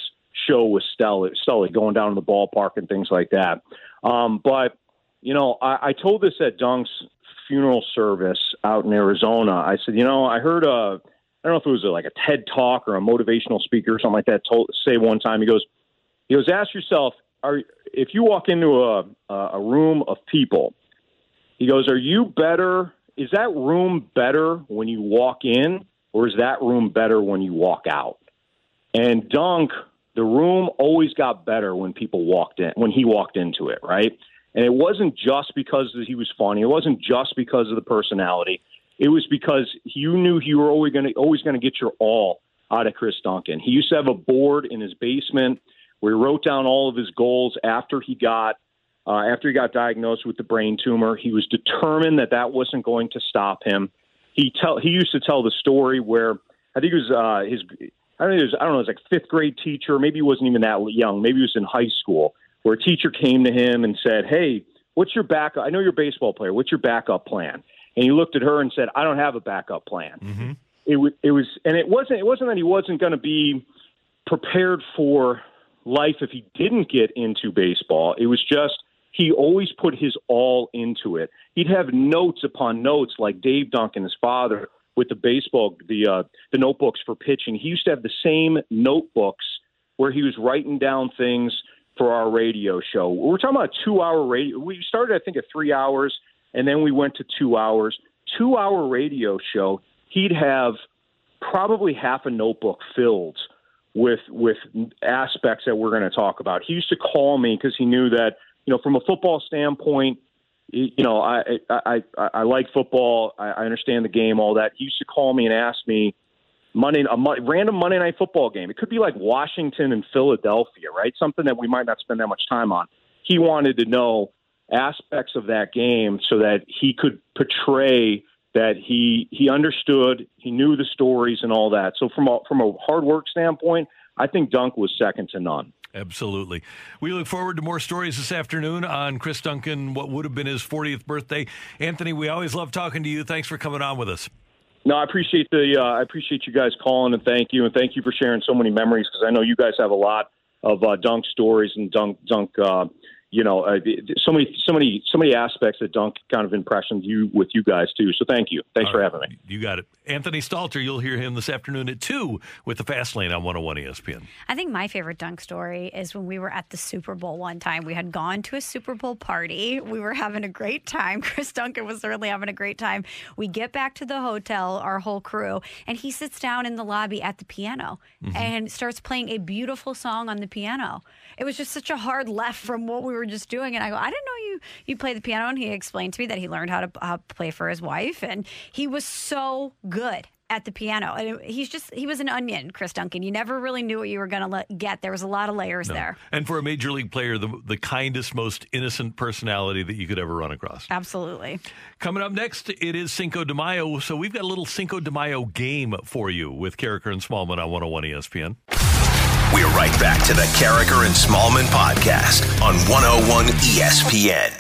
show with Stella, Stully going down to the ballpark and things like that. Um, but you know, I, I told this at Dunk's funeral service out in Arizona. I said, you know, I heard a, I don't know if it was a, like a TED talk or a motivational speaker or something like that. Told say one time, he goes, he goes, ask yourself, are if you walk into a a room of people, he goes, are you better? Is that room better when you walk in, or is that room better when you walk out? And Dunk, the room always got better when people walked in, when he walked into it, right? And it wasn't just because he was funny. It wasn't just because of the personality. It was because you knew you were always going to always going to get your all out of Chris Duncan. He used to have a board in his basement where he wrote down all of his goals after he got uh, after he got diagnosed with the brain tumor. He was determined that that wasn't going to stop him. He tell he used to tell the story where I think it was uh, his I don't know, it was, I don't know, it was like fifth grade teacher. Maybe he wasn't even that young. Maybe he was in high school, where a teacher came to him and said, "Hey, what's your backup? I know you're a baseball player. What's your backup plan?" And he looked at her and said, "I don't have a backup plan." Mm-hmm. It was, it was, and it wasn't. It wasn't that he wasn't going to be prepared for life if he didn't get into baseball. It was just he always put his all into it. He'd have notes upon notes, like Dave Duncan, his father, with the baseball, the uh, the notebooks for pitching. He used to have the same notebooks where he was writing down things for our radio show. We're talking about a two hour radio. We started, I think, at three hours, and then we went to two hours. Two hour radio show. He'd have probably half a notebook filled with with aspects that we're going to talk about. He used to call me because he knew that you know from a football standpoint, you know I I I, I like football. I, I understand the game, all that. He used to call me and ask me Monday a mo- random Monday night football game. It could be like Washington and Philadelphia, right? Something that we might not spend that much time on. He wanted to know aspects of that game so that he could portray that he he understood, he knew the stories and all that. So from a from a hard work standpoint, I think Dunk was second to none. Absolutely. We look forward to more stories this afternoon on Chris Duncan, what would have been his 40th birthday. Anthony, we always love talking to you. Thanks for coming on with us. No, I appreciate the uh, I appreciate you guys calling and thank you and thank you for sharing so many memories because I know you guys have a lot of uh, dunk stories and dunk dunk uh, you know, uh, so many, so many, so many aspects that Dunk kind of impressions you with you guys too. So thank you, thanks All for right. having me. You got it, Anthony Stalter. You'll hear him this afternoon at two with the Fast Lane on 101 ESPN. I think my favorite Dunk story is when we were at the Super Bowl one time. We had gone to a Super Bowl party. We were having a great time. Chris Duncan was certainly having a great time. We get back to the hotel, our whole crew, and he sits down in the lobby at the piano mm-hmm. and starts playing a beautiful song on the piano. It was just such a hard left from what we were just doing, and I go, I didn't know you you play the piano, and he explained to me that he learned how to uh, play for his wife, and he was so good at the piano. And he's just, he was an onion, Chris Duncan. You never really knew what you were going to get. There was a lot of layers no. there. And for a major league player, the, the kindest, most innocent personality that you could ever run across. Absolutely. Coming up next, it is Cinco de Mayo. So we've got a little Cinco de Mayo game for you with Karraker and Smallmon on 101 ESPN. We're right back to the Karraker and Smallmon podcast on 101 ESPN.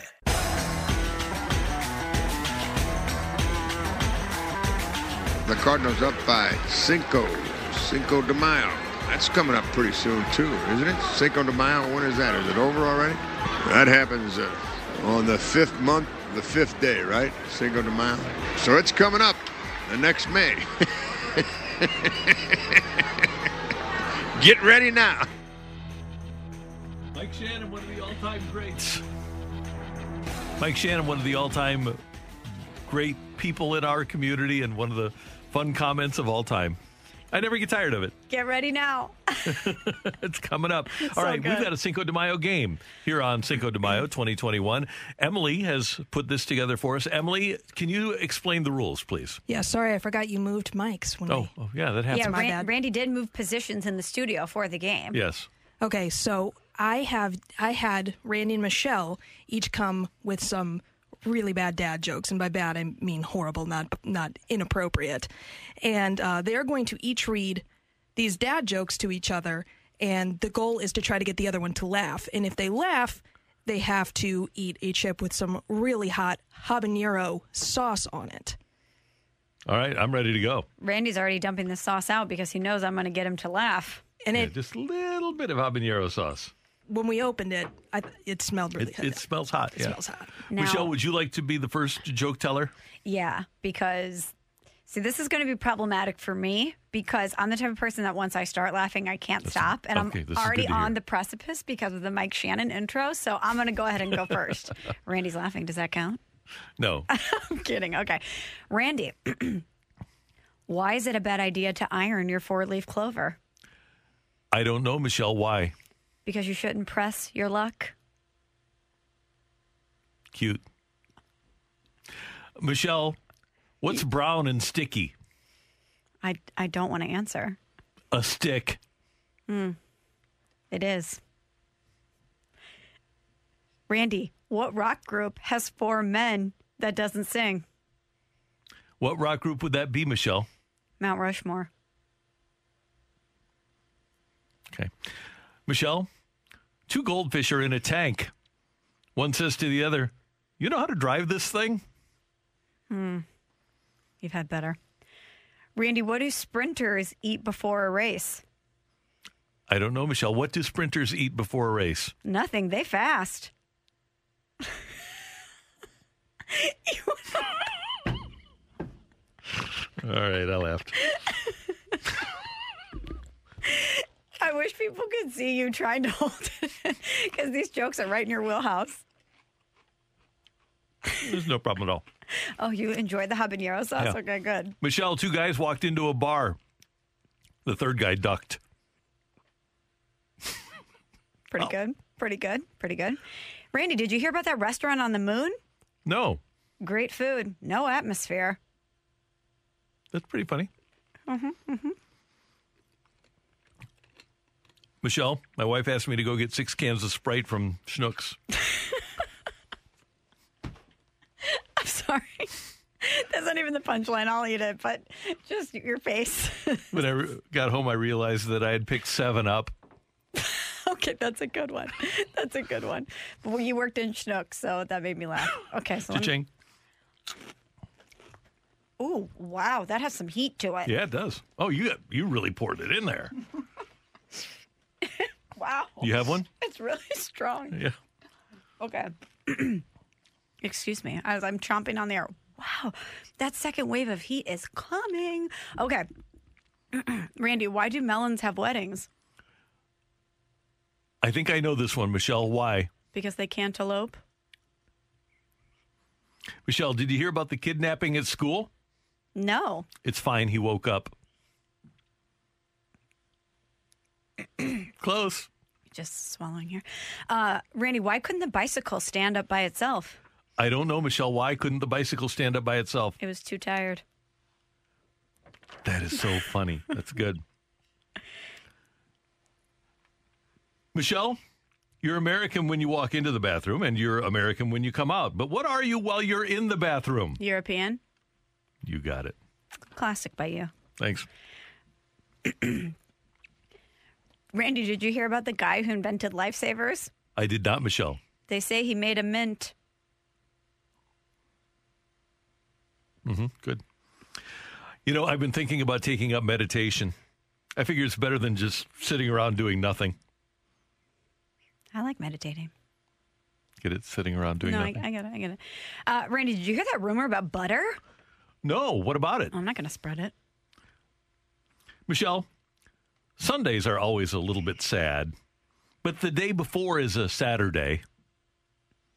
The Cardinals up by Cinco, Cinco de Mayo. That's coming up pretty soon too, isn't it? Cinco de Mayo. When is that? Is it over already? That happens uh, on the fifth month, the fifth day, right? Cinco de Mayo. So it's coming up the next May. Get ready now. Mike Shannon, one of the all-time greats. Mike Shannon, one of the all-time great people in our community and one of the fun comments of all time. I never get tired of it. Get ready now. it's coming up. All right, so we've got a Cinco de Mayo game here on Cinco de Mayo 2021. Emily has put this together for us. Emily, can you explain the rules, please? Yeah, sorry, I forgot you moved mics. When oh, we... oh, yeah, that happened. Yeah, Ran- Randy did move positions in the studio for the game. Yes. Okay, so I have I had Randy and Michelle each come with some really bad dad jokes, and by bad I mean horrible, not not inappropriate. And uh, they're going to each read these dad jokes to each other, and the goal is to try to get the other one to laugh. And if they laugh, they have to eat a chip with some really hot habanero sauce on it. All right, I'm ready to go. Randy's already dumping the sauce out because he knows I'm going to get him to laugh. And yeah, it just a little bit of habanero sauce when we opened it, I, it smelled really it, hot. It smells hot. It yeah. smells hot. Now, Michelle, would you like to be the first joke teller? Yeah, because see, this is going to be problematic for me because I'm the type of person that once I start laughing, I can't That's, stop, and okay, I'm already on the precipice because of the Mike Shannon intro. So I'm going to go ahead and go first. Randy's laughing. Does that count? No. I'm kidding. Okay, Randy. why is it a bad idea to iron your four-leaf clover? I don't know, Michelle. Why? Because you shouldn't press your luck? Cute. Michelle, what's brown and sticky? I, I don't want to answer. A stick. Hmm. It is. Randy, What rock group has four men that doesn't sing? What rock group would that be, Michelle? Mount Rushmore. Okay. Michelle, two goldfish are in a tank. One says to the other, You know how to drive this thing? Hmm. You've had better. Randy, what do sprinters eat before a race? I don't know, Michelle. What do sprinters eat before a race? Nothing. They fast. All right, I laughed. I wish people could see you trying to hold it because these jokes are right in your wheelhouse. There's no problem at all. Oh, you enjoyed the habanero sauce? Yeah. Okay, good. Michelle, two guys walked into a bar. The third guy ducked. Pretty good. Pretty good. Pretty good. Randy, did you hear about that restaurant on the moon? No, Great food, no atmosphere. that's pretty funny. hmm hmm Michelle, my wife asked me to go get six cans of Sprite from Schnucks. I'm sorry. That's not even the punchline. I'll eat it, but just your face. When I re- got home, I realized that I had picked seven up. okay, that's a good one. That's a good one. Well, you worked in Schnucks, so that made me laugh. Okay, so let me- Cha-ching. Ooh, wow, that has some heat to it. Yeah, it does. Oh, you got, you really poured it in there. Wow. You have one? It's really strong. Yeah. Okay. Excuse me. As I'm chomping on the air. Wow, that second wave of heat is coming. Okay. Randy, why do melons have weddings? I think I know this one, Michelle. Why? Because they cantaloupe? Michelle, did you hear about the kidnapping at school? No. It's fine. He woke up. Close. Just swallowing here. Uh, Randy, why couldn't the bicycle stand up by itself? I don't know, Michelle. Why couldn't the bicycle stand up by itself? It was too tired. That is so funny. That's good. Michelle, you're American when you walk into the bathroom and you're American when you come out. But what are you while you're in the bathroom? European? You got it. Classic by you. Thanks. Randy, did you hear about the guy who invented lifesavers? I did not, Michelle. They say he made a mint. Mm-hmm. Good. You know, I've been thinking about taking up meditation. I figure it's better than just sitting around doing nothing. I like meditating. Get it? Sitting around doing no, I, nothing. I get it. I get it. Uh, Randy, did you hear that rumor about butter? no, what about it? I'm not going to spread it. Michelle, Sundays are always a little bit sad, but the day before is a Saturday.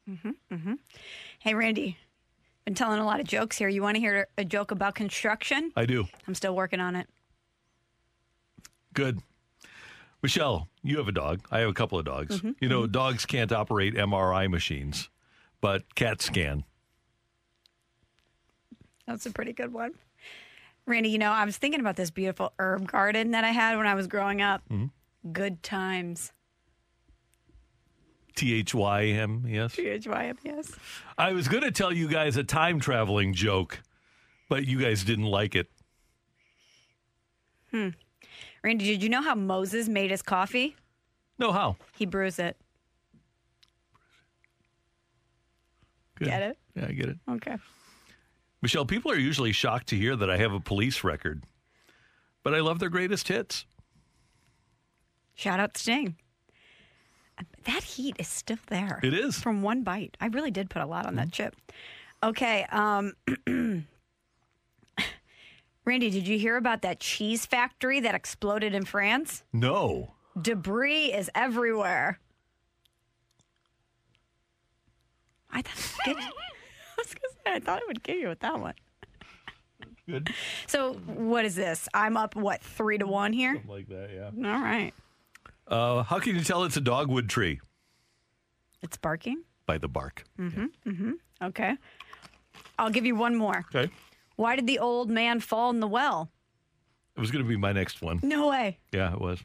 hmm hmm Hey, Randy, been telling a lot of jokes here. You want to hear a joke about construction? I do. I'm still working on it. Good. Michelle, you have a dog. I have a couple of dogs. Mhm, You know, dogs can't operate MRI machines, but cats can. That's a pretty good one. Randy, you know, I was thinking about this beautiful herb garden that I had when I was growing up. Mhm. Good times. T H Y M, yes. T H Y M, yes. I was going to tell you guys a time traveling joke, but you guys didn't like it. Hmm. Randy, did you know how Moses made his coffee? No, how? He brews it. Good. Get it? Yeah, I get it. Okay. Michelle, people are usually shocked to hear that I have a police record, but I love their greatest hits. Shout out Sting. That heat is still there. It is. From one bite. I really did put a lot on that chip. Okay. Um, Randy, did you hear about that cheese factory that exploded in France? No. Debris is everywhere. I thought, was gonna say, I thought I would get you with that one. Good. So, what is this? I'm up, what, three to one here? Something like that, yeah. All right. Uh, how can you tell it's a dogwood tree? It's barking. By the bark. Mm-hmm. Mm-hmm. Okay. I'll give you one more. Okay. Why did the old man fall in the well? It was going to be my next one. No way. Yeah, it was.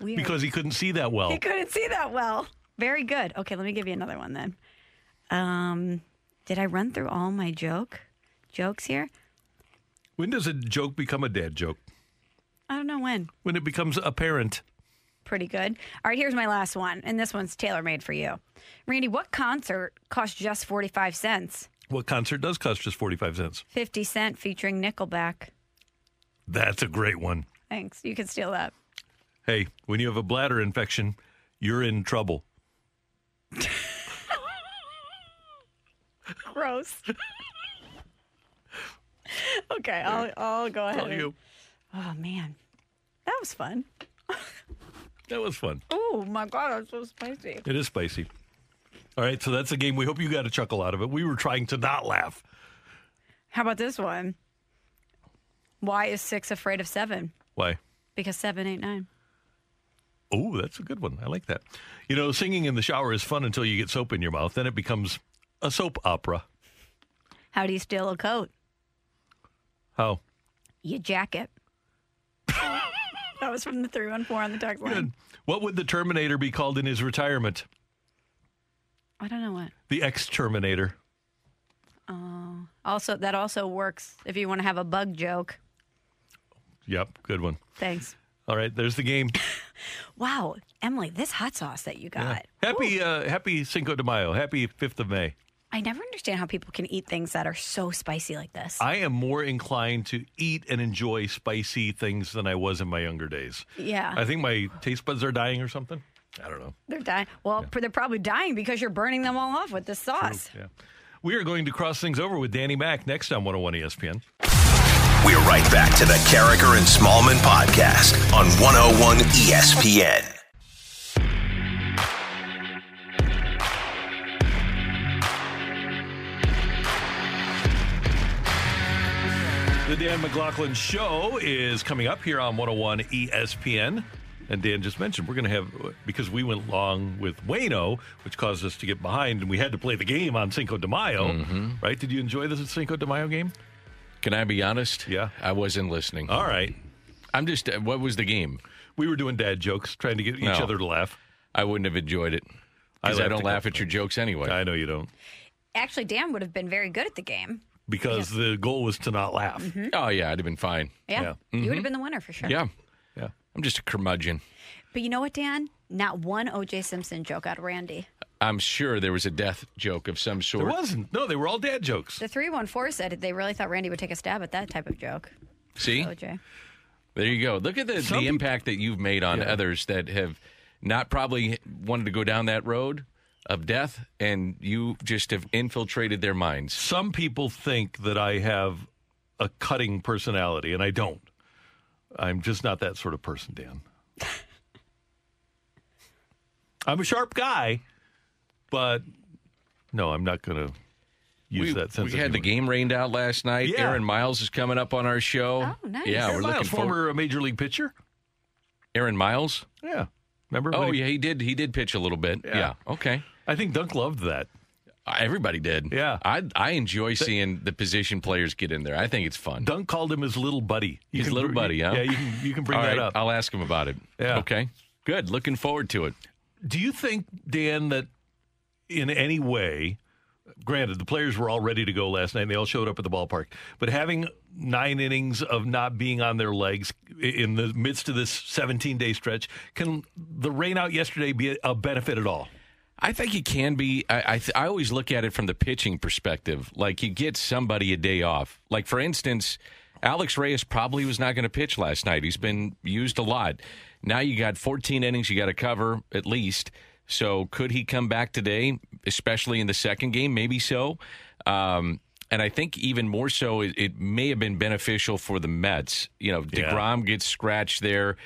Weird. Because he couldn't see that well. He couldn't see that well. Very good. Okay, let me give you another one then. Um, did I run through all my joke jokes here? When does a joke become a dad joke? I don't know when. When it becomes apparent. Pretty good. All right, here's my last one, and this one's tailor made for you. Randy, what concert cost just 45 cents? What concert does cost just 45 cents? 50 Cent featuring Nickelback. That's a great one. Thanks. You can steal that. Hey, when you have a bladder infection, you're in trouble. Gross. okay, I'll, I'll go ahead. And- you. Oh, man. That was fun. That was fun. Oh, my God, that's so spicy. It is spicy. All right, so that's a game. We hope you got a chuckle out of it. We were trying to not laugh. How about this one? Why is six afraid of seven? Why? Because seven ain't nine. Oh, that's a good one. I like that. You know, singing in the shower is fun until you get soap in your mouth. Then it becomes a soap opera. How do you steal a coat? How? You jacket. that was from the 314 on the text line. Good. What would the Terminator be called in his retirement? I don't know what. The ex-Terminator. Oh. Also, that also works if you want to have a bug joke. Yep, good one. Thanks. All right, there's the game. Wow, Emily, this hot sauce that you got. Happy uh, Happy Cinco de Mayo. Happy 5th of May. I never understand how people can eat things that are so spicy like this. I am more inclined to eat and enjoy spicy things than I was in my younger days. yeah. I think my taste buds are dying or something. I don't know. they're dying. Well, they're probably dying because you're burning them all off with this sauce. Yeah. We are going to cross things over with Danny Mack next on 101 ESPN. We're right back to the Karraker and Smallmon podcast on 101 ESPN. The Dan McLaughlin Show is coming up here on 101 ESPN. And Dan just mentioned we're going to have, because we went long with Wayno, which caused us to get behind, and we had to play the game on Cinco de Mayo, Mhm. right? Did you enjoy the Cinco de Mayo game? Can I be honest? Yeah. I wasn't listening. All right. I'm just, uh, what was the game? We were doing dad jokes, trying to get each No. other to laugh. I wouldn't have enjoyed it. Because I, laughed don't laugh at your jokes anyway. I know you don't. Actually, Dan would have been very good at the game. Because the goal was to not laugh. Mhm. Oh, yeah, I'd have been fine. Yeah. You would have been the winner for sure. Yeah. Yeah. I'm just a curmudgeon. But you know what, Dan? Not one O.J. Simpson joke out of Randy. I'm sure there was a death joke of some sort. There wasn't. No, they were all dad jokes. The 314 said they really thought Randy would take a stab at that type of joke. See? OJ. There you go. Look at the, Some the impact that you've made on Yeah. others that have not probably wanted to go down that road of death, and you just have infiltrated their minds. Some people think that I have a cutting personality, and I don't. I'm just not that sort of person, Dan. I'm a sharp guy, but no, I'm not going to use we, that sense we of had the game rained out last night. Yeah. Aaron Miles is coming up on our show. Oh, nice. Yeah, Aaron we're Miles, looking forward. former major league pitcher. Aaron Miles. Yeah, remember? Oh when he- yeah, he did. He did pitch a little bit. Yeah. Yeah. Okay. I think Dunk loved that. Everybody did. Yeah. I I enjoy seeing the position players get in there. I think it's fun. Dunk called him his little buddy. You His can little buddy, huh? Yeah, you can you can bring All that right, up. I'll ask him about it. Yeah. Okay. Good. Looking forward to it. Do you think, Dan, that in any way, granted, the players were all ready to go last night and they all showed up at the ballpark, but having nine innings of not being on their legs in the midst of this 17 day stretch, can the rain out yesterday be a benefit at all? I think it can be. I I, th- I always look at it from the pitching perspective. Like you get somebody a day off. Like for instance, Alex Reyes probably was not going to pitch last night. He's been used a lot. Now you got 14 innings you got to cover at least. So could he come back today, especially in the second game? Maybe so. Um, and I think even more so, it, it may have been beneficial for the Mets. You know, Yeah. Degrom gets scratched there.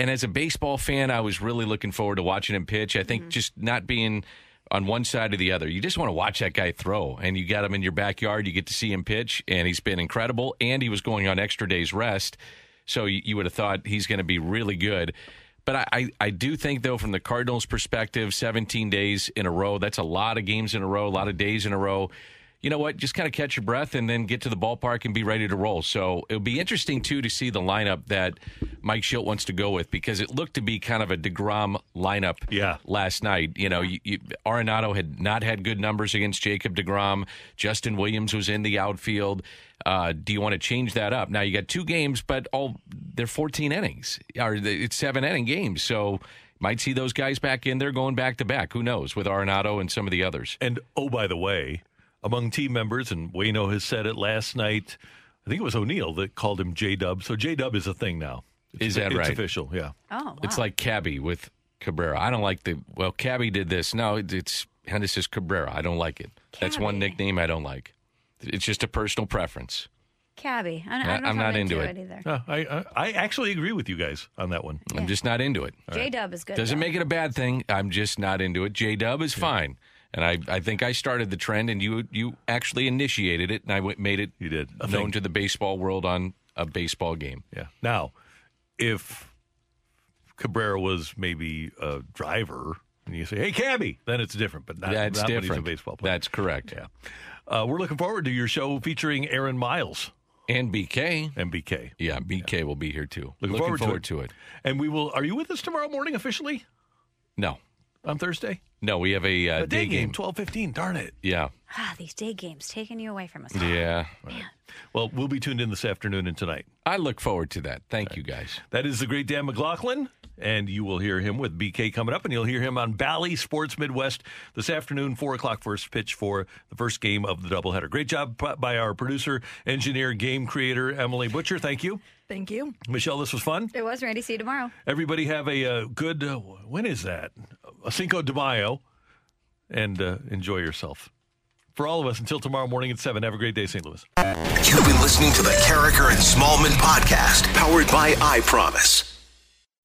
And as a baseball fan, I was really looking forward to watching him pitch. I think mm-hmm. just not being on one side or the other, you just want to watch that guy throw. And you got him in your backyard, you get to see him pitch, and he's been incredible. And he was going on extra days rest, so you, you would have thought he's going to be really good. But I, I, I do think, though, from the Cardinals' perspective, 17 days in a row, that's a lot of games in a row, a lot of days in a row. You know what, just kind of catch your breath and then get to the ballpark and be ready to roll. So it'll be interesting, too, to see the lineup that Mike Shildt wants to go with because it looked to be kind of a DeGrom lineup yeah. last night. You know, you, you, Arenado had not had good numbers against Jacob DeGrom. Justin Williams was in the outfield. Uh, do you want to change that up? Now, you got two games, but all they're 14 innings, or it's seven inning games. So might see those guys back in there going back to back. Who knows with Arenado and some of the others. And oh, by the way, among team members, and Wayno has said it last night. I think it was O'Neill that called him J Dub. So J Dub is a thing now. It's, is that it's right? official, yeah. Oh, wow. It's like Cabby with Cabrera. I don't like the well. Cabby did this. No, it's and this is Cabrera. I don't like it. That's one nickname I don't like. It's just a personal preference. Cabby. I, I I- don't know I'm not into, into it. either. Uh, I, I I actually agree with you guys on that one. I'm just not into it. J Dub is good. Doesn't though. make it a bad thing. I'm just not into it. J Dub is fine, and I, I think I started the trend, and you you actually initiated it, and I went- made it you did known to the baseball world on a baseball game. Yeah. Now, if Cabrera was maybe a driver, and you say, "Hey, Cabby," then it's different. But not, That's not when he's a different. baseball player. That's correct. Yeah. Uh, we're looking forward to your show featuring Aaron Miles and BK. And BK. Yeah, BK will be here too. Looking, Looking forward, forward to, to it. it. And we will. Are you with us tomorrow morning officially No, on Thursday? no, we have a, uh, a day, game, game. twelve fifteen. Darn it. Yeah, Ah, these day games taking you away from us. yeah. Well, we'll be tuned in this afternoon and tonight. I look forward to that. Thank you, guys. That is the great Dan McLaughlin, and you will hear him with BK coming up, and you'll hear him on Bally Sports Midwest this afternoon, 4 o'clock first pitch for the first game of the doubleheader. Great job by our producer, engineer, game creator, Emily Butcher. Thank you. Thank you. Michelle, this was fun. It was Randy. See you tomorrow. Everybody have a uh, good, uh, when is that? A Cinco de Mayo, and uh, enjoy yourself. For all of us, until tomorrow morning at 7, have a great day, St. Louis. You've been listening to the Karraker and Smallmon podcast, powered by I Promise.